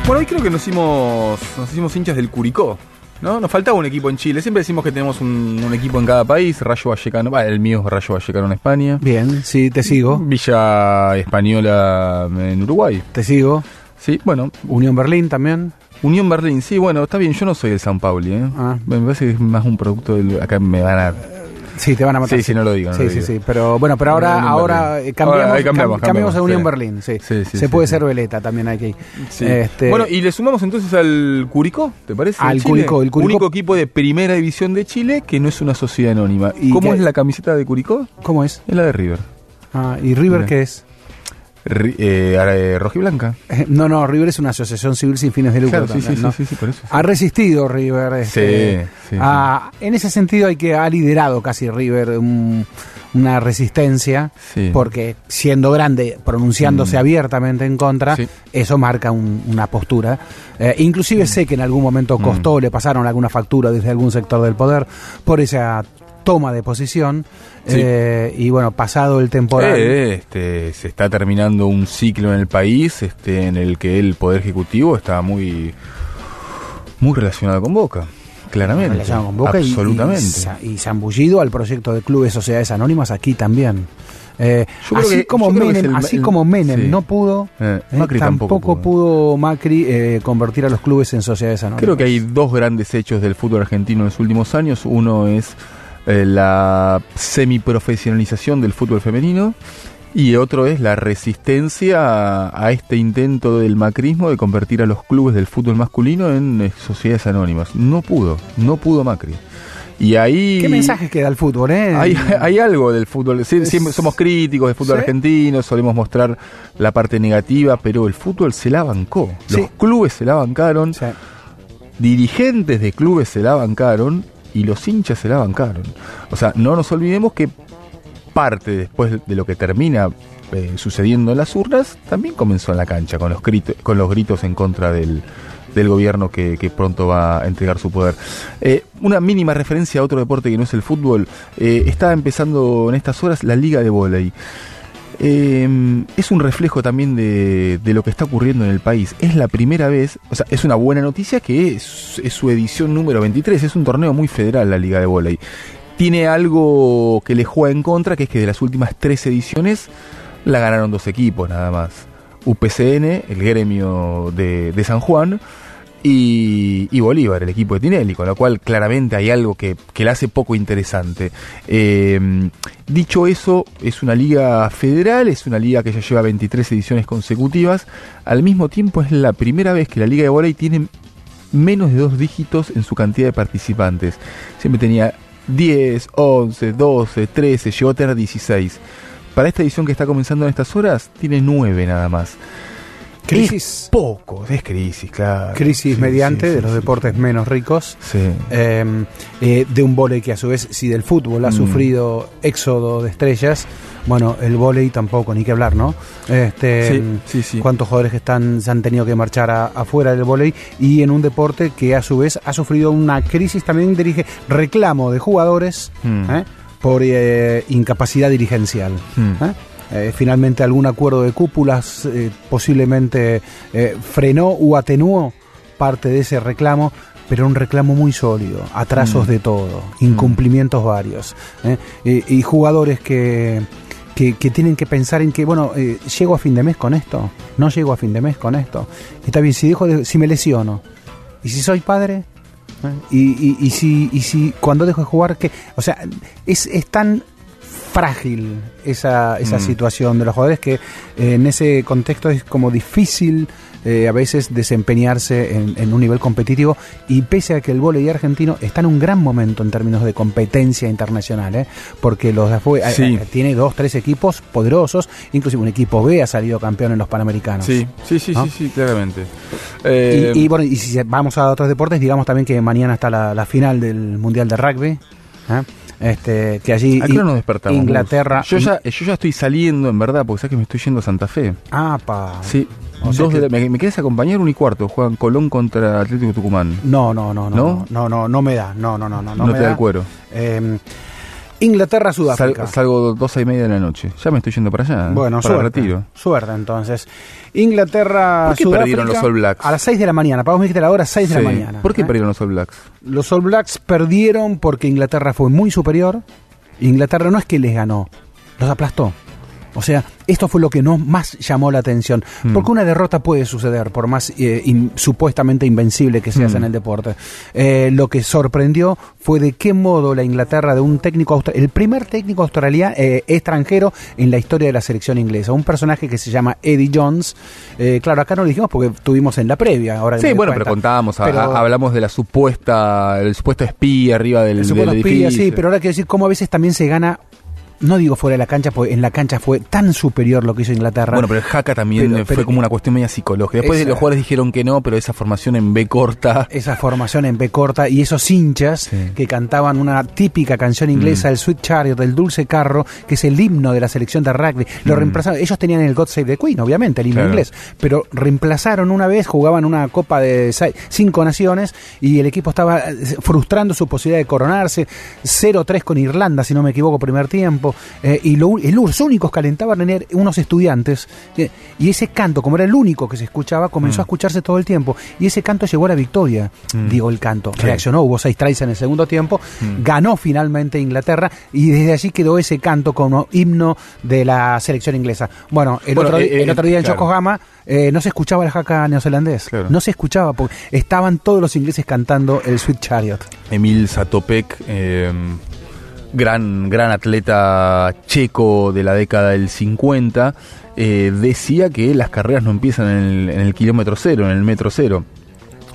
[SPEAKER 3] Bueno, hoy creo que nos hicimos, nos hicimos hinchas del Curicó, ¿no? Nos faltaba un equipo en Chile. Siempre decimos que tenemos un, un equipo en cada país. Rayo Vallecano, bah, el mío es Rayo Vallecano en España.
[SPEAKER 2] Bien, sí, te sigo.
[SPEAKER 3] Villa Española en Uruguay.
[SPEAKER 2] Te sigo.
[SPEAKER 3] Sí, bueno.
[SPEAKER 2] Unión Berlín también.
[SPEAKER 3] Unión Berlín, sí, bueno, está bien. Yo no soy del San Pauli, ¿eh?
[SPEAKER 2] Ah.
[SPEAKER 3] Me parece que es más un producto del. Acá me van a.
[SPEAKER 2] Sí, te van a matar.
[SPEAKER 3] Sí, sí, no lo digo, no
[SPEAKER 2] sí,
[SPEAKER 3] lo
[SPEAKER 2] sí,
[SPEAKER 3] digo.
[SPEAKER 2] sí. Pero bueno, pero ahora, ahora eh, cambiamos,
[SPEAKER 3] Ahora, cambiamos,
[SPEAKER 2] cam- cambiamos a Unión. Berlín. Sí. Se puede ser veleta también aquí.
[SPEAKER 3] Sí.
[SPEAKER 2] Este,
[SPEAKER 3] Bueno, y le sumamos entonces al Curicó, ¿te parece?
[SPEAKER 2] Al? Curicó, el Curicó-
[SPEAKER 3] Único equipo de primera división de Chile que no es una sociedad anónima.
[SPEAKER 2] ¿Y
[SPEAKER 3] ¿Cómo
[SPEAKER 2] qué?
[SPEAKER 3] es la camiseta de Curicó?
[SPEAKER 2] ¿Cómo es?
[SPEAKER 3] Es la de River.
[SPEAKER 2] Ah, ¿Y River
[SPEAKER 3] Mira.
[SPEAKER 2] qué es?
[SPEAKER 3] Eh, eh, rojiblanca.
[SPEAKER 2] Eh, No, no, River es una asociación civil sin fines de lucro.
[SPEAKER 3] Claro, sí, sí,
[SPEAKER 2] también, ¿no?
[SPEAKER 3] sí, sí, sí, por eso. sí.
[SPEAKER 2] Ha resistido River. este, a- En ese sentido hay que ha liderado casi River un- una resistencia, porque siendo grande, pronunciándose
[SPEAKER 3] Mm.
[SPEAKER 2] abiertamente en contra, eso marca un- una postura. Eh, inclusive sé que en algún momento costó, le pasaron alguna factura desde algún sector del poder por esa toma de posición.
[SPEAKER 3] Sí.
[SPEAKER 2] eh, y bueno, pasado el temporal.
[SPEAKER 3] Eh, este, se está terminando un ciclo en el país este, en el que el Poder Ejecutivo está muy Muy relacionado con Boca, claramente.
[SPEAKER 2] relacionado con Boca y-
[SPEAKER 3] absolutamente.
[SPEAKER 2] Y, sa- y zambullido al proyecto de clubes sociedades anónimas aquí también. Eh, así
[SPEAKER 3] que-
[SPEAKER 2] como Menem, así como Menem
[SPEAKER 3] sí.
[SPEAKER 2] no pudo,
[SPEAKER 3] Eh,
[SPEAKER 2] eh, tampoco,
[SPEAKER 3] tampoco
[SPEAKER 2] pudo, Macri eh, convertir a los clubes en sociedades anónimas.
[SPEAKER 3] Creo que hay dos grandes hechos del fútbol argentino en los últimos años. Uno es eh, la semiprofesionalización del fútbol femenino y otro es la resistencia a, a este intento del macrismo de convertir a los clubes del fútbol masculino en eh, sociedades anónimas. No pudo, no pudo Macri. Y ahí...
[SPEAKER 2] ¿Qué mensaje queda el fútbol? Eh?
[SPEAKER 3] Hay, hay algo del fútbol. Siempre somos críticos del fútbol
[SPEAKER 2] Sí.
[SPEAKER 3] argentino, solemos mostrar la parte negativa, pero el fútbol se la bancó. Los
[SPEAKER 2] Sí.
[SPEAKER 3] clubes se la bancaron,
[SPEAKER 2] Sí.
[SPEAKER 3] dirigentes de clubes se la bancaron y los hinchas se la bancaron. O sea, no nos olvidemos que parte después de lo que termina eh, sucediendo en las urnas, también comenzó en la cancha con los, gritos, con los gritos en contra del, del gobierno que, que pronto va a entregar su poder. Eh, una mínima referencia a otro deporte que no es el fútbol. Eh, está empezando en estas horas la liga de vóley. Eh, es un reflejo también de, de lo que está ocurriendo en el país. Es la primera vez, o sea, es una buena noticia que es, es su edición número 23. Es un torneo muy federal la Liga de Voley. Tiene algo que le juega en contra, que es que de las últimas tres ediciones la ganaron dos equipos nada más. UPCN, el gremio de, de San Juan, y, y Bolívar, el equipo de Tinelli, con lo cual claramente hay algo que, que la hace poco interesante. Eh, dicho eso, es una liga federal, es una liga que ya lleva 23 ediciones consecutivas, al mismo tiempo es la primera vez que la liga de volei tiene menos de dos dígitos en su cantidad de participantes. Siempre tenía 10, 11, 12, 13, llegó a tener 16. Para esta edición que está comenzando en estas horas, tiene 9 nada más.
[SPEAKER 2] Crisis.
[SPEAKER 3] Es poco, es crisis, claro.
[SPEAKER 2] Crisis
[SPEAKER 3] Sí,
[SPEAKER 2] mediante
[SPEAKER 3] sí,
[SPEAKER 2] de los deportes menos ricos.
[SPEAKER 3] Sí.
[SPEAKER 2] eh, eh, de un vóley que a su vez, si del fútbol ha
[SPEAKER 3] Mm.
[SPEAKER 2] sufrido éxodo de estrellas, bueno, el vóley tampoco, ni que hablar, ¿no? Este,
[SPEAKER 3] Sí, sí, sí.
[SPEAKER 2] Cuántos jugadores que están, se han tenido que marchar a- afuera del vóley y en un deporte que a su vez ha sufrido una crisis también dirige reclamo de jugadores
[SPEAKER 3] Mm.
[SPEAKER 2] ¿eh? por eh, incapacidad dirigencial.
[SPEAKER 3] Mm.
[SPEAKER 2] ¿Eh? Finalmente algún acuerdo de cúpulas eh, posiblemente eh, frenó o atenuó parte de ese reclamo, pero un reclamo muy sólido, atrasos
[SPEAKER 3] Mm.
[SPEAKER 2] de todo, incumplimientos varios, ¿eh? y, y jugadores que, que, que tienen que pensar en que, bueno, llego a fin de mes con esto, no llego a fin de mes con esto, está bien, si, dejo de- si me lesiono, y si soy padre, y, y, y si, y si cuando dejo de jugar, que, o sea, es, es tan frágil esa, esa
[SPEAKER 3] Mm.
[SPEAKER 2] situación de los jugadores que eh, en ese contexto es como difícil eh, a veces desempeñarse en, en un nivel competitivo y pese a que el voleibol argentino está en un gran momento en términos de competencia internacional, ¿eh? porque los de afuera-
[SPEAKER 3] Sí.
[SPEAKER 2] eh, tiene dos, tres equipos poderosos, inclusive un equipo B ha salido campeón en los Panamericanos.
[SPEAKER 3] Sí, sí, sí,
[SPEAKER 2] ¿No?
[SPEAKER 3] sí, sí, claramente. Eh,
[SPEAKER 2] Y, y bueno, y si vamos a otros deportes, digamos también que mañana está la, la final del Mundial de Rugby. Este, que allí
[SPEAKER 3] ¿A qué hora nos despertamos?
[SPEAKER 2] Inglaterra.
[SPEAKER 3] Yo ya, yo ya estoy saliendo, en verdad, porque sabes que me estoy yendo a Santa Fe.
[SPEAKER 2] Ah, pa.
[SPEAKER 3] Sí.
[SPEAKER 2] O sea
[SPEAKER 3] Dos de
[SPEAKER 2] que-
[SPEAKER 3] la- me, me quieres acompañar un y cuarto. Juegan Colón contra Atlético Tucumán.
[SPEAKER 2] No, no, no, no,
[SPEAKER 3] ¿No?
[SPEAKER 2] no, no, no, no me da, no, no, no, no,
[SPEAKER 3] No,
[SPEAKER 2] me
[SPEAKER 3] te da el cuero.
[SPEAKER 2] Eh, Inglaterra, Sudáfrica.
[SPEAKER 3] Sal- salgo dos y media de la noche. Ya me estoy yendo para allá.
[SPEAKER 2] bueno,
[SPEAKER 3] para el
[SPEAKER 2] suerte.
[SPEAKER 3] retiro.
[SPEAKER 2] Suerte, entonces. Inglaterra,
[SPEAKER 3] ¿Por qué
[SPEAKER 2] Sudáfrica.
[SPEAKER 3] perdieron los All Blacks?
[SPEAKER 2] A las 6 de la mañana. Me dijiste la hora 6 de
[SPEAKER 3] Sí.
[SPEAKER 2] la mañana.
[SPEAKER 3] ¿Por qué
[SPEAKER 2] ¿eh?
[SPEAKER 3] perdieron los All Blacks?
[SPEAKER 2] Los All Blacks perdieron porque Inglaterra fue muy superior. Inglaterra no es que les ganó, los aplastó. O sea, esto fue lo que no más llamó la atención.
[SPEAKER 3] Mm.
[SPEAKER 2] Porque una derrota puede suceder, por más eh, in- supuestamente invencible que seas
[SPEAKER 3] Mm.
[SPEAKER 2] en el deporte. Eh, lo que sorprendió fue de qué modo la Inglaterra de un técnico, el primer técnico australiano eh, extranjero en la historia de la selección inglesa. Un personaje que se llama Eddie Jones. Eh, claro, acá no lo dijimos porque tuvimos en la previa. Ahora
[SPEAKER 3] Sí, bueno, pero contábamos, a-
[SPEAKER 2] Pero-
[SPEAKER 3] a- hablamos de la supuesta, el supuesto espía arriba del,
[SPEAKER 2] el
[SPEAKER 3] del
[SPEAKER 2] supuesto espía, sí, pero ahora quiero decir cómo a veces también se gana, no digo fuera de la cancha, porque en la cancha fue tan superior lo que hizo Inglaterra.
[SPEAKER 3] Bueno, pero el Jaca también
[SPEAKER 2] Pero-
[SPEAKER 3] fue
[SPEAKER 2] pero-
[SPEAKER 3] como una cuestión media psicológica. Después
[SPEAKER 2] Esa-
[SPEAKER 3] los jugadores dijeron que no, pero esa formación en B corta.
[SPEAKER 2] esa formación en B corta y esos hinchas
[SPEAKER 3] Sí.
[SPEAKER 2] que cantaban una típica canción inglesa,
[SPEAKER 3] Mm.
[SPEAKER 2] el Sweet Chariot, del Dulce Carro, que es el himno de la selección de rugby. Lo
[SPEAKER 3] Mm.
[SPEAKER 2] reemplazaron, ellos tenían el God Save the Queen, obviamente, el himno
[SPEAKER 3] Claro.
[SPEAKER 2] inglés, pero reemplazaron una vez, jugaban una copa de cinco naciones y el equipo estaba eh, frustrando su posibilidad de coronarse. 0-3 con Irlanda, si no me equivoco, primer tiempo. Tiempo. Eh, y lo, el, los únicos que alentaban eran unos estudiantes. eh, y ese canto, como era el único que se escuchaba, comenzó
[SPEAKER 3] Mm.
[SPEAKER 2] a escucharse todo el tiempo. Y ese canto llegó a la victoria.
[SPEAKER 3] Mm.
[SPEAKER 2] Digo, el canto.
[SPEAKER 3] Sí.
[SPEAKER 2] Reaccionó, hubo seis tries en el segundo tiempo.
[SPEAKER 3] Mm.
[SPEAKER 2] Ganó finalmente Inglaterra. Y desde allí quedó ese canto como himno de la selección inglesa. Bueno, el,
[SPEAKER 3] Bueno,
[SPEAKER 2] otro, di-
[SPEAKER 3] eh,
[SPEAKER 2] el otro día en. Yokohama eh, no se escuchaba el jaca neozelandés.
[SPEAKER 3] Claro.
[SPEAKER 2] No se escuchaba porque estaban todos los ingleses cantando el Sweet Chariot.
[SPEAKER 3] Emil Satopek, gran, gran atleta checo de la década del 50, eh, decía que las carreras no empiezan en el, en el kilómetro cero, en el metro cero.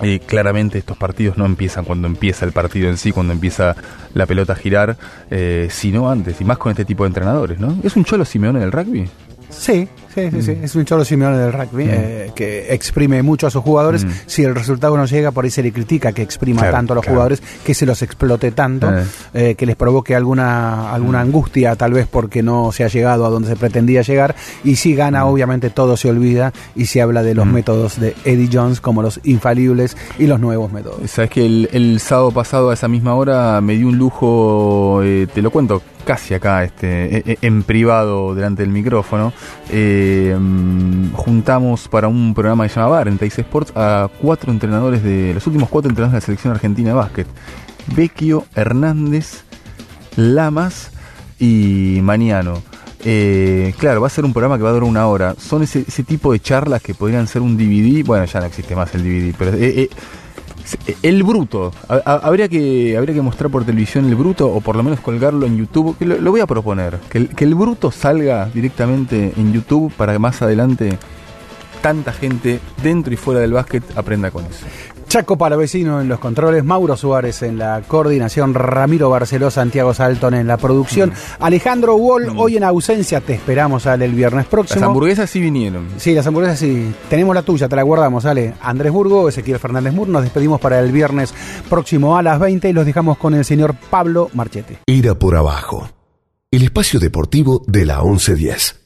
[SPEAKER 3] Eh, claramente estos partidos no empiezan cuando empieza el partido en sí, cuando empieza la pelota a girar, eh, sino antes, y más con este tipo de entrenadores, ¿no? ¿Es un cholo Simeone del rugby?
[SPEAKER 2] Sí, sí, sí, sí.
[SPEAKER 3] Mm.
[SPEAKER 2] Es un cholo Simeone del rugby eh, que exprime mucho a sus jugadores.
[SPEAKER 3] Mm.
[SPEAKER 2] Si el resultado no llega, por ahí se le critica que exprima
[SPEAKER 3] Claro,
[SPEAKER 2] tanto a los
[SPEAKER 3] claro.
[SPEAKER 2] jugadores, que se los explote tanto,
[SPEAKER 3] Eh.
[SPEAKER 2] eh, que les provoque alguna, alguna
[SPEAKER 3] Mm.
[SPEAKER 2] angustia, tal vez porque no se ha llegado a donde se pretendía llegar. Y si gana, obviamente todo se olvida y se habla de los métodos de Eddie Jones como los infalibles y los nuevos métodos.
[SPEAKER 3] Sabes que el, el sábado pasado a esa misma hora me dio un lujo, te lo cuento casi acá, este, e- e- en privado delante del micrófono. Eh, juntamos para un programa que se llama Bar en Teis Sports a cuatro entrenadores de los últimos cuatro entrenadores de la selección argentina de básquet: Vecchio, Hernández, Lamas y Maniano. Eh, claro, va a ser un programa que va a durar una hora. Son ese, tipo de charlas que podrían ser un DVD. Bueno, ya no existe más el DVD, pero eh, eh, el bruto. Ha- ha- habría que habría que mostrar por televisión el bruto o por lo menos colgarlo en YouTube. Que lo, lo voy a proponer. Que el, que el bruto salga directamente en YouTube para que más adelante tanta gente dentro y fuera del básquet aprenda con eso.
[SPEAKER 2] Chaco Palavecino en los controles, Mauro Suárez en la coordinación, Ramiro Barceló, Santiago Salton en la producción,
[SPEAKER 3] Mm.
[SPEAKER 2] Alejandro Wall hoy en ausencia, te esperamos Ale el viernes
[SPEAKER 3] Las
[SPEAKER 2] próximo.
[SPEAKER 3] hamburguesas sí vinieron.
[SPEAKER 2] Sí, las hamburguesas sí. Tenemos la tuya, te la guardamos, Ale. Andrés Burgo, Ezequiel Fernández Mur, nos despedimos para el viernes próximo a las 20 y los dejamos con el señor Pablo Marchetti.
[SPEAKER 1] Ira por abajo. El espacio deportivo de la 1110.